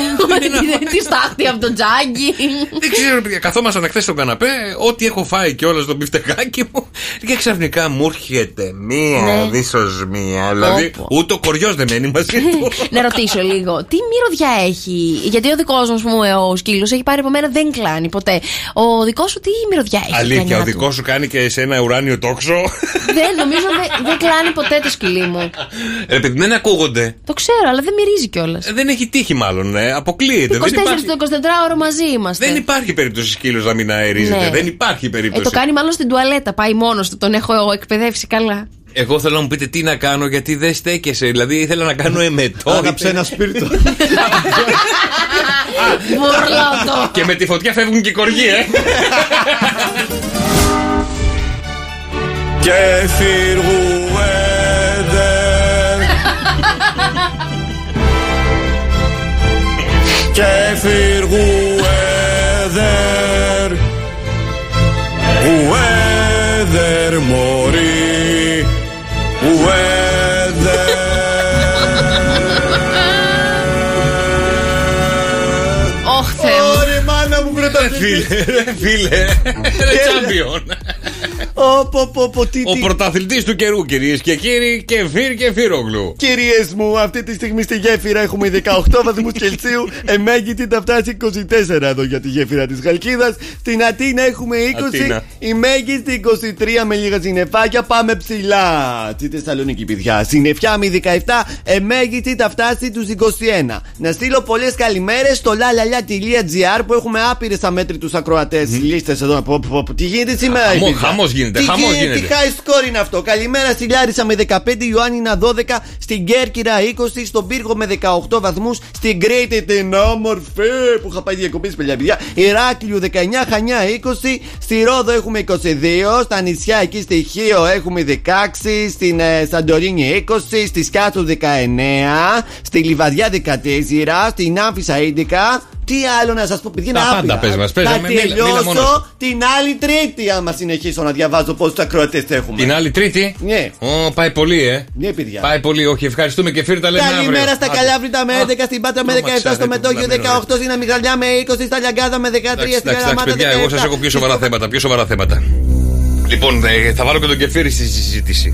Τι στάχτη από το τζάκι. Δεν ξέρω, παιδιά. Καθόμασταν χθες στο καναπέ, ό,τι έχω φάει και όλα στο μπιφτεκάκι μου. Και ξαφνικά μου έρχεται μία Ναι. δυσοσμία. Δηλαδή, Πω, ούτε ο κοριός δεν μένει μαζί του. Να ρωτήσω λίγο, τι μυρωδιά έχει; Γιατί ο δικός μου, ο σκύλος, έχει πάρει από μένα, δεν κλάνει ποτέ. Ο δικός σου τι μυρωδιά έχει. η Αλήθεια, κλανιά ο του; δικός σου κάνει και σε ένα ουράνιο τόξο; Δεν, νομίζω δεν δεν κλάνει ποτέ το σκυλί μου. Ρε, επειδή δεν ακούγονται. Το ξέρω, αλλά δεν μυρίζει κιόλας. Ε, Δεν έχει τύχη, μάλλον. Ε. Αποκλείεται. 24 Δεν υπάρχει, στο 24ωρο μαζί είμαστε. δεν υπάρχει περίπτωση σκύλος να μην αερίζεται. Ναι. Δεν υπάρχει Ε, περίπτωση. το κάνει μάλλον στην τουαλέτα. Πάει μόνος του. Τον έχω εκπαιδεύσει καλά. Εγώ θέλω να μου πείτε τι να κάνω γιατί δεν στέκεσαι. Δηλαδή ήθελα να κάνω εμετό. Άγαψε ένα σπίρτο. Μπουρλότο. και με τη φωτιά φεύγουν και οι κοργοί, ε. Και φύργου Και φύργου έδερ Ουέδερ μωρή Ουέδερ Ωχ, Θεέ μου. Ωρε μάνα μου πρωταθλητής. Φίλε, ρε, φίλε. Ρε τσάμπιον. Ο τι. πρωταθλητής του καιρού, κυρίες και κύριοι, και φύρ και φύρογλου. Κυρίες μου, αυτή τη στιγμή στη γέφυρα έχουμε 18 βαθμούς Κελσίου. Εμέγυτη θα φτάσει 24 εδώ για τη γέφυρα της Χαλκίδα. Στην Αθήνα έχουμε 20. Αθήνα. Η μέγιστη 23 με λίγα συννεφάκια. Πάμε ψηλά. Στη Θεσσαλονίκη, παιδιά. Συννεφιά με 17. Εμέγιστη θα φτάσει τους 21. Να στείλω πολλές καλημέρες στο lalala.gr που έχουμε άπειρες αμέτρητους ακροατές λίστες εδώ. Πω, πω, πω, Τι γίνεται σήμερα, Χαμό- παιδιά; Χαμός γίνεται, Τι χαμός γίνεται, γίνεται. τι high score είναι αυτό. Καλημέρα στη Λάρισα με 15, Ιωάννινα 12, στην Κέρκυρα 20, στον Πύργο με 18 βαθμούς, στην Κρήτη την όμορφη που είχα πάει διακοπή παιδιά, παιδιά. Ηράκλειο 19, Χανιά 20, στη Ρόδο έχουμε 22, στα νησιά εκεί στη Χίο έχουμε 16, στην ε, Σαντορίνη 20, στη Σκάτσο 19, στη Λιβαδιά 14, στην Άμφισα 11. Τι άλλο να σας πω, παιδιά, Τα είναι πάντα άπειρα. πες μας, πες, Θα μίλα- μίλα τελειώσω μόνος σου. την άλλη Τρίτη, άμα συνεχίσω να διαβάζω πόσους ακροατές έχουμε. Την άλλη Τρίτη; Ναι. Ω, πάει πολύ, ε. Ναι, παιδιά. Πάει πολύ, όχι. Ευχαριστούμε και φύρ τα λέμε αύριο. Καλημέρα στα Άντε. Καλάβρητα με 11, στην Πάτρα με Μα 17, ξέρετε, στο Μετόγειο βλαμμένο, 18, στην Αμυγδαλιά με 20, στα Λιαγκάδα με 13, Εντάξει, στην εντάξει, εντάξει, Καλαμάτα παιδιά, εγώ σας έχω πιο 17. σοβαρά θέματα. Πιο σοβαρά θέματα. Λοιπόν, ε, θα βάλω και τον κεφίρι στη συζήτηση.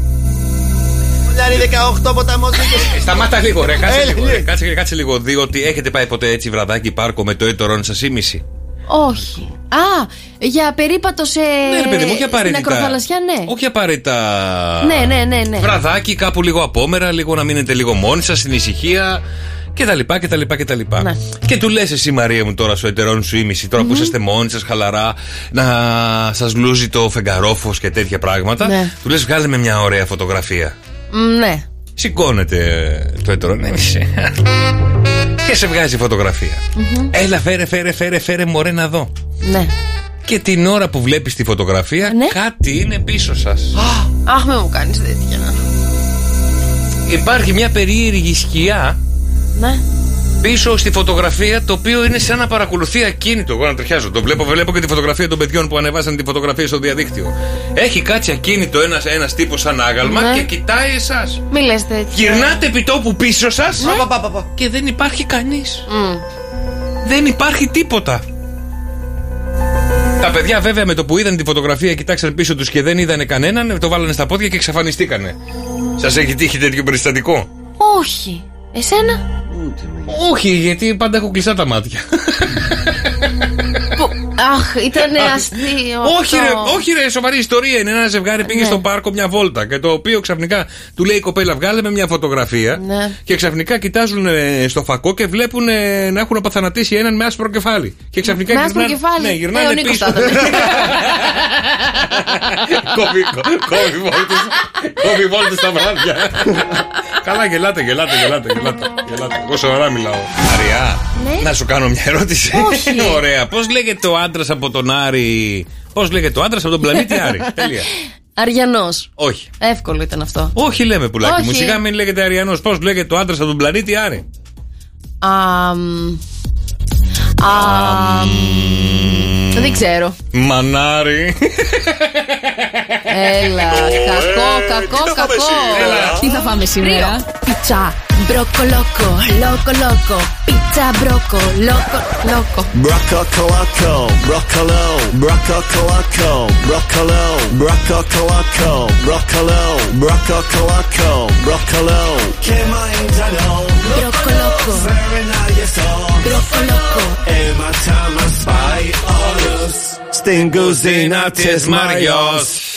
Λιάρι 18, ποταμός Ε, Σταμάτα λίγο, ρε, κάτσε Έλα, λίγο. ναι. Ρε, κάτσε, κάτσε λίγο. Διότι έχετε πάει ποτέ έτσι βραδάκι πάρκο με το έτερον σας ήμιση. Όχι. Α, για περίπατος σε. Ναι, ρε παιδί μου, όχι Στην απαραίτητα. ακροθαλασσιά, ναι. Όχι απαραίτητα. Ναι, ναι, ναι, ναι. Βραδάκι, κάπου λίγο απόμερα, λίγο να μείνετε λίγο μόνοι σας στην ησυχία και τα λοιπά και τα λοιπά και τα λοιπά. Ναι. Και του λες εσύ Μαρία μου τώρα στο ετερόν σου ήμιση, τώρα που είσαστε μόνοι σας, χαλαρά, να σας λούζει το φεγγαρόφο και τέτοια πράγματα. Ναι. Του λες βγάλε με μια ωραία φωτογραφία. Μ, Ναι. Σηκώνεται το ετερόν ήμιση. και σε βγάζει φωτογραφία. Μμμ. Έλα, φέρε, φέρε, φέρε, φέρε, μωρέ να δω. Ναι. Και την ώρα που βλέπεις τη φωτογραφία, κάτι είναι πίσω σας. Αχ, με μου κάνεις τέτοια. Υπάρχει μια περίεργη σκιά Ναι. Πίσω στη φωτογραφία το οποίο είναι σαν να παρακολουθεί ακίνητο. Εγώ να τριχιάζω. Το βλέπω, βλέπω και τη φωτογραφία των παιδιών που ανεβάσαν τη φωτογραφία στο διαδίκτυο. Έχει κάτσει ακίνητο ένας ένας τύπος σαν άγαλμα Ναι. και κοιτάει εσάς. Μη λες τέτοια. Γυρνάτε επί τόπου πίσω σας Ναι. και δεν υπάρχει κανείς. Μμ. Δεν υπάρχει τίποτα. Τα παιδιά βέβαια με το που είδαν τη φωτογραφία κοιτάξαν πίσω τους και δεν είδανε κανέναν, το βάλανε στα πόδια και εξαφανιστήκανε. Σας έχει τύχει τέτοιο περιστατικό; Όχι. Εσένα; Όχι, γιατί πάντα έχω κλειστά τα μάτια. Που... Αχ, ήταν αστείο. όχι, αυτό. ρε, όχι, ρε, σοβαρή ιστορία. Είναι ένα ζευγάρι πήγε Ναι. στο πάρκο μια βόλτα και το οποίο ξαφνικά του λέει η κοπέλα, βγάλε με μια φωτογραφία. Ναι. Και ξαφνικά κοιτάζουν ε, στο φακό και βλέπουν ε, να έχουν απαθανατήσει έναν με άσπρο κεφάλι. Και ξαφνικά Με άσπρο γυρνάνε, κεφάλι. Ναι, Ε, ο γυρνάνε Νίκος πίσω. θα ήταν. Κόβει κόβει βόλτες Κόβει βόλτες στα βράδια Καλά γελάτε γελάτε γελάτε γελάτε γελάτε. Εγώ σοβαρά μιλάω Αριά Ναι. Να σου κάνω μια ερώτηση Όχι. Ωραία Πώς λέγεται ο άντρας από τον Άρη Πώς λέγεται ο άντρας από τον πλανήτη Άρη Τελεία Αριανός. Όχι Εύκολο ήταν αυτό. όχι λέμε πουλάκι μου, Όχι. σιγά μην λέγεται Αριανός Πώς λέγεται ο άντρας από τον πλανήτη Άρη Αμ. Αμ. Δεν ξέρω. Μανάρι Έλα. Κακό, κακό, κακό. Τι θα φάμε σήμερα; Broco loco, loco loco, pizza broco, loco loco. Broco loco, broccolo, broco loco, broccolo, broco loco, broccolo, broco loco, broccolo. Che mai italiano? Broco loco, broco loco. E matama spy olus, stingusina tis marios.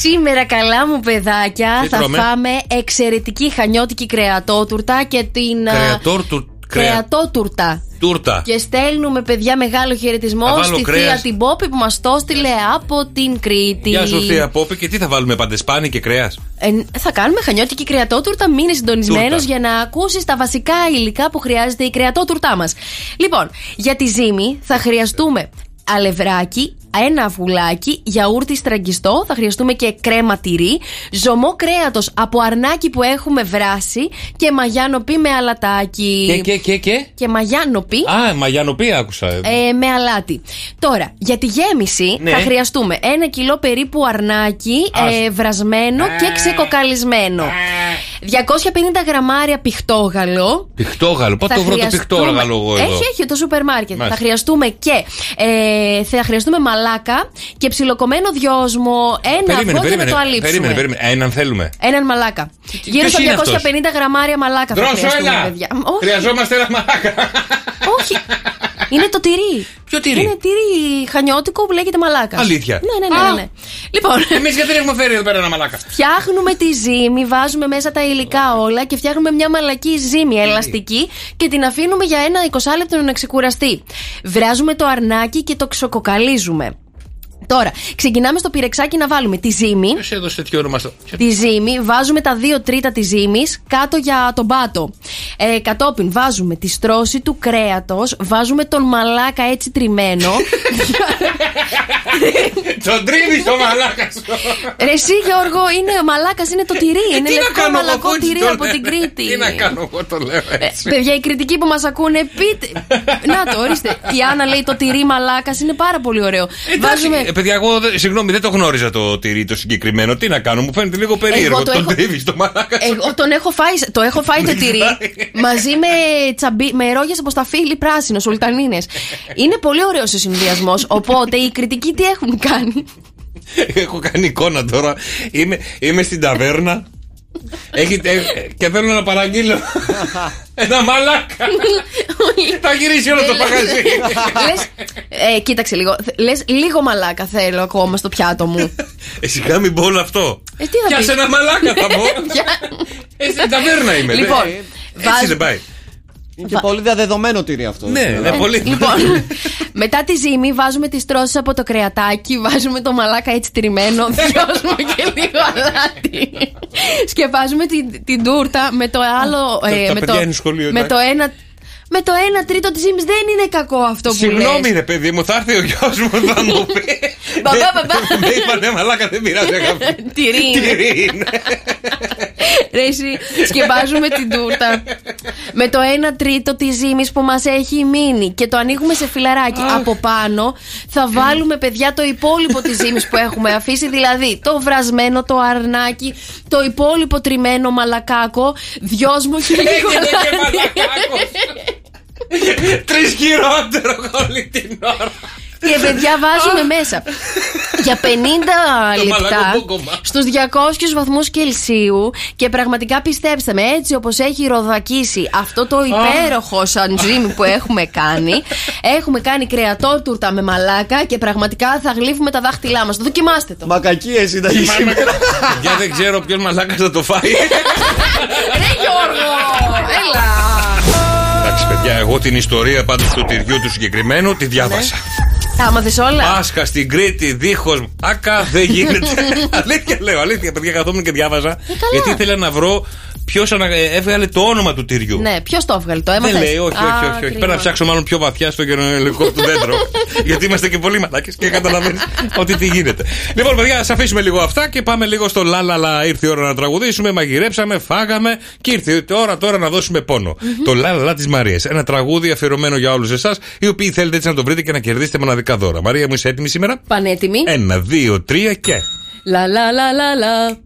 Σήμερα καλά μου παιδάκια Τι θα τρώμε; φάμε εξαιρετική χανιώτικη κρεατότουρτα και την α, Κρεατόρ του κρεα... κρεατότουρτα. Τούρτα Και στέλνουμε παιδιά μεγάλο Θα χαιρετισμό βάλω στη κρέας. θεία την Πόπη που μας το στείλε από την Κρήτη. Γεια σου θεία Πόπη και τι θα βάλουμε παντεσπάνι και κρέας; Ε, θα κάνουμε χανιώτικη κρεατότουρτα. Μείνε συντονισμένος Τούρτα. για να ακούσεις τα βασικά υλικά που χρειάζεται η κρεατότουρτά μας. Λοιπόν, για τη ζύμη θα χρειαστούμε αλευράκι, ένα αυγουλάκι, γιαούρτι στραγγιστό, θα χρειαστούμε και κρέμα τυρί, ζωμό κρέατος από αρνάκι που έχουμε βράσει και μαγιάνοπι με αλατάκι. Και και και και; Και μαγιάνοπι Α, μαγιανοπή άκουσα ε, με αλάτι. Τώρα, για τη γέμιση Ναι. θα χρειαστούμε ένα κιλό περίπου αρνάκι Ας. ε, βρασμένο και ξεκοκαλισμένο. 250 γραμμάρια πιχτόγαλο. Πιχτόγαλο, πότε Θα το βρω το χρειαστούμε- πιχτόγαλο εγώ εδώ. Έχει, έχει, το σούπερ μάρκετ. Μάλιστα. Θα χρειαστούμε και ε, θα χρειαστούμε μαλάκα και ψιλοκομμένο δυόσμο, ένα Περίμενε, αυγό για να περίμενε, το αλείψουμε. περίμενε, περίμενε. Έναν θέλουμε. Έναν μαλάκα. Γύρω στα είναι 250 αυτός; γραμμάρια μαλάκα θα Δρόσο, χρειαστούμε, έλα! παιδιά. Όχι, Χρειαζόμαστε ένα μαλάκα. όχι. Είναι το τυρί. Ποιο τυρί; Είναι τυρί χανιώτικο που λέγεται μαλάκα. Αλήθεια. Ναι, ναι, ναι. Α. ναι, ναι. Λοιπόν, Εμείς γιατί δεν έχουμε φέρει εδώ πέρα ένα μαλάκα; φτιάχνουμε τη ζύμη, βάζουμε μέσα τα υλικά όλα και φτιάχνουμε μια μαλακή ζύμη ελαστική και την αφήνουμε για ένα 20 λεπτό να ξεκουραστεί. Βράζουμε το αρνάκι και το ξοκοκαλίζουμε. Τώρα, ξεκινάμε στο πυρεξάκι να βάλουμε τη ζύμη. Ποιος έδωσε τέτοιο όνομα στο. Τη ζύμη, βάζουμε τα δύο τρίτα της ζύμης κάτω για τον πάτο. Ε, κατόπιν βάζουμε τη στρώση του κρέατος, βάζουμε τον μαλάκα έτσι τριμμένο. Τον τρίβει το μαλάκα σου. Ρε εσύ Γιώργο, είναι μαλάκας, είναι το τυρί. είναι Ε, Τι να λευκό κάνω εγώ, μαλακό κότσι τυρί το από λέω. την Κρήτη. Τι να κάνω εγώ το λέω Ε, έτσι. παιδιά, οι κριτικοί που μας ακούνε, πείτε. Να το, ορίστε. Η Άννα λέει το τυρί μαλάκας είναι πάρα πολύ ωραίο. Εντάξει, ε, παιδιά, εγώ δεν- συγγνώμη, δεν το γνώριζα το τυρί το συγκεκριμένο. Τι να κάνω, μου φαίνεται λίγο περίεργο. το Τον έχω- τρίβει το μαλάκα σου. Εγώ τον έχω φάει, το έχω φάει το τυρί μαζί με, τσαμπί, με ρόγες από σταφύλι πράσινο, σουλτανίνες. Είναι πολύ ωραίος ο συνδυασμός. Οπότε οι κριτικοί τι έχουν κάνει; Έχω κάνει εικόνα τώρα. Είμαι, είμαι στην ταβέρνα. Έχετε, ε, και θέλω να παραγγείλω ένα μαλάκα. Θα γυρίσει όλο το παγαζί. Λες, ε, κοίταξε λίγο. Λες λίγο μαλάκα θέλω ακόμα στο πιάτο μου. Ε, σιγά μην πω όλο αυτό. Ε, τι θα Πιάσε πεις; ένα μαλάκα θα πω. Ποια- Ε, στην ταβέρνα είμαι. Λοιπόν, ναι. Έτσι βάζ- δεν πάει. Είναι και πολύ διαδεδομένο τυρί αυτό. Ναι, ναι, πολύ. Λοιπόν, μετά τη ζύμη βάζουμε τις τρώσεις από το κρεατάκι, βάζουμε το μαλάκα έτσι τριμμένο, διώσουμε και λίγο αλάτι. Σκεπάζουμε την, την τούρτα με το άλλο. Τα- ε, τα με, παιδιά το, είναι σχολείο, με εντάξει. το ένα. Με το 1 τρίτο της ζύμης δεν είναι κακό αυτό που Συγγνώμη, λες. ρε παιδί μου, θα έρθει ο γιος μου, θα μου πει. Μπαμπά, μπαμπά. Με είπανε μαλάκα, δεν πειράζει, αγάπη. Τυρί είναι. Τυρί είναι. Ρε, εσύ, σκεπάζουμε την τούρτα με το 1 τρίτο της ζύμης που μας έχει μείνει και το ανοίγουμε σε φιλαράκι. Από πάνω θα βάλουμε, παιδιά, το υπόλοιπο της ζύμης που έχουμε αφήσει. Δηλαδή το βρασμένο, το αρνάκι, το υπόλοιπο τριμμένο μαλακάκο, δυόσμο και λίγο Έγινε και αλάτι. Τρεις χειρότερο όλη την ώρα. Και παιδιά βάζουμε μέσα για 50 λεπτά μαλακοπόκομα. στους 200 βαθμούς Κελσίου και πραγματικά πιστέψτε με έτσι όπως έχει ροδακίσει αυτό το υπέροχο σαντζίμι που έχουμε κάνει έχουμε κάνει κρεατότουρτα με μαλάκα και πραγματικά θα γλύφουμε τα δάχτυλά μας. Το δοκιμάστε το. Μακακίε συνταγή σήμερα. Για δεν ξέρω ποιο μαλάκα θα το φάει. Ρε Γιώργο, έλα. Εντάξει, παιδιά, εγώ την ιστορία πάντως του τυριού του συγκεκριμένου τη διάβασα. Τα μάθες όλα; Πάσχα στην Κρήτη, δίχως άκα, δεν γίνεται. αλήθεια λέω, αλήθεια, παιδιά, καθόμουν και διάβαζα. γιατί ήθελα να βρω ποιος έβγαλε το όνομα του τυριού; Ναι, ποιος το έβγαλε, το έμαθες; Δεν λέει, όχι, Α, όχι, όχι. όχι. κρίμα. Πρέπει να ψάξω μάλλον πιο βαθιά στο γενοελικό του δέντρο. γιατί είμαστε και πολύ μαλάκες και καταλαβαίνεις ότι τι γίνεται. Λοιπόν, παιδιά, ας αφήσουμε λίγο αυτά και πάμε λίγο στο λάλαλα. Ήρθε η ώρα να τραγουδήσουμε, μαγειρέψαμε, φάγαμε και ήρθε η ώρα τώρα να δώσουμε πόνο. Το λάλαλα της Μαρίας. Ένα τραγούδι αφιερωμένο για όλους εσάς, οι οποίοι θέλετε έτσι να το βρείτε και να κερδίσετε μοναδικά δώρα. Μαρία μου, είσαι έτοιμη σήμερα; Πανέτοιμη. Ένα, δύο, τρία και. La la la la la.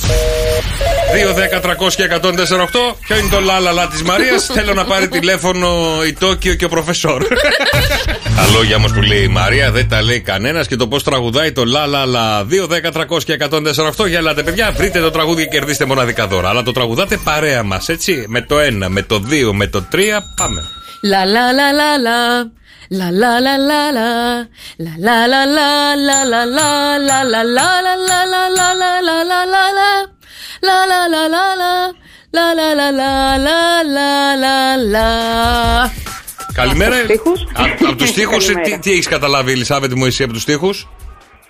2, 10, 300 και 148. Ποιο είναι το λάλαλα της Μαρίας; Θέλω να πάρει τηλέφωνο η Τόκιο και ο προφεσόρ. τα λόγια όμως που λέει η Μαρία δεν τα λέει κανένας και το πώς τραγουδάει το λάλαλα. 2, 10, 300 και 148. Για ελάτε, παιδιά, βρείτε το τραγούδι και κερδίστε μοναδικά δώρα. Αλλά το τραγουδάτε παρέα μας, έτσι. Με το 1, με το 2, με το 3. Πάμε. La la la la la. La la la la la. La la la la la la la la la la la la la la la la la la la. La la la la la. La la la la la la la la. Καλημέρα. Από Από του τοίχου, Καλημέρα. τι, τι έχει καταλάβει, Ελισάβετ μου, εσύ από του τοίχου.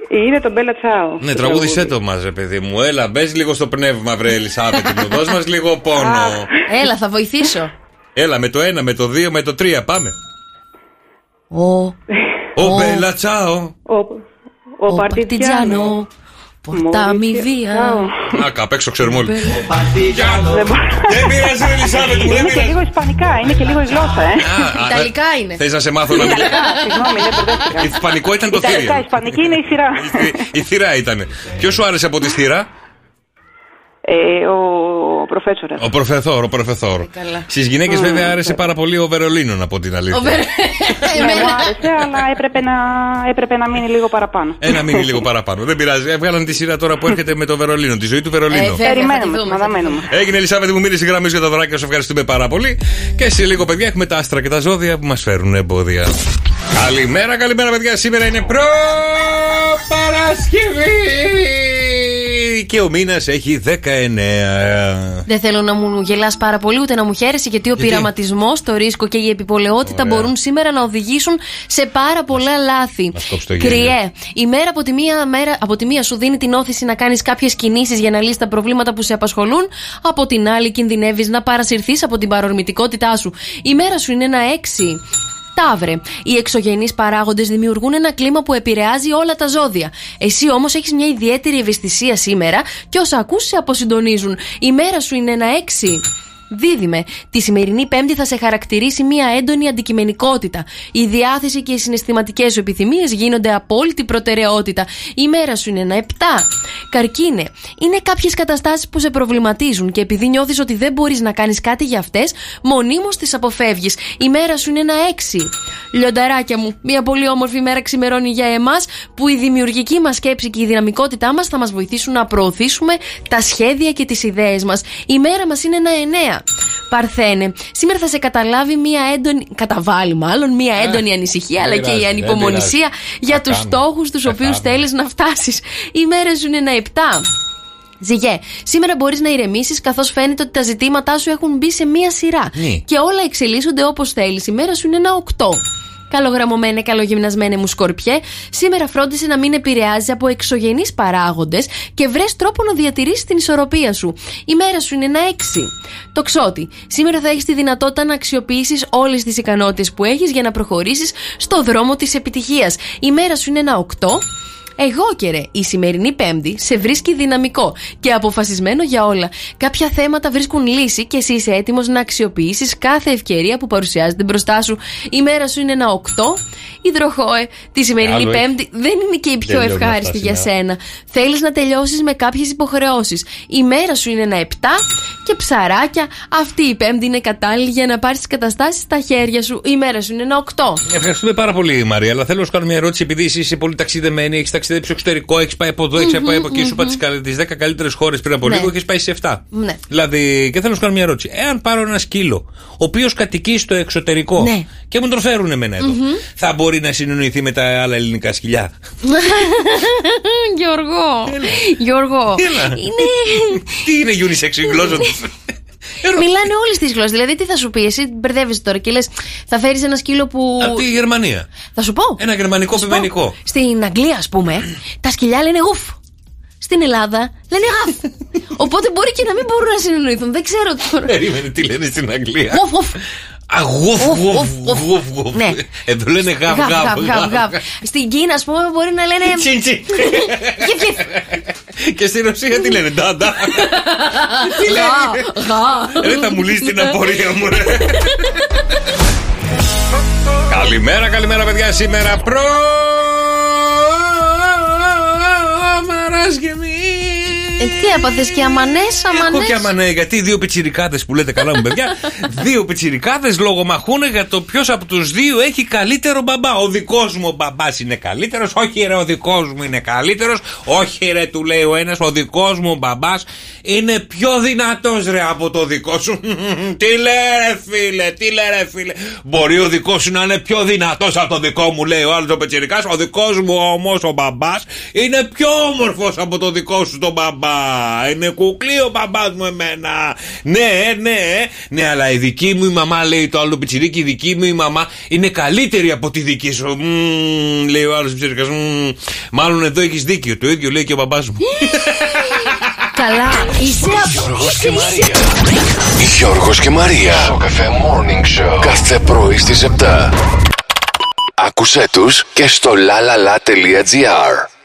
Είναι το Μπέλα Τσάο. Ναι, τραγούδισέ το μα, ρε παιδί μου. Έλα, μπε λίγο στο πνεύμα, βρε Ελισάβετ μου. Δώσ' μα λίγο πόνο. Έλα, θα βοηθήσω. Έλα, με το 1, με το 2, με το 3, πάμε. Ο, Ο Μπέλα Τσάο. Ο, ο, ο Παρτιτζάνο. Πορτάμι βία. Α, κάπου έξω ξέρουμε όλοι. Δεν πειράζει, Ελισάβετ μου, δεν Είναι και πειράζει. λίγο ισπανικά, είναι και λίγο η γλώσσα, ε. Ιταλικά είναι. Θες να σε μάθω να μιλάω. Ιταλικά, συγγνώμη, δεν μπερδεύτηκα. Ισπανικό ήταν το Ιταλικά, θηρία. ισπανική είναι η σειρά. Η θηρά ήταν. Ποιος σου άρεσε από τη θηρά; Ε, ο προφέσορας. Ο προφεθόρ, ο προφεθόρ. καλά. Στις γυναίκες, βέβαια, άρεσε πάρα πολύ ο Βερολίνο, να πω την αλήθεια. Ναι, μου άρεσε, αλλά έπρεπε να, έπρεπε να μείνει λίγο παραπάνω. Ένα μήνυ λίγο παραπάνω. Δεν πειράζει. Έβγαλαν τη σειρά τώρα που έρχεται με το Βερολίνο, τη ζωή του Βερολίνου. Περιμένουμε, να δαμένουμε. Έγινε Ελισάβετ μου μίλησε η γραμμής για τα δωράκια, σου ευχαριστούμε πάρα πολύ. Και σε λίγο, παιδιά, έχουμε τα άστρα και τα ζώδια που μας φέρουν εμπόδια. Καλημέρα, καλημέρα, παιδιά. Σήμερα είναι προ Παρασκευή. Και ο μήνας έχει 19. Δεν θέλω να μου γελάς πάρα πολύ ούτε να μου χαίρεσαι γιατί ο πειραματισμός, το ρίσκο και η επιπολαιότητα Ωραία. μπορούν σήμερα να οδηγήσουν σε πάρα πολλά λάθη. Μας κόψει το γέλιο. Κριέ, η μέρα από τη, μία, μέρα από τη μία σου δίνει την όθηση να κάνεις κάποιες κινήσεις για να λύσεις τα προβλήματα που σε απασχολούν. Από την άλλη, κινδυνεύεις να παρασυρθείς από την παρορμητικότητά σου. Η μέρα σου είναι ένα έξι. Ταύρε. Οι εξωγενείς παράγοντες δημιουργούν ένα κλίμα που επηρεάζει όλα τα ζώδια. Εσύ όμως έχεις μια ιδιαίτερη ευαισθησία σήμερα και όσα ακούς σε αποσυντονίζουν. Η μέρα σου είναι ένα έξι. Δίδυμε, τη σημερινή Πέμπτη θα σε χαρακτηρίσει μια έντονη αντικειμενικότητα. Η διάθεση και οι συναισθηματικές σου επιθυμίες γίνονται απόλυτη προτεραιότητα. Η μέρα σου είναι ένα 7. Καρκίνε, είναι κάποιες καταστάσεις που σε προβληματίζουν και επειδή νιώθεις ότι δεν μπορείς να κάνεις κάτι για αυτές, μονίμως τις αποφεύγεις. Η μέρα σου είναι ένα 6. Λιονταράκια μου, μια πολύ όμορφη μέρα ξημερώνει για εμάς που η δημιουργική μας σκέψη και η δυναμικότητά μας θα μας βοηθήσουν να προωθήσουμε τα σχέδια και τις ιδέες μας. Η μέρα μας είναι ένα 9. Παρθένε, σήμερα θα σε καταλάβει μια έντονη. καταβάλει μάλλον μια έντονη ανησυχία αλλά δεν και η πειράζει, δεν ανυπομονησία πειράζει. για Θα τους κάνουμε. στόχους τους Θα οποίους κάνουμε. θέλεις να φτάσεις. Η μέρα σου είναι ένα 7. Ζυγέ, σήμερα μπορείς να ηρεμήσεις καθώς φαίνεται ότι τα ζητήματά σου έχουν μπει σε μία σειρά. Ναι. Και όλα εξελίσσονται όπως θέλεις. Η μέρα σου είναι ένα 8. Καλογραμμωμένε, καλογυμνασμένε μου σκορπιέ, σήμερα φρόντισε να μην επηρεάζει από εξωγενείς παράγοντες και βρες τρόπο να διατηρήσεις την ισορροπία σου. Η μέρα σου είναι ένα 6. Το ξότι. Σήμερα θα έχεις τη δυνατότητα να αξιοποιήσεις όλες τις ικανότητες που έχεις για να προχωρήσεις στο δρόμο της επιτυχίας. Η μέρα σου είναι ένα 8. Εγώ και ρε, η σημερινή Πέμπτη σε βρίσκει δυναμικό και αποφασισμένο για όλα. Κάποια θέματα βρίσκουν λύση και εσύ είσαι έτοιμος να αξιοποιήσεις κάθε ευκαιρία που παρουσιάζεται μπροστά σου. Η μέρα σου είναι ένα 8. Υδροχόε, τη σημερινή Άλλο έχει. Πέμπτη δεν είναι και η πιο Δεν λέω με ευχάριστη αυτά για σήμερα. σένα. Θέλεις να τελειώσεις με κάποιες υποχρεώσεις. Η μέρα σου είναι ένα 7 και ψαράκια. Αυτή η Πέμπτη είναι κατάλληλη για να πάρεις τις καταστάσεις στα χέρια σου. Η μέρα σου είναι ένα 8. Ευχαριστούμε πάρα πολύ, Μαρία. Αλλά θέλω να σου κάνω μια ερώτηση, επειδή εσύ είσαι πολύ ταξιδεμένη, έχεις ταξιδέψει στο εξωτερικό, έχεις πάει από εδώ, έχεις πάει από εκεί, σου είπα τις 10 καλύτερες χώρες πριν από Ναι. λίγο και έχεις πάει σε 7. Ναι. Δηλαδή, και θέλω να σου κάνω μια ερώτηση. Εάν πάρω ένα σκύλο, ο οποίος κατοικεί στο εξωτερικό Ναι. και μου τον φέρουν εμένα εδώ, Μμμ. θα μπορεί να συνεννοηθεί με τα άλλα ελληνικά σκυλιά; Γιώργο. Γιώργο. Έλα. Είναι. Τι είναι unisex η γλώσσα τους; Μιλάνε όλες τις γλώσσες. Δηλαδή, τι θα σου πει, εσύ μπερδεύεσαι τώρα και λες, θα φέρεις ένα σκύλο που. Από τη Γερμανία. Θα σου πω. Ένα γερμανικό πιμενικό. Στην Αγγλία, ας πούμε, τα σκυλιά λένε γουφ. Στην Ελλάδα λένε γαφ. Οπότε μπορεί και να μην μπορούν να συνεννοηθούν. Δεν ξέρω τώρα. Περίμενε, τι λένε στην Αγγλία. Γουφ, γουφ. Αγουφ, Ουφ, γουφ, ουφ, ουφ. γουφ, γουφ. Ναι. Εδώ λένε γαβ, Γαφ, γαβ, γαφ, γαφ, γαφ. Στην Κίνα, ας πούμε, μπορεί να λένε. Τσιν, τσιν. Γεφ, γεφ. Και στη Ρωσία τι λένε, ντάντα. Τι λένε; Γα. Ρε θα μου λύσεις την απορία μου, ρε. Καλημέρα, καλημέρα, παιδιά. Σήμερα προ. Μαράσγεμι. Ε, Τι έπαθες και αμανές, αμανέ. Έχω και αμανές, γιατί δύο πιτσιρικάδες που λέτε καλά μου, παιδιά. δύο πιτσιρικάδες λογομαχούν για το ποιος από τους δύο έχει καλύτερο μπαμπά. Ο δικός μου ο μπαμπάς είναι καλύτερος. Όχι, ρε, ο δικός μου είναι καλύτερος. Όχι, ρε, του λέει ο ένας, ο δικός μου ο μπαμπάς είναι πιο δυνατός, ρε, από το δικό σου. τι λέει, ρε, φίλε, τι λέει, ρε, φίλε. Μπορεί ο δικός σου να είναι πιο δυνατός από το δικό μου, λέει ο άλλος ο πιτσιρικάς. Ο δικός μου όμως ο μπαμπάς είναι πιο όμορφος από το δικό σου τον μπαμπά. Είναι κουκλί ο μπαμπάς μου εμένα. Ναι, ναι, ναι, αλλά η δική μου η μαμά, λέει το άλλο πιτσιρίκι, η δική μου η μαμά είναι καλύτερη από τη δική σου. Μμμ, λέει ο άλλος πιτσιρικά. Μάλλον εδώ έχεις δίκιο. Το ίδιο λέει και ο μπαμπάς μου. Καλά. Είσαι Γιώργος και Μαρία. Γιώργος και Μαρία. Στο καφέ Morning Show. Κάθε πρωί στις 7. Άκουσέ τους και στο lalala.gr.